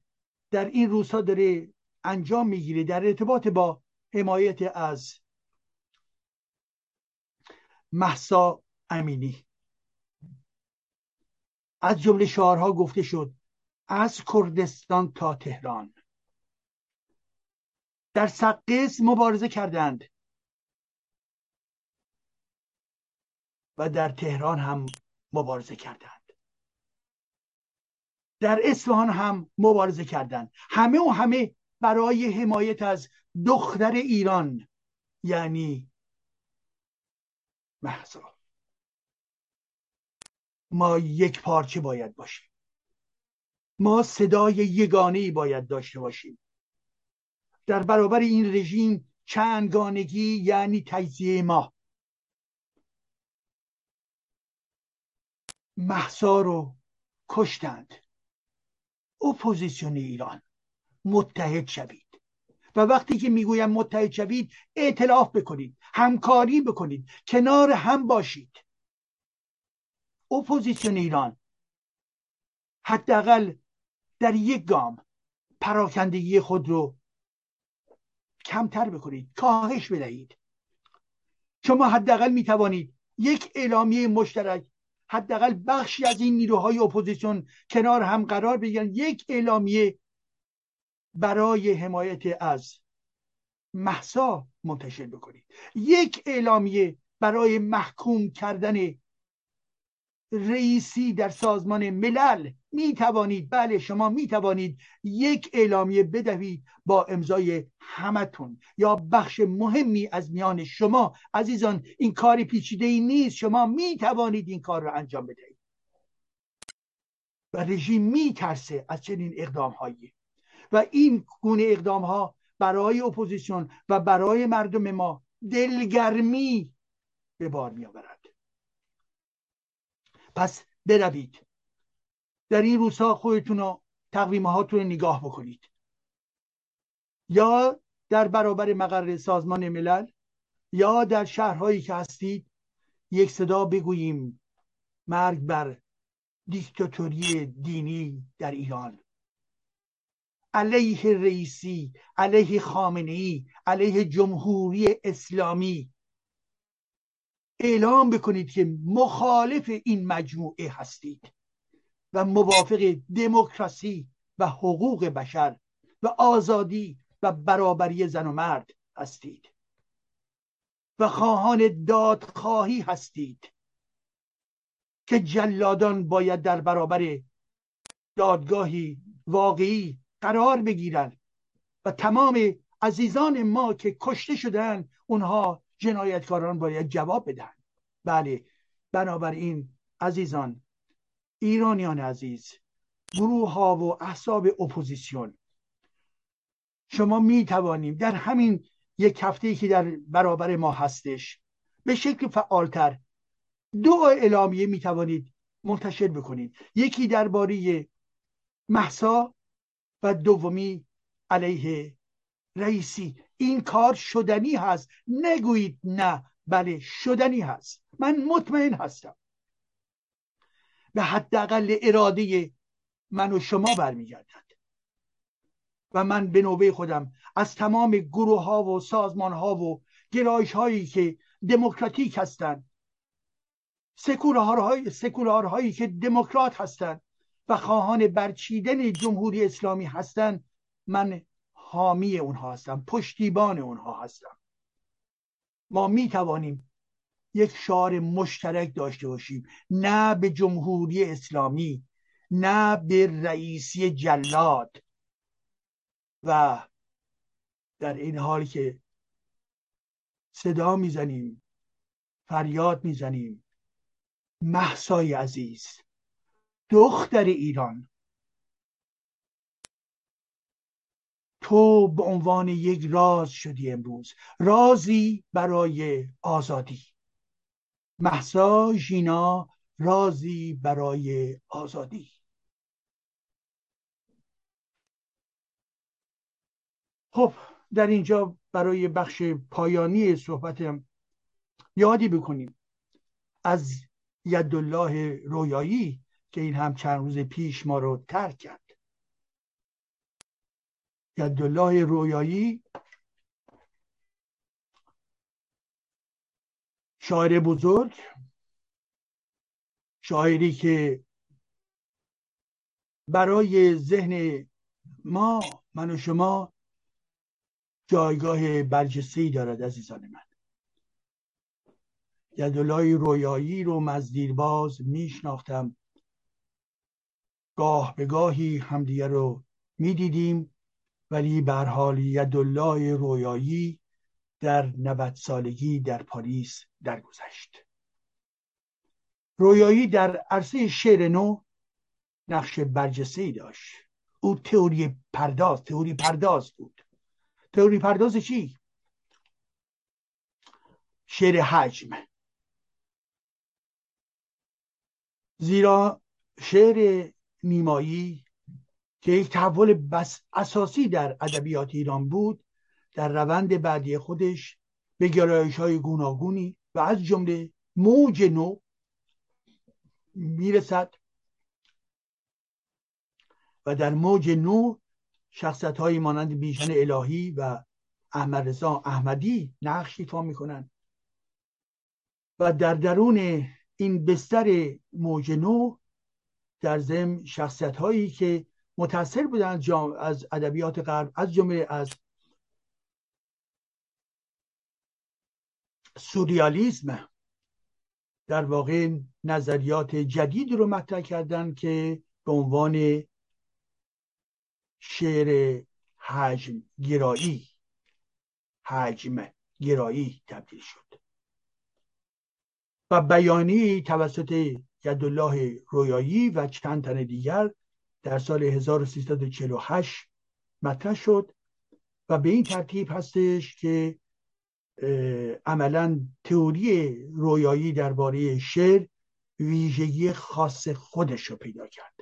در این روزها داره انجام می‌گیره در ارتباط با حمایت از محسا امینی. از جمله شعارها گفته شد از کردستان تا تهران. در سقیس مبارزه کردند. و در تهران هم مبارزه کردند. در اصفهان هم مبارزه کردند. همه و همه برای حمایت از دختر ایران یعنی محضا ما یک پارچه باید باشیم. ما صدای یگانه باید داشته باشیم. در برابر این رژیم چندگانگی یعنی تجزیه ما. مهسا رو کشتند. اپوزیسیون ایران متحد شوید. و وقتی که می‌گویم متحد شوید ائتلاف بکنید همکاری بکنید کنار هم باشید. اپوزیسیون ایران حداقل در یک گام پراکندگی خود رو کمتر بکنید کاهش بدهید. شما حداقل می توانید یک اعلامیه مشترک حداقل بخشی از این نیروهای اپوزیسیون کنار هم قرار بگیرن. یک اعلامیه برای حمایت از محسا منتشر بکنید. یک اعلامیه برای محکوم کردن رئیسی در سازمان ملل می توانید بله شما می توانید یک اعلامیه بدهید با امضای همتون یا بخش مهمی از میان شما. عزیزان این کار پیچیده ای نیست. شما می توانید این کار را انجام بدهید. و رژیم می ترسه از چنین اقدام هایی و این گونه اقدام ها برای اپوزیسیون و برای مردم ما دلگرمی به بار می آورد پس بروید. در این روزها خودتون رو تقویم هاتون نگاه بکنید. یا در برابر مقر سازمان ملل یا در شهرهایی که هستید یک صدا بگوییم. مرگ بر دیکتاتوری دینی در ایران. علیه رئیسی علیه خامنه ای علیه جمهوری اسلامی اعلام بکنید که مخالف این مجموعه هستید و موافق دموکراسی و حقوق بشر و آزادی و برابری زن و مرد هستید. و خواهان دادخواهی هستید که جلادان باید در برابر دادگاهی واقعی قرار بگیرند و تمام عزیزان ما که کشته شدن اونها جنایتکاران باید جواب بدن. بله بنابراین عزیزان ایرانیان عزیز گروه ها و احساب اپوزیسیون شما می توانیم در همین یک هفته که در برابر ما هستش به شکل فعالتر دو اعلامیه می توانید منتشر بکنید. یکی درباره محسا و دومی علیه رئیسی. این کار شدنی هست. نگویید نه بله شدنی هست. من مطمئن هستم. به حداقل اراده من و شما برمیگردد. و من به نوبه خودم از تمام گروه ها و سازمان ها و گرایش هایی که دموکراتیک هستند سکولارهای هایی که دموکرات هستند و خواهان برچیدن جمهوری اسلامی هستند من حامی اونها هستم پشتیبان اونها هستم. ما می توانیم یک شعار مشترک داشته باشیم. نه به جمهوری اسلامی نه به رئیسی جلاد. و در این حال که صدا می‌زنیم فریاد می‌زنیم محسای عزیز دختر ایران تو به عنوان یک راز شدی امروز. رازی برای آزادی. محسا ژینا رازی برای آزادی. خب در اینجا برای بخش پایانی صحبتم یادی بکنیم. از یدالله رویایی که این هم چند روز پیش ما رو ترک کرد. یدالله رویایی شاعر بزرگ شاعری که برای ذهن ما من و شما جایگاه برجسته دارد عزیزان من. یدالله رویایی رو مزدیرباز میشناختم. گاه به گاهی همدیگه رو می‌دیدیم. ولی به حال یدالله رویایی در 90 سالگی در پاریس درگذشت. رویایی در عرصه شعر نو نقش برجسته داشت. او تئوری پرداز تئوری پرداز بود. تئوری پرداز چی؟ شعر حجم. زیرا شعر نیمایی که یک تحول بس اساسی در ادبیات ایران بود در روند بعدی خودش به گرایش های گوناگونی و از جمله موج نو می‌رسد و در موج نو شخصت های مانند بیژن الهی و احمد رضا احمدی نقش ایفا می‌کنند. و در درون این بستر موج نو در ضمن شخصیت هایی که متاثر بودن از ادبیات غرب از جمله از سوریالیسم در واقع نظریات جدید رو مطرح کردن که به عنوان شعر حجم گرایی حجم گرایی تبدیل شد. و بیانی توسط یدالله رویایی و چند تن دیگر در سال 1348 مطرح شد و به این ترتیب هستش که عملا تئوری رویایی درباره شعر ویژگی خاص خودش رو پیدا کرد.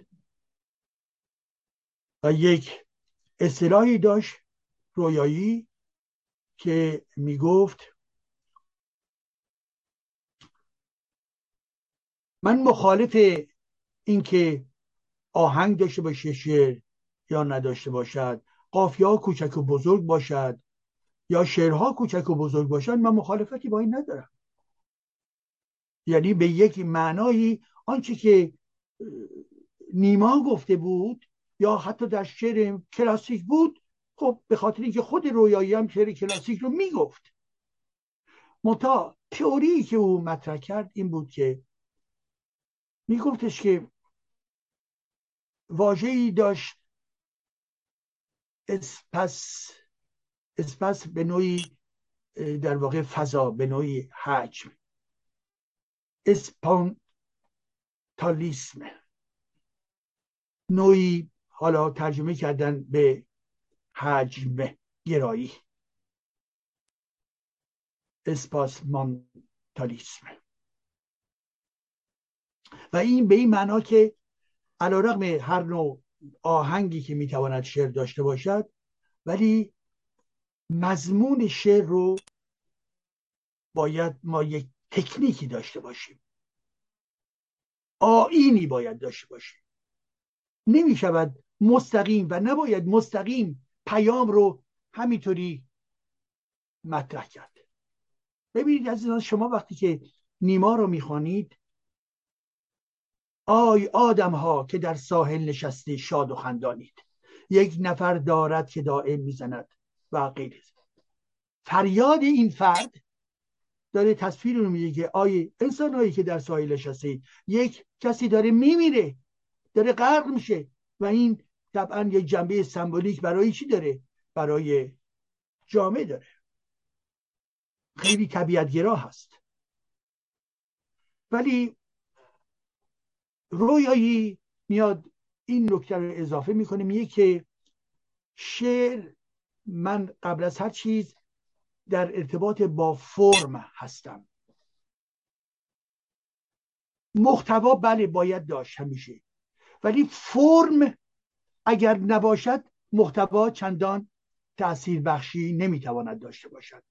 و یک اصطلاحی داشت رویایی که می گفت من مخالف اینکه آهنگ داشته باشه شعر یا نداشته باشد. قافیه ها کوچک و بزرگ باشد یا شعرها کوچک و بزرگ باشد من مخالفتی با این ندارم. یعنی به یک معنایی آنچه که نیما گفته بود یا حتی در شعر کلاسیک بود خب به خاطر اینکه خود رویایی هم شعر کلاسیک رو می‌گفت. متا تئوری که او مطرح کرد این بود که میگفتش که واژه‌ای داشت. اسپس اسپس به نوعی در واقع فضا به نوعی حجم. اسپانتالیسم نوعی حالا ترجمه کردن به حجم گرایی. اسپاسمانتالیسم و این به این معنا که علا رقم هر نوع آهنگی که می‌تواند شعر داشته باشد ولی مضمون شعر رو باید ما یک تکنیکی داشته باشیم. آینی باید داشته باشیم. نمی شود مستقیم و نباید مستقیم پیام رو همینطوری مطرح کرد. ببینید از شما وقتی که نیما رو می‌خوانید آی آدم ها که در ساحل نشسته شاد و خندانید. یک نفر دارد که دائم می‌زند و غیره فریاد این فرد داره تصویر رو میده که آی انسان هایی که در ساحل نشسته یک کسی داره میمیره داره غرق میشه و این طبعا یک جنبه سمبولیک برای چی داره؟ برای جامعه داره. خیلی طبیعتگرا هست. ولی رویایی میاد این نکته رو اضافه می‌کنه میگه که شعر من قبل از هر چیز در ارتباط با فرم هستم. محتوا بله باید داشت همیشه. ولی فرم اگر نباشد محتوا چندان تاثیر بخشی نمی‌تواند داشته باشد.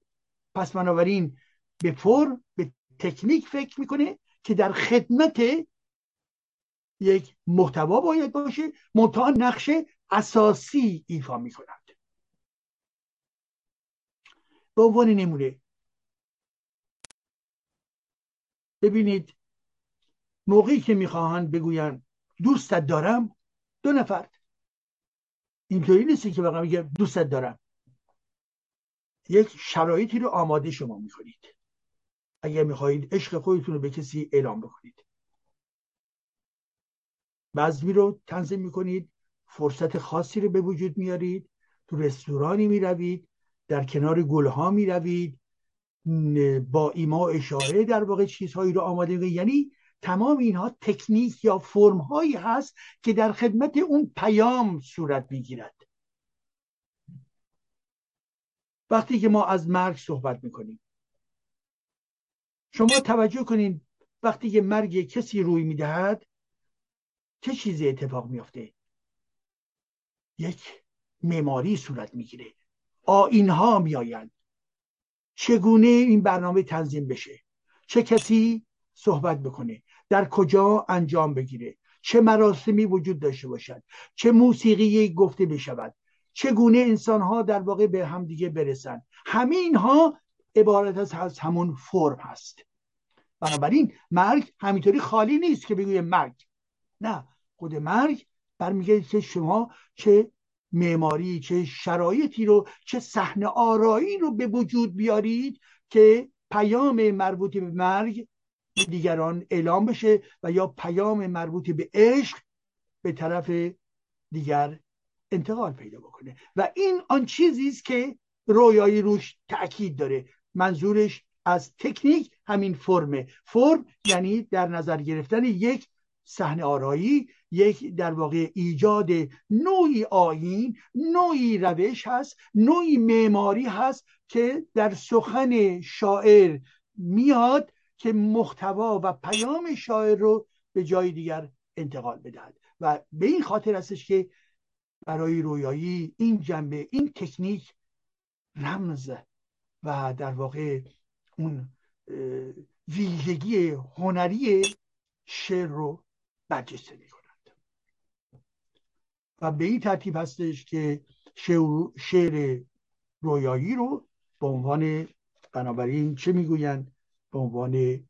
پس بنابراین به فرم به تکنیک فکر می‌کنه که در خدمت یک محتوا باید باشه منتها نقش اساسی ایفا می‌کند. به عنوان نمونه. ببینید موقعی که می‌خواهند بگوین دوستت دارم دو نفر. اینطوری نیستی که واقعا میگه دوستت دارم. یک شرایطی رو آماده شما می‌کنید. اگر می‌خواهید عشق خودتون رو به کسی اعلام بکنید. بزمی رو تنظیم می‌کنید فرصت خاصی رو به وجود میارید تو رستورانی می‌روید در کنار گلها می‌روید با ایما اشاره در واقع چیزهایی رو آماده می‌کنید. یعنی تمام اینها تکنیک یا فرم هایی هست که در خدمت اون پیام صورت می‌گیرد. وقتی که ما از مرگ صحبت می‌کنیم. شما توجه کنید وقتی که مرگ کسی روی می‌دهد چه چیزی اتفاق میافته؟ یک معماری صورت می‌گیره. آینها میآیند. چگونه این برنامه تنظیم بشه؟ چه کسی صحبت بکنه؟ در کجا انجام بگیره؟ چه مراسمی وجود داشته باشد؟ چه موسیقی گفته بشود؟ چگونه انسان ها در واقع به همدیگه برسن همه اینها عبارت از همون فرم هست. بنابراین مرگ همینطوری خالی نیست که بگویم مرگ. نه خود مرگ برمیگه که شما چه معماری چه شرایطی رو چه صحنه آرایی رو به وجود بیارید که پیام مربوط به مرگ به دیگران اعلام بشه و یا پیام مربوط به عشق به طرف دیگر انتقال پیدا بکنه. و این آن چیزی است که رویایی روش تاکید داره. منظورش از تکنیک همین فرمه. فرم یعنی در نظر گرفتن یک صحنه آرایی یک در واقع ایجاد نوعی آین نوعی روش هست نوعی معماری هست که در سخن شاعر میاد که محتوا و پیام شاعر رو به جای دیگر انتقال بدهد. و به این خاطر هستش که برای رویایی این جنبه این تکنیک رمز و در واقع اون ویژگی هنری شعر رو برجسته می کنند و به این ترتیب هستش که شعر رویایی رو به عنوان بنابراین چه می‌گویند؟ به عنوان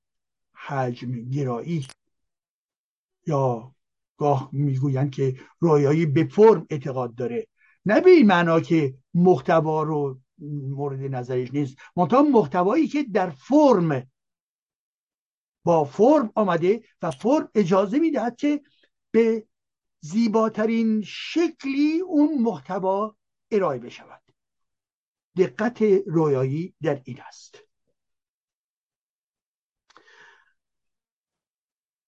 حجم گرایی یا گاه می‌گویند که رویایی به فرم اعتقاد داره. نه به این معنا که محتوا رو مورد نظرش نیست منتها محتوایی که در فرم با فرم آمده و فرم اجازه می‌دهد که به زیباترین شکلی اون محتوا ارائه بشود. دقت رویایی در این است.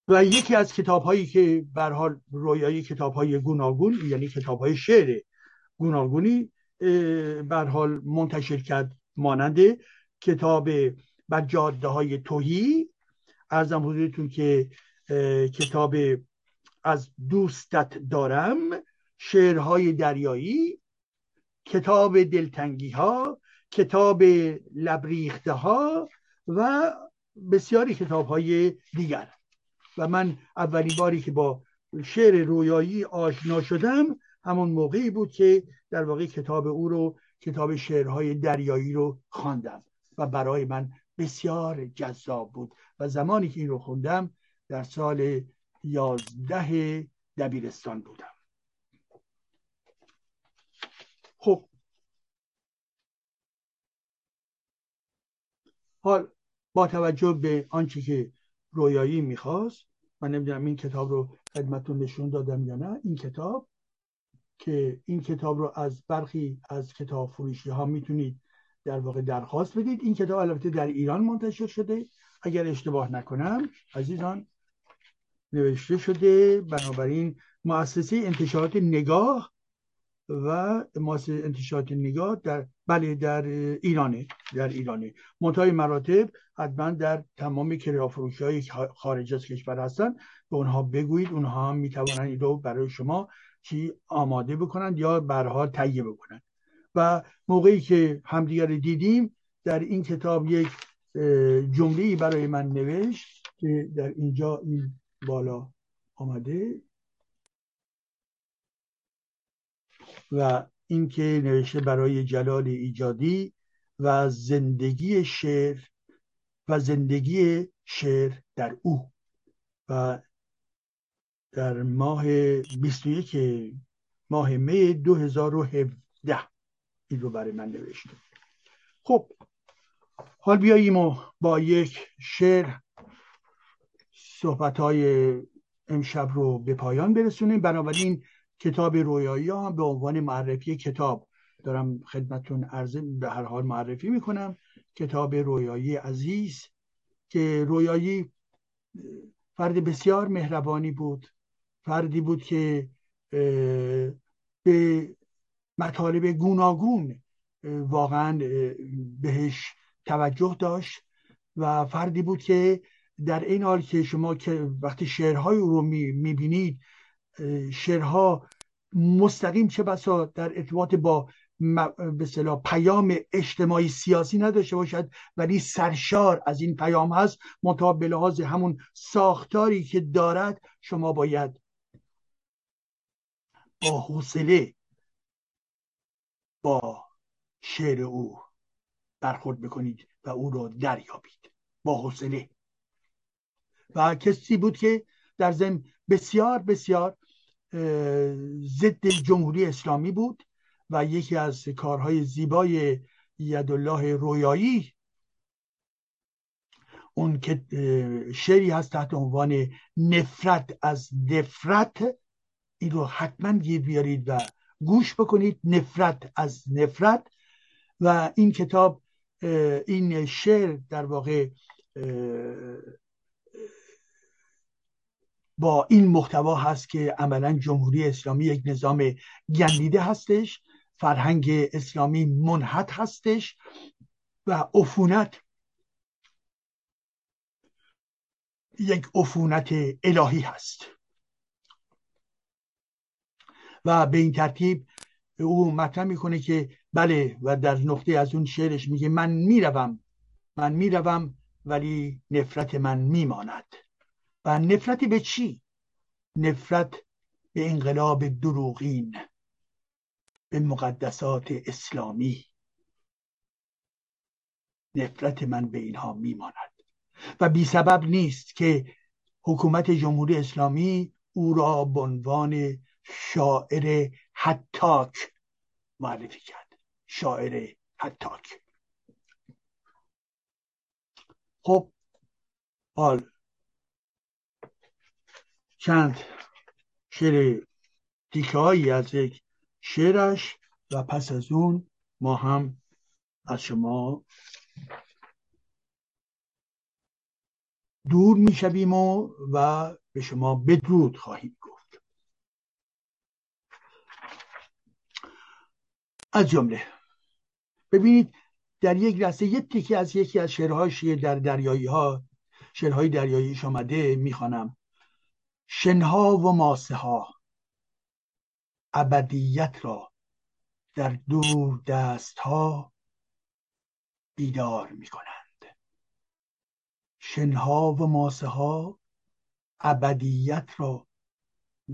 و یکی از کتاب هایی که بر حال رویایی کتاب های گوناگون یعنی کتاب های شعر گوناگونی بر حال منتشر کرد مانند کتاب بر جاده های توهی ارزم حضورتون که کتاب از دوستت دارم شعرهای دریایی کتاب دلتنگی ها کتاب لبریخته ها و بسیاری کتاب های دیگر. و من اولین باری که با شعر رویایی آشنا شدم همون موقعی بود که در واقع کتاب او رو کتاب شعرهای دریایی رو خواندم. و برای من بسیار جذاب بود. و زمانی که این رو خوندم در سال یازده دبیرستان بودم. خب. حال با توجه به آنچه که رویایی می‌خواست من نمی‌دونم این کتاب رو خدمتون نشون دادم یا نه این کتاب که این کتاب رو از برخی از کتاب فروشی ها می‌تونید در واقع درخواست بدید. این کتاب البته در ایران منتشر شده. اگر اشتباه نکنم عزیزان نوشته شده بنابراین مؤسسه انتشارات نگاه و مؤسسه انتشارات نگاه در بله در ایرانه در ایرانه. منتهای مراتب حتما در تمام فروشی های خارج از کشور هستن به اونها بگویید. اونها هم می‌توانند این رو برای شما چی آماده بکنند یا برها تهیه بکنند. و موقعی که همدیگر دیدیم در این کتاب یک جمله برای من نوشت که در اینجا این بالا آمده. و اینکه نوشته برای جلال ایجادی و زندگی شعر و زندگی شعر در او. و در ماه 21 ماه می 2017 این رو برای من نوشته. خب حال بیاییم و با یک شعر صحبت های امشب رو به پایان برسونیم. بنابراین کتاب رویایی ها به عنوان معرفی کتاب دارم خدمتون عرضه به هر حال معرفی می‌کنم. کتاب رویایی عزیز که رویایی فرد بسیار مهربانی بود. فردی بود که به مطالب گوناگون واقعا بهش توجه داشت و فردی بود که در این حال که شما که وقتی شعرهای او رو می‌بینید شعرها مستقیم چه بسا در ارتباط با به پیام اجتماعی سیاسی نداشته باشد ولی سرشار از این پیام هست منتها به لحاظ همون ساختاری که دارد شما باید با حوصله با شعر او برخورد بکنید و او رو دریابید. با حوصله. و کسی بود که در ضمن بسیار بسیار ضد جمهوری اسلامی بود و یکی از کارهای زیبای یدالله رویایی اون که شعری هست تحت عنوان نفرت از نفرت این رو حتما گیر بیارید و گوش بکنید. نفرت از نفرت. و این کتاب این شعر در واقع با این محتوا هست که عملا جمهوری اسلامی یک نظام گندیده هستش فرهنگ اسلامی منحت هستش و عفونت یک عفونت الهی هست. و به این ترتیب او مطرح می‌کنه که بله و در نقطه از اون شعرش میگه من می‌روم من می‌روم ولی نفرت من میماند. و نفرت به چی؟ نفرت به انقلاب دروغین به مقدسات اسلامی. نفرت من به اینها میماند. و بی سبب نیست که حکومت جمهوری اسلامی او را به عنوان شاعر حتاک معرفی کرد. شاعر حتاک. خب حال. چند شعر هایی از یک شعرش و پس از اون ما هم از شما دور می‌شویم و, و به شما بدرود خواهیم گفت. از جمله ببینید در یک لحظه یک تیکی از یکی از شعرهای در دریایی ها شعرهای دریاییش آمده می‌خوانم. شنها و ماسه ها ابدیت را در دور دست ها بیدار می کنند شنها و ماسه ها ابدیت را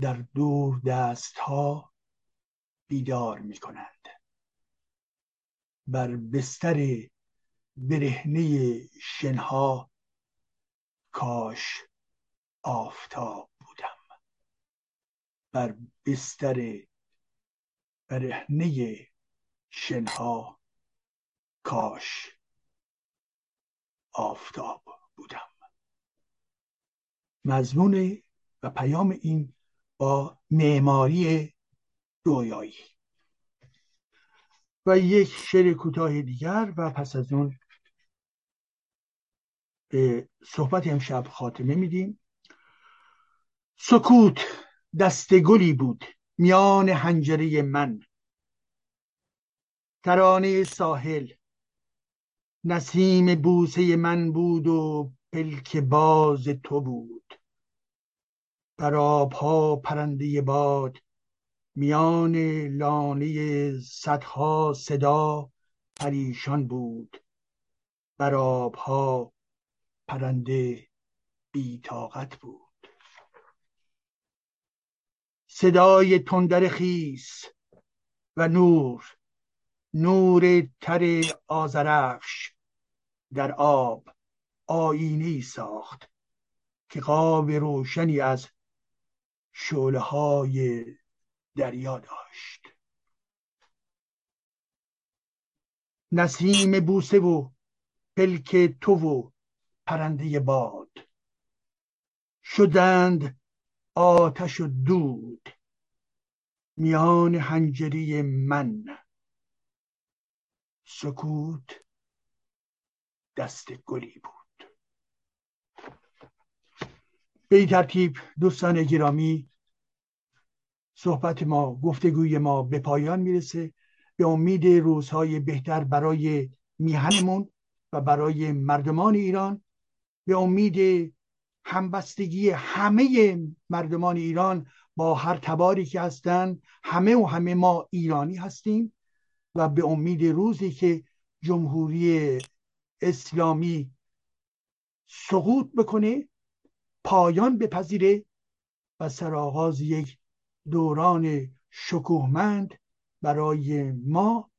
در دور دست ها بیدار می کنند بر بستر برهنه شنها کاش آفتاب بودم. بر بستر برهنه شنها کاش آفتاب بودم. مضمون و پیام این با معماری رویایی. و یک شعر کوتاه دیگر و پس از اون به صحبت امشب خاتمه میدیم. سکوت دست گلی بود میان هنجره من. ترانه ساحل نسیم بوسه من بود و پلک باز تو بود. بر آبها پرنده باد میان لانه صدها صدا پریشان بود. بر آبها پرنده بیتاقت بود. صدای تندر خیس و نور نور تر آزرخش در آب آینی ساخت که قاب روشنی از شعله های دریا داشت. نسیم بوسه و پلک تو و پرنده باد. شدند آتش و دود. میان هنجری من. سکوت دست گلی بود. به این ترتیب دوستان گرامی صحبت ما گفتگوی ما به پایان می‌رسه. به امید روزهای بهتر برای میهنمون و برای مردمان ایران. به امید همبستگی همه مردمان ایران با هر تباری که هستند همه و همه ما ایرانی هستیم. و به امید روزی که جمهوری اسلامی سقوط بکنه پایان بپذیره و سرآغاز یک دوران شکوهمند برای ما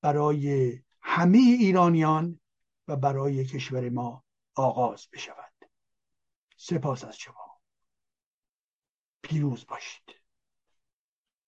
برای همه ایرانیان و برای کشور ما آغاز بشود. سپاس از شما. پیروز باشید.